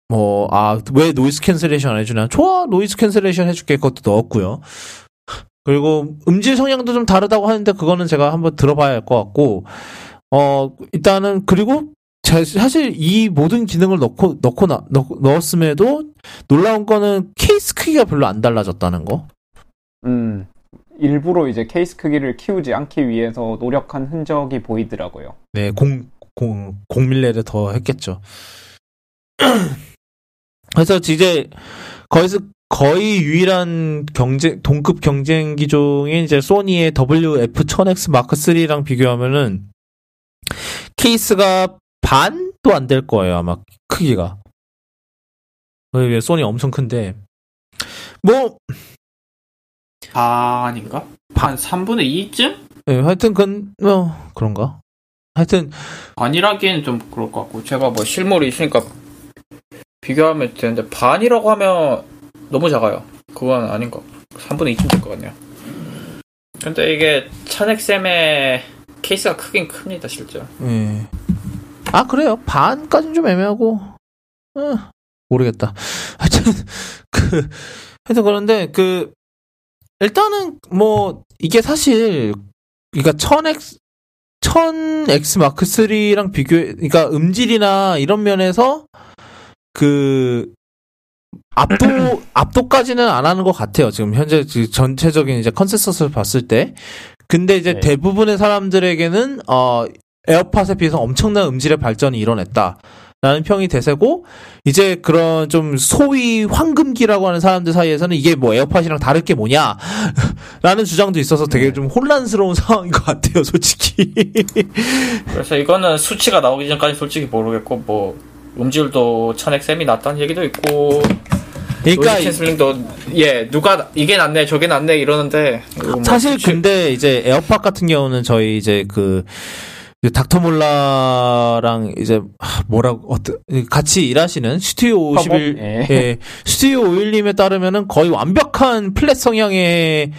뭐, 아, 왜 noise cancellation 안 해주냐? 좋아, noise cancellation 해줄게. 그것도 넣었고요. 그리고 음질 성향도 좀 다르다고 하는데 그거는 제가 한번 들어봐야 할 것 같고 어 일단은 그리고 자- 사실 이 모든 기능을 넣고 넣고 나, 넣, 넣었음에도 놀라운 거는 케이스 크기가 별로 안 달라졌다는 거. 음. 일부러 이제 케이스 크기를 키우지 않기 위해서 노력한 흔적이 보이더라고요. 네, 공, 공, 공밀레를 더 했겠죠. 그래서 이제 거기서 거의 유일한 경쟁, 동급 경쟁기 중인 이제 소니의 WF-1000X 마크 3랑 비교하면은 케이스가 반도 안 될 거예요, 아마 크기가. 소니 엄청 큰데. 뭐, 반인가? 한 3분의 2쯤? 예, 하여튼, 그, 어, 그런가? 하여튼, 반이라기에는 좀 그럴 것 같고 제가 뭐 실물이 있으니까 비교하면 되는데 반이라고 하면 너무 작아요. 그건 아닌 것. 3분의 2쯤 될 것 같네요. 근데 이게 천엑쌤의 케이스가 크긴 큽니다, 실제. 예. 아, 그래요. 반까지는 좀 애매하고, 어, 모르겠다. 하여튼, 그, 하여튼 그런데, 그, 일단은, 뭐, 이게 사실, 그니까, 1000X, 1000X 마크 3랑 비교, 그니까, 음질이나 이런 면에서, 그, 압도 압도까지는 안 하는 것 같아요. 지금 현재 그 전체적인 이제 컨센서스를 봤을 때. 근데 이제 네. 대부분의 사람들에게는 어 에어팟에 비해서 엄청난 음질의 발전이 일어났다. 라는 평이 대세고 이제 그런 좀 소위 황금귀라고 하는 사람들 사이에서는 이게 뭐 에어팟이랑 다를 게 뭐냐? 라는 주장도 있어서 되게 좀 혼란스러운 상황인 것 같아요 솔직히. 그래서 이거는 수치가 나오기 전까지 솔직히 모르겠고 뭐 음질도 1000XM이 낫다는 얘기도 있고 그러니까 cancelling도 예 누가 이게 낫네 저게 낫네 이러는데 뭐 사실 근데 이제 에어팟 같은 경우는 저희 이제 그, 그 닥터 몰라랑 이제 하, 뭐라고 어떤 같이 일하시는 스튜디오 51 예. 예, 스튜디오 51님에 따르면은 거의 완벽한 flat 성향의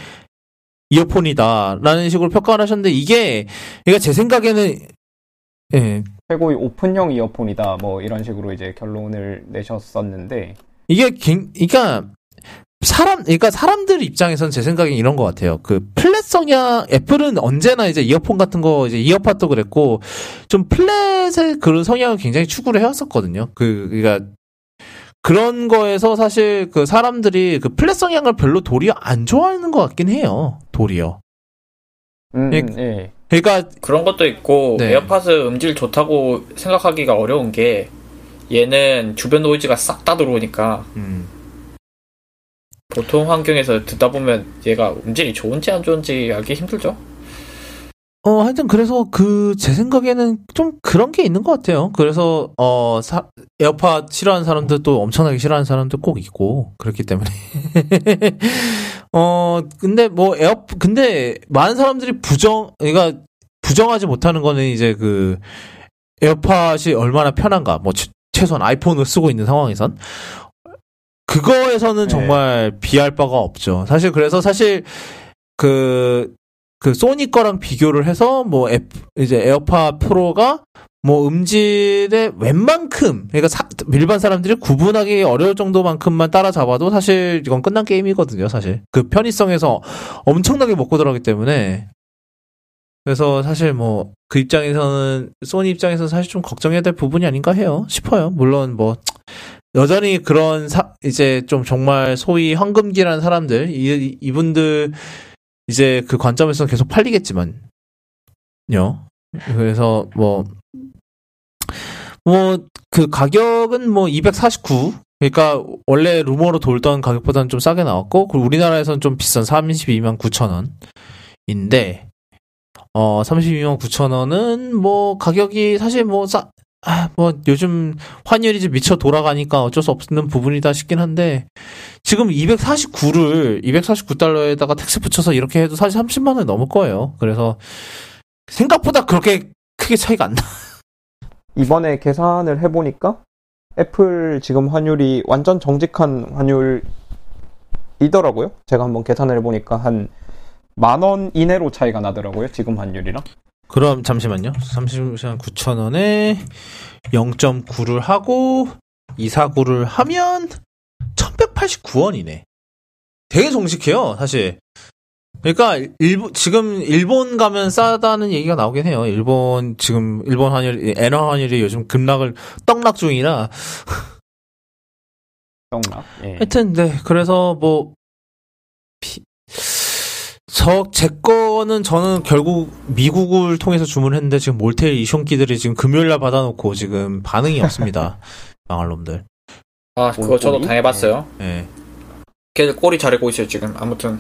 이어폰이다라는 식으로 평가를 하셨는데 이게 그러니까 제 생각에는 예 최고의 오픈형 이어폰이다. 뭐 이런 식으로 이제 결론을 내셨었는데 이게 갱, 그러니까 사람, 그러니까 사람들 입장에서는 제 생각엔 이런 것 같아요. 그 flat 성향 애플은 언제나 이제 이어폰 같은 거 이제 이어팟도 그랬고 좀 플랫의 그런 성향을 굉장히 추구를 해왔었거든요. 그 그러니까 그런 거에서 사실 그 사람들이 그 플랫 성향을 별로 도리어 안 좋아하는 것 같긴 해요. 도리어. 음, 예. 그러니까 그런 것도 있고 네. 에어팟은 음질 좋다고 생각하기가 어려운 게 얘는 주변 노이즈가 싹 다 들어오니까 음, 보통 환경에서 듣다 보면 얘가 음질이 좋은지 안 좋은지 알기 힘들죠. 어, 하여튼 그래서 그 제 생각에는 좀 그런 게 있는 것 같아요. 그래서 어 사- 에어팟 싫어하는 사람들도 엄청나게 싫어하는 사람도 꼭 있고 그렇기 때문에 어 근데 뭐 에어 근데 많은 사람들이 부정 그러니까 부정하지 못하는 거는 이제 그 에어팟이 얼마나 편한가 뭐 최- 최소한 아이폰을 쓰고 있는 상황에선 그거에서는 네. 정말 비할 바가 없죠. 사실 그래서 사실 그, 그 소니 거랑 비교를 해서 뭐 앱, 이제 에어팟 프로가 뭐 음질의 웬만큼 그러니까 사- 일반 사람들이 구분하기 어려울 정도만큼만 따라잡아도 사실 이건 끝난 게임이거든요 사실 그 편의성에서 엄청나게 먹고 들어가기 때문에 그래서 사실 뭐 그 입장에서는 소니 입장에서 사실 좀 걱정해야 될 부분이 아닌가 해요 싶어요 물론 뭐 여전히 그런 사, 이제 좀 정말 소위 황금기라는 사람들 이, 이분들 이제 그 관점에서 계속 팔리겠지만요. 그래서 뭐 뭐 그 가격은 뭐 249. 그러니까 원래 루머로 돌던 가격보다는 좀 싸게 나왔고 그리고 우리나라에서는 좀 비싼 32만 9천 원인데 어 32만 9천 원은 뭐 가격이 사실 뭐 싸, 아, 뭐 요즘 환율이 좀 미쳐 돌아가니까 어쩔 수 없는 부분이다 싶긴 한데 지금 249를 249달러에다가 택스 붙여서 이렇게 해도 사실 30만 원이 넘을 거예요. 그래서 생각보다 그렇게 크게 차이가 안 나. 이번에 계산을 해 보니까 애플 지금 환율이 완전 정직한 환율이더라고요. 제가 한번 계산을 해 보니까 한 만 원 이내로 차이가 나더라고요. 지금 환율이랑. 그럼 잠시만요. 30만 9천 원에 0.9를 하고 249를 하면 1189원이네. 되게 정직해요, 사실. 그러니까 일본 지금 일본 가면 싸다는 얘기가 나오긴 해요. 일본 지금 일본 환율 엔화 환율이 요즘 급락을 떡락 중이라 떡락. 예. 하여튼 네 그래서 뭐 저제 거는 저는 결국 미국을 통해서 주문했는데 지금 몰텔 이숑기들이 지금 금요일날 받아놓고 지금 반응이 없습니다. 망할 놈들. 아 그거 저도 꼬리? 당해봤어요. 예. 걔들 꼬리 자르고 있어요 지금. 아무튼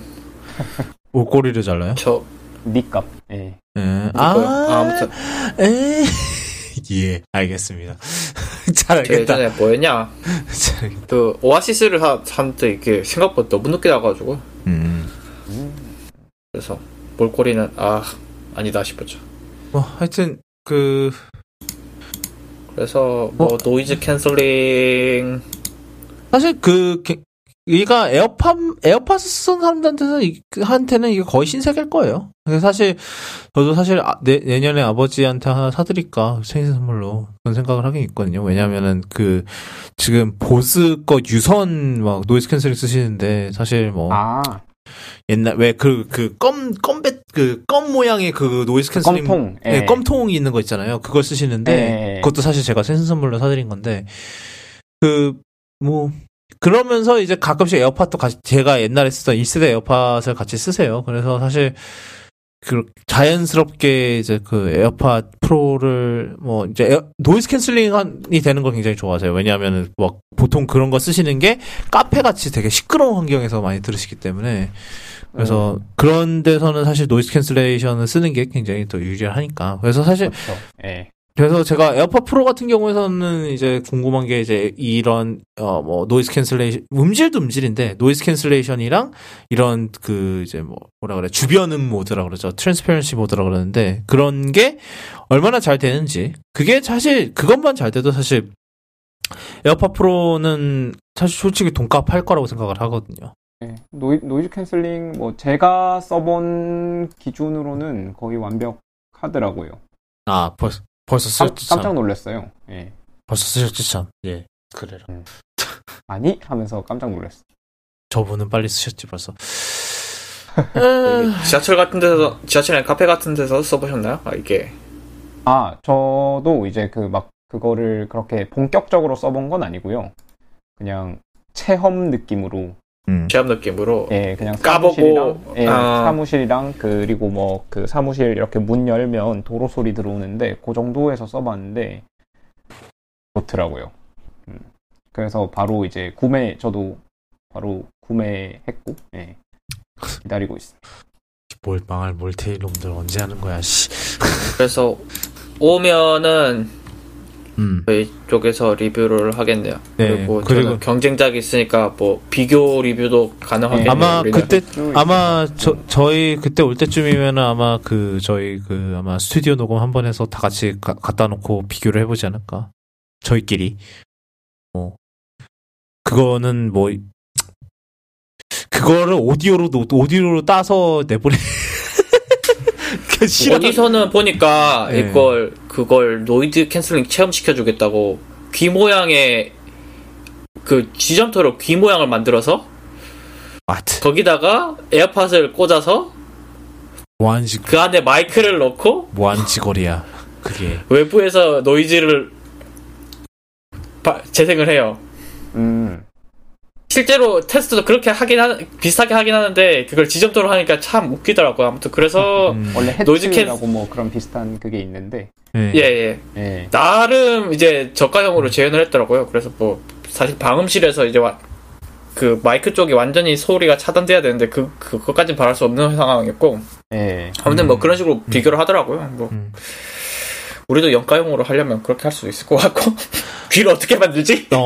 옷꼬리를 잘라요. 저 니값. 예. 예. 아, 아 아무튼 에. 예, 알겠습니다. 잘저 알겠다. 예전에 뭐였냐. 그 오아시스를 하- 하는데 이게 생각보다 너무 늦게 나가지고 음. 그래서 몰꼬리는 아 아니다 싶었죠. 뭐 하여튼 그 그래서 뭐 noise cancelling 사실 그 게- 얘가 에어팟 에어팟 쓰는 사람들한테는 이- 한테는 이게 거의 신세계일 거예요. 사실 저도 사실 아- 내, 내년에 아버지한테 하나 사드릴까 생일 선물로 그런 생각을 하긴 있거든요. 왜냐면은 그 지금 보스 거 유선 막 noise cancelling 쓰시는데 사실 뭐 아, 옛날 왜 그 그 껌 껌뱃 그껌 모양의 그 noise cancelling 껌통. 예, 예. 껌통이 있는 거 있잖아요. 그걸 쓰시는데 예. 그것도 사실 제가 생신 선물로 사드린 건데 그 뭐 그러면서 이제 가끔씩 에어팟도 같이 제가 옛날에 쓰던 1세대 에어팟을 같이 쓰세요. 그래서 사실 그 자연스럽게 이제 그 에어팟 프로를 뭐 이제 에어- noise cancelling이 되는 걸 굉장히 좋아하세요. 왜냐하면은 뭐 보통 그런 거 쓰시는 게 카페 같이 되게 시끄러운 환경에서 많이 들으시기 때문에 그래서 그런 데서는 사실 noise cancellation을 쓰는 게 굉장히 더 유리하니까. 그래서 사실 그렇죠. 예. 그래서 제가 에어팟 프로 같은 경우에서는 이제 궁금한 게 이제 이런 어 뭐 noise cancellation 음질도 음질인데 noise cancellation이랑 이런 그 이제 뭐 뭐라 그래 주변음 모드라 그러죠 transparency mode라 그러는데 그런 게 얼마나 잘 되는지 그게 사실 그것만 잘 돼도 사실 에어팟 프로는 사실 솔직히 돈값 할 거라고 생각을 하거든요. 예. noi-, noise cancelling 뭐 제가 써본 기준으로는 거의 완벽하더라고요. 아 벌써 벌써 깜, 쓰셨지 깜짝 참. 놀랐어요. 예. 벌써 쓰셨지 참. 예 그래라. 아니 하면서 깜짝 놀랐어. 저분은 빨리 쓰셨지 벌써. 지하철 같은 데서 지하철이나 카페 같은 데서 써보셨나요? 아, 이게 아, 저도 이제 그 막 그거를 그렇게 본격적으로 써본 건 아니고요. 그냥 체험 느낌으로 음. 체험 느낌으로 예, 그냥 까보고, 사무실이랑 예, 아. 사무실이랑 그리고 뭐 그 사무실 이렇게 문 열면 도로 소리 들어오는데 그 정도에서 써봤는데 좋더라고요. 음. 그래서 바로 이제 구매 저도 바로 구매했고 예, 기다리고 있습니다. 뭘 망할 몰테일 놈들 언제 하는 거야, 씨. 그래서 오면은 음. 저희 쪽에서 리뷰를 하겠네요. 네, 그리고 그리고- 저는 경쟁작이 있으니까 뭐 비교 리뷰도 가능하겠네요. 아마 우리는. 그때 수 아마 저. 저희 그때 올 때쯤이면은 아마 그 저희 그 아마 스튜디오 녹음 한 번 해서 다 같이 가- 갖다 놓고 비교를 해보지 않을까. 저희끼리. 뭐 그거는 뭐 그거를 오디오로 오디오로 따서 내보내. 그 싫어. 어디서는 보니까 네. 이걸 그걸 noise cancelling 체험시켜 주겠다고 귀 모양의 그 지점토로 귀 모양을 만들어서 아트. 거기다가 에어팟을 꽂아서 뭐한지 그 안에 마이크를 넣고 뭐 하는 짓거리야. 그게. 외부에서 noise를 바- 재생을 해요. 음, 실제로 테스트도 그렇게 하긴 하, 비슷하게 하긴 하는데 그걸 지점토로 하니까 참 웃기더라고요. 아무튼 그래서 음. 원래 노이즈 캔- 헤드라고 뭐 그런 비슷한 그게 있는데 예. 예 예. 예. 나름 이제 저가형으로 재현을 했더라고요. 그래서 뭐 사실 방음실에서 이제 와- 그 마이크 쪽이 완전히 소리가 차단돼야 되는데 그 그것까지는 바랄 수 없는 상황이었고 예. 아무튼 뭐 그런 식으로 비교를 하더라고요. 뭐 음. 우리도 영가용으로 하려면 그렇게 할 수도 있을 것 같고 귀를 어떻게 만들지? 어,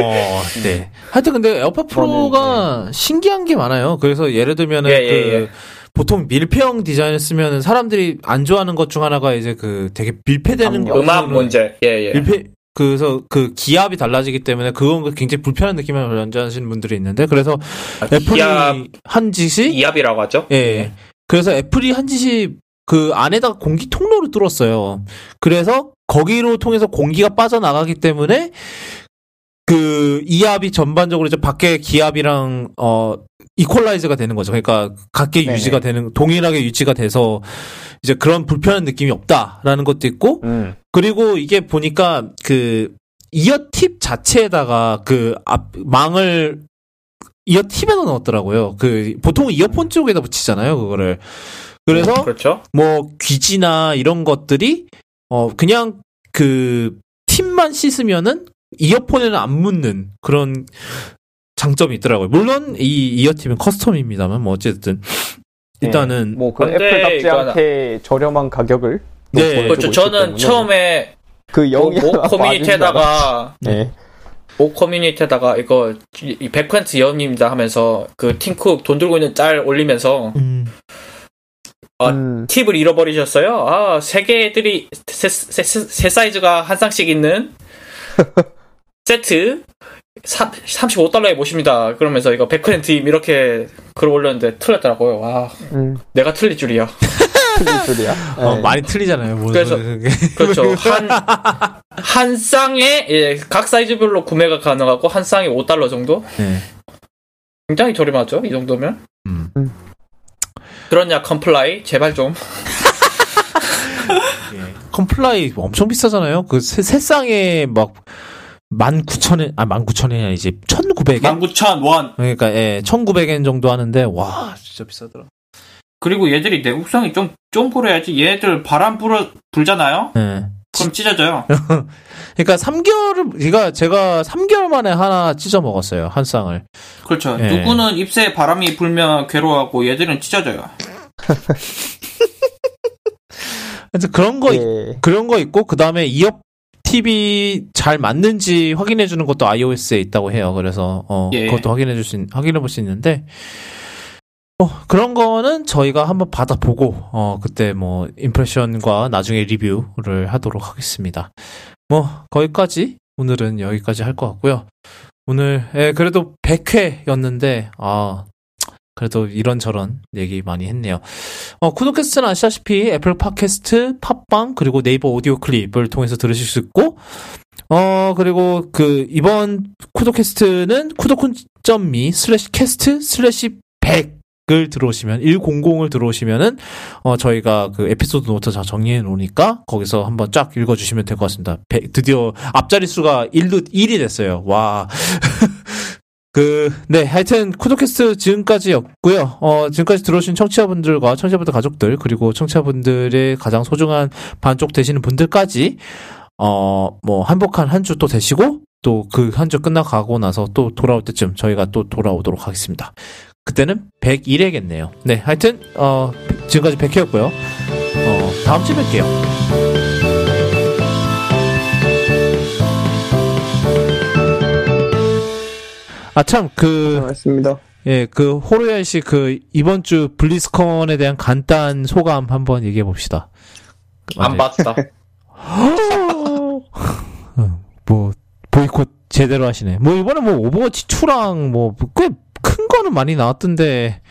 네. 하여튼 근데 에어팟 프로가 신기한 게 많아요. 그래서 예를 들면은 예, 그 예, 예. 보통 밀폐형 디자인을 쓰면은 사람들이 안 좋아하는 것 중 하나가 이제 그 되게 밀폐되는. 거. 음악 문제. 예 예. 밀폐 그래서 그 기압이 달라지기 때문에 그건 굉장히 불편한 느낌을 연주하시는 분들이 있는데 그래서 애플이 기압 한 짓이 이압이라고 하죠. 예. 그래서 애플이 한 짓이 그 안에다가 공기 통로를 뚫었어요. 그래서 거기로 통해서 공기가 빠져나가기 때문에 그 이압이 전반적으로 이제 밖에 기압이랑 어 이퀄라이즈가 되는 거죠. 그러니까 각계. 유지가 되는 동일하게 유지가 돼서 이제 그런 불편한 느낌이 없다라는 것도 있고 음. 그리고 이게 보니까 그 이어 팁 자체에다가 그 앞 망을 ear tip에다 넣었더라고요. 그 보통 이어폰 쪽에다 붙이잖아요, 그거를. 그래서 그렇죠. 뭐 귀지나 이런 것들이 어 그냥 그 팁만 씻으면은 이어폰에는 안 묻는 그런 장점이 있더라고요. 물론 이 ear tip은 custom입니다만 뭐 어쨌든 일단은 뭐그 근데 애플답지 않게 저렴한 가격을 또 네. 그렇죠. 저는 처음에 그 모, 영이 모 커뮤니티에다가 네. 모 커뮤니티에다가 이거 이100% 여입니다 하면서 그 팀쿡 돈 들고 있는 짤 올리면서 음, 아, 음, 팁을 잃어버리셨어요? 아, 세 개들이 세, 세, 세- 세 사이즈가 한 쌍씩 있는 세트 35달러에 모십니다. 그러면서 이거 100%임 이렇게 글 올렸는데 틀렸더라고요. 와, 음, 내가 틀릴 줄이야. 틀릴 줄이야. 어, 네. 많이 틀리잖아요. 뭐, 그래서-. 그렇죠. 한, 한 쌍에, 예, 각 사이즈별로 구매가 가능하고, 한 쌍에 5달러 정도? 네. 굉장히 저렴하죠? 이 정도면? 음. 그러냐, Comply? 제발 좀. 예. Comply 엄청 비싸잖아요. 그 세, 세 쌍에 막 19,000엔, 아, 19,000엔이 아니지. 1,900엔? 19,000원. 그러니까, 예, 1,900엔 정도 하는데, 와, 진짜 비싸더라. 그리고 얘들이 내구성이 좀, 좀 그래야지. 얘들 바람 불어, 불잖아요? 예. 그럼 찢어져요. 그러니까 3개월을, 그러니까 제가 3개월 만에 하나 찢어 먹었어요. 한 쌍을. 그렇죠. 예. 누구는 입새에 바람이 불면 괴로워하고 얘들은 찢어져요. 그래서 그런 거, 있- 예. 그런 거 있고, 그 다음에 이업 TV 잘 맞는지 확인해 주는 것도 iOS에 있다고 해요. 그래서, 어, 예. 그것도 확인해 줄 수, 있- 확인해 볼 수 있는데, 어, 그런 거는 저희가 한번 받아보고, 어, 그때 뭐, impression과 나중에 리뷰를 하도록 하겠습니다. 뭐, 거기까지, 오늘은 여기까지 할 것 같고요. 오늘, 예, 그래도 100회였는데, 아, 그래도 이런저런 얘기 많이 했네요. 어, 쿠도캐스트는 아시다시피 애플 팟캐스트, 팟빵, 그리고 네이버 오디오 클립을 통해서 들으실 수 있고, 어, 그리고 그, 이번 쿠도캐스트는 kudokun.me slash cast slash 100 을 들어오시면, 100을 들어오시면은, 어, 저희가 그 에피소드 노트 다 정리해 놓으니까, 거기서 한번 쫙 읽어 주시면 될 것 같습니다. 100 드디어 앞자리 수가 1로, 1이 됐어요. 와. 그, 네, 하여튼, 쿠도캐스트 지금까지였고요 어, 지금까지 들어오신 청취자분들과 청취자분들 가족들, 그리고 청취자분들의 가장 소중한 반쪽 되시는 분들까지, 어, 뭐, 행복한 한 주 또 되시고, 또 그 한 주 끝나가고 나서 또 돌아올 때쯤 저희가 또 돌아오도록 하겠습니다. 그때는 101회겠네요. 네, 하여튼, 어, 지금까지 100회였고요. 어, 다음 주에 뵐게요. 아, 참, 그, 맞습니다. 예, 그 호로야 씨 그 이번 주 블리스컨에 대한 간단 소감 한번 얘기해 봅시다. 안 봤다. 뭐 보이콧 제대로 하시네. 뭐 이번에 뭐 오버워치 2랑 뭐꽤큰 거는 많이 나왔던데.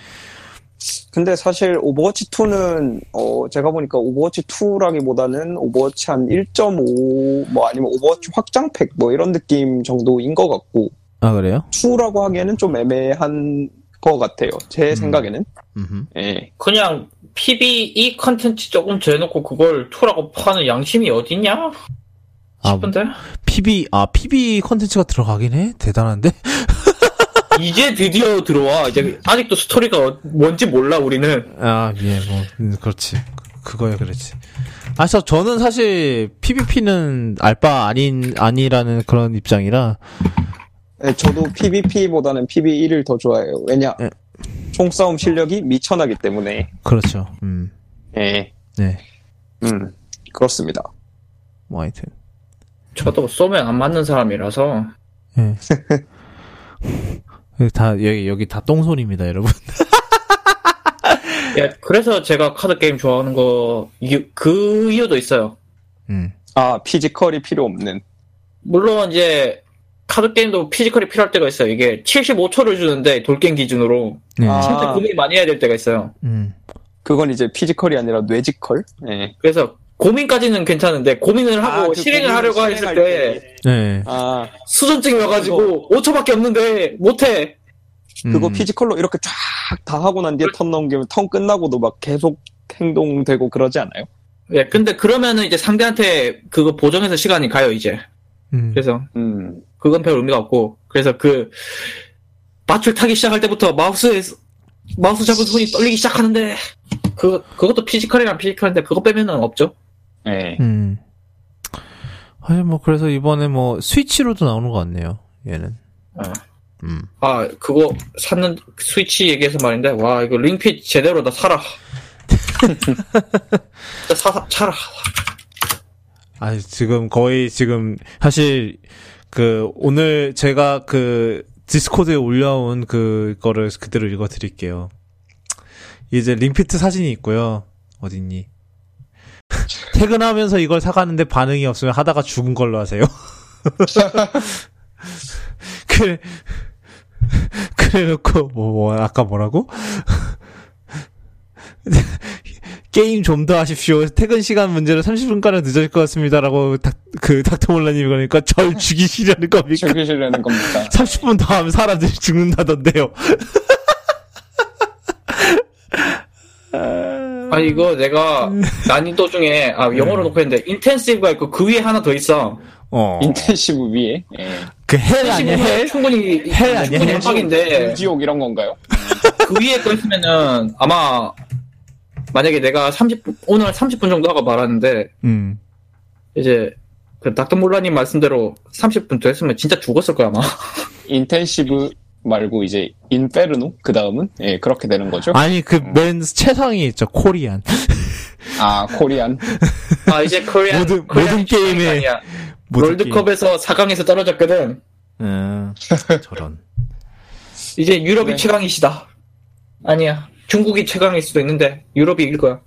근데 사실 오버워치 2는 어 제가 보니까 오버워치 2라기보다는 오버워치 한 1.5 뭐 아니면 오버워치 확장팩 뭐 이런 느낌 정도인 것 같고 아 그래요? 2라고 하기에는 좀 애매한 것 같아요. 제 음. 생각에는. 음. 예. 그냥 PvE 컨텐츠 조금 재놓고 그걸 two라고 파는 양심이 어딨냐? 아, 싶은데? PB 아 PB 컨텐츠가 들어가긴 해. 대단한데. 이제 드디어 들어와. 이제 아직도 스토리가 어- 뭔지 몰라, 우리는. 아, 예, 뭐, 음, 그렇지. 그거야, 그렇지. 아, 저, 저는 사실, PVP는 알바 아닌, 아니라는 그런 입장이라, 예, 저도 PVP보다는 PVE를 더 좋아해요. 왜냐? 예. 총싸움 실력이 미천하기 때문에. 그렇죠. 음, 예. 네. 음. 그렇습니다. 뭐, 하여튼. 저도 쏘면 안 맞는 사람이라서. 예. 여기 다, 여기, 여기 다 똥손입니다, 여러분. 예, 그래서 제가 카드 게임 좋아하는 거, 그 이유도 있어요. 음, 아, 피지컬이 필요 없는. 물론 이제, 카드 게임도 피지컬이 필요할 때가 있어요. 이게 75초를 주는데, 돌게임 기준으로. 네. 아. 진짜 고민 많이 해야 될 때가 있어요. 음, 그건 이제 피지컬이 아니라 뇌지컬? 예. 그래서, 고민까지는 괜찮은데, 고민을 하고 아, 그 실행을 하려고 했을 실행할 때, 네. 아, 수전증이 와가지고, 5초밖에 없는데, 못해. 그거 음, 피지컬로 이렇게 쫙 다 하고 난 뒤에 턴 넘기면 턴 끝나고도 막 계속 행동되고 그러지 않아요? 예, 근데 그러면은 이제 상대한테 그거 보정해서 시간이 가요, 이제. 음, 그래서, 음. 그건 별 의미가 없고. 그래서 그, 밧줄 타기 시작할 때부터 마우스에, 마우스 잡은 손이 떨리기 시작하는데, 그, 그것도 피지컬이랑 피지컬인데, 그거 빼면은 없죠. 예. 음. 아니, 뭐, 그래서 이번에 뭐, 스위치로도 나오는 것 같네요, 얘는. 어. 음. 아, 그거 샀는, 스위치 얘기해서 말인데, 와, 이거 Ring Fit 제대로 다 사라. 사, 사라. 아 지금 거의 지금 사실 그 오늘 제가 그 디스코드에 올려온 그 거를 그대로 읽어 드릴게요. 이제 링피트 사진이 있고요. 어딨니? 퇴근하면서 이걸 사가는데 반응이 없으면 하다가 죽은 걸로 하세요. 그래, 그래 놓고, 뭐, 뭐, 아까 뭐라고? 게임 좀 더 하십시오. 퇴근 시간 문제로 30분가량 늦어질 것 같습니다라고 닥, 그 닥터 몰라님이 그러니까 절 죽이시려는 겁니까? 즐기시려는 겁니까? 30분 더 하면 사람들이 죽는다던데요. 아, 이거 내가 난이도 중에, 아, 영어로 놓고 했는데, intensive가 있고, 그 위에 하나 더 있어. 어. intensive 위에 예. 그 hell 아니야 hell? 충분히 hell 아니야, 충분히 hell? hell박인데 지옥 이런 건가요? 그 위에 거 있으면은 아마 만약에 내가 30분 오늘 30분 정도 하고 말하는데 음. 이제 그 닥터 몰라님 말씀대로 30분 더 했으면 진짜 죽었을 거야 아마. intensive 말고 이제 inferno 그 다음은 예 그렇게 되는 거죠. 아니 그맨 최상위 있죠 코리안. 아 코리안 아 이제 코리안 모든- 코리안 모든 게임에. 모든 게임. 롤드컵에서 4강에서 떨어졌거든. 음, 저런. 이제 유럽이 네. 최강이시다. 아니야. 중국이 최강일 수도 있는데 유럽이 이길 거야.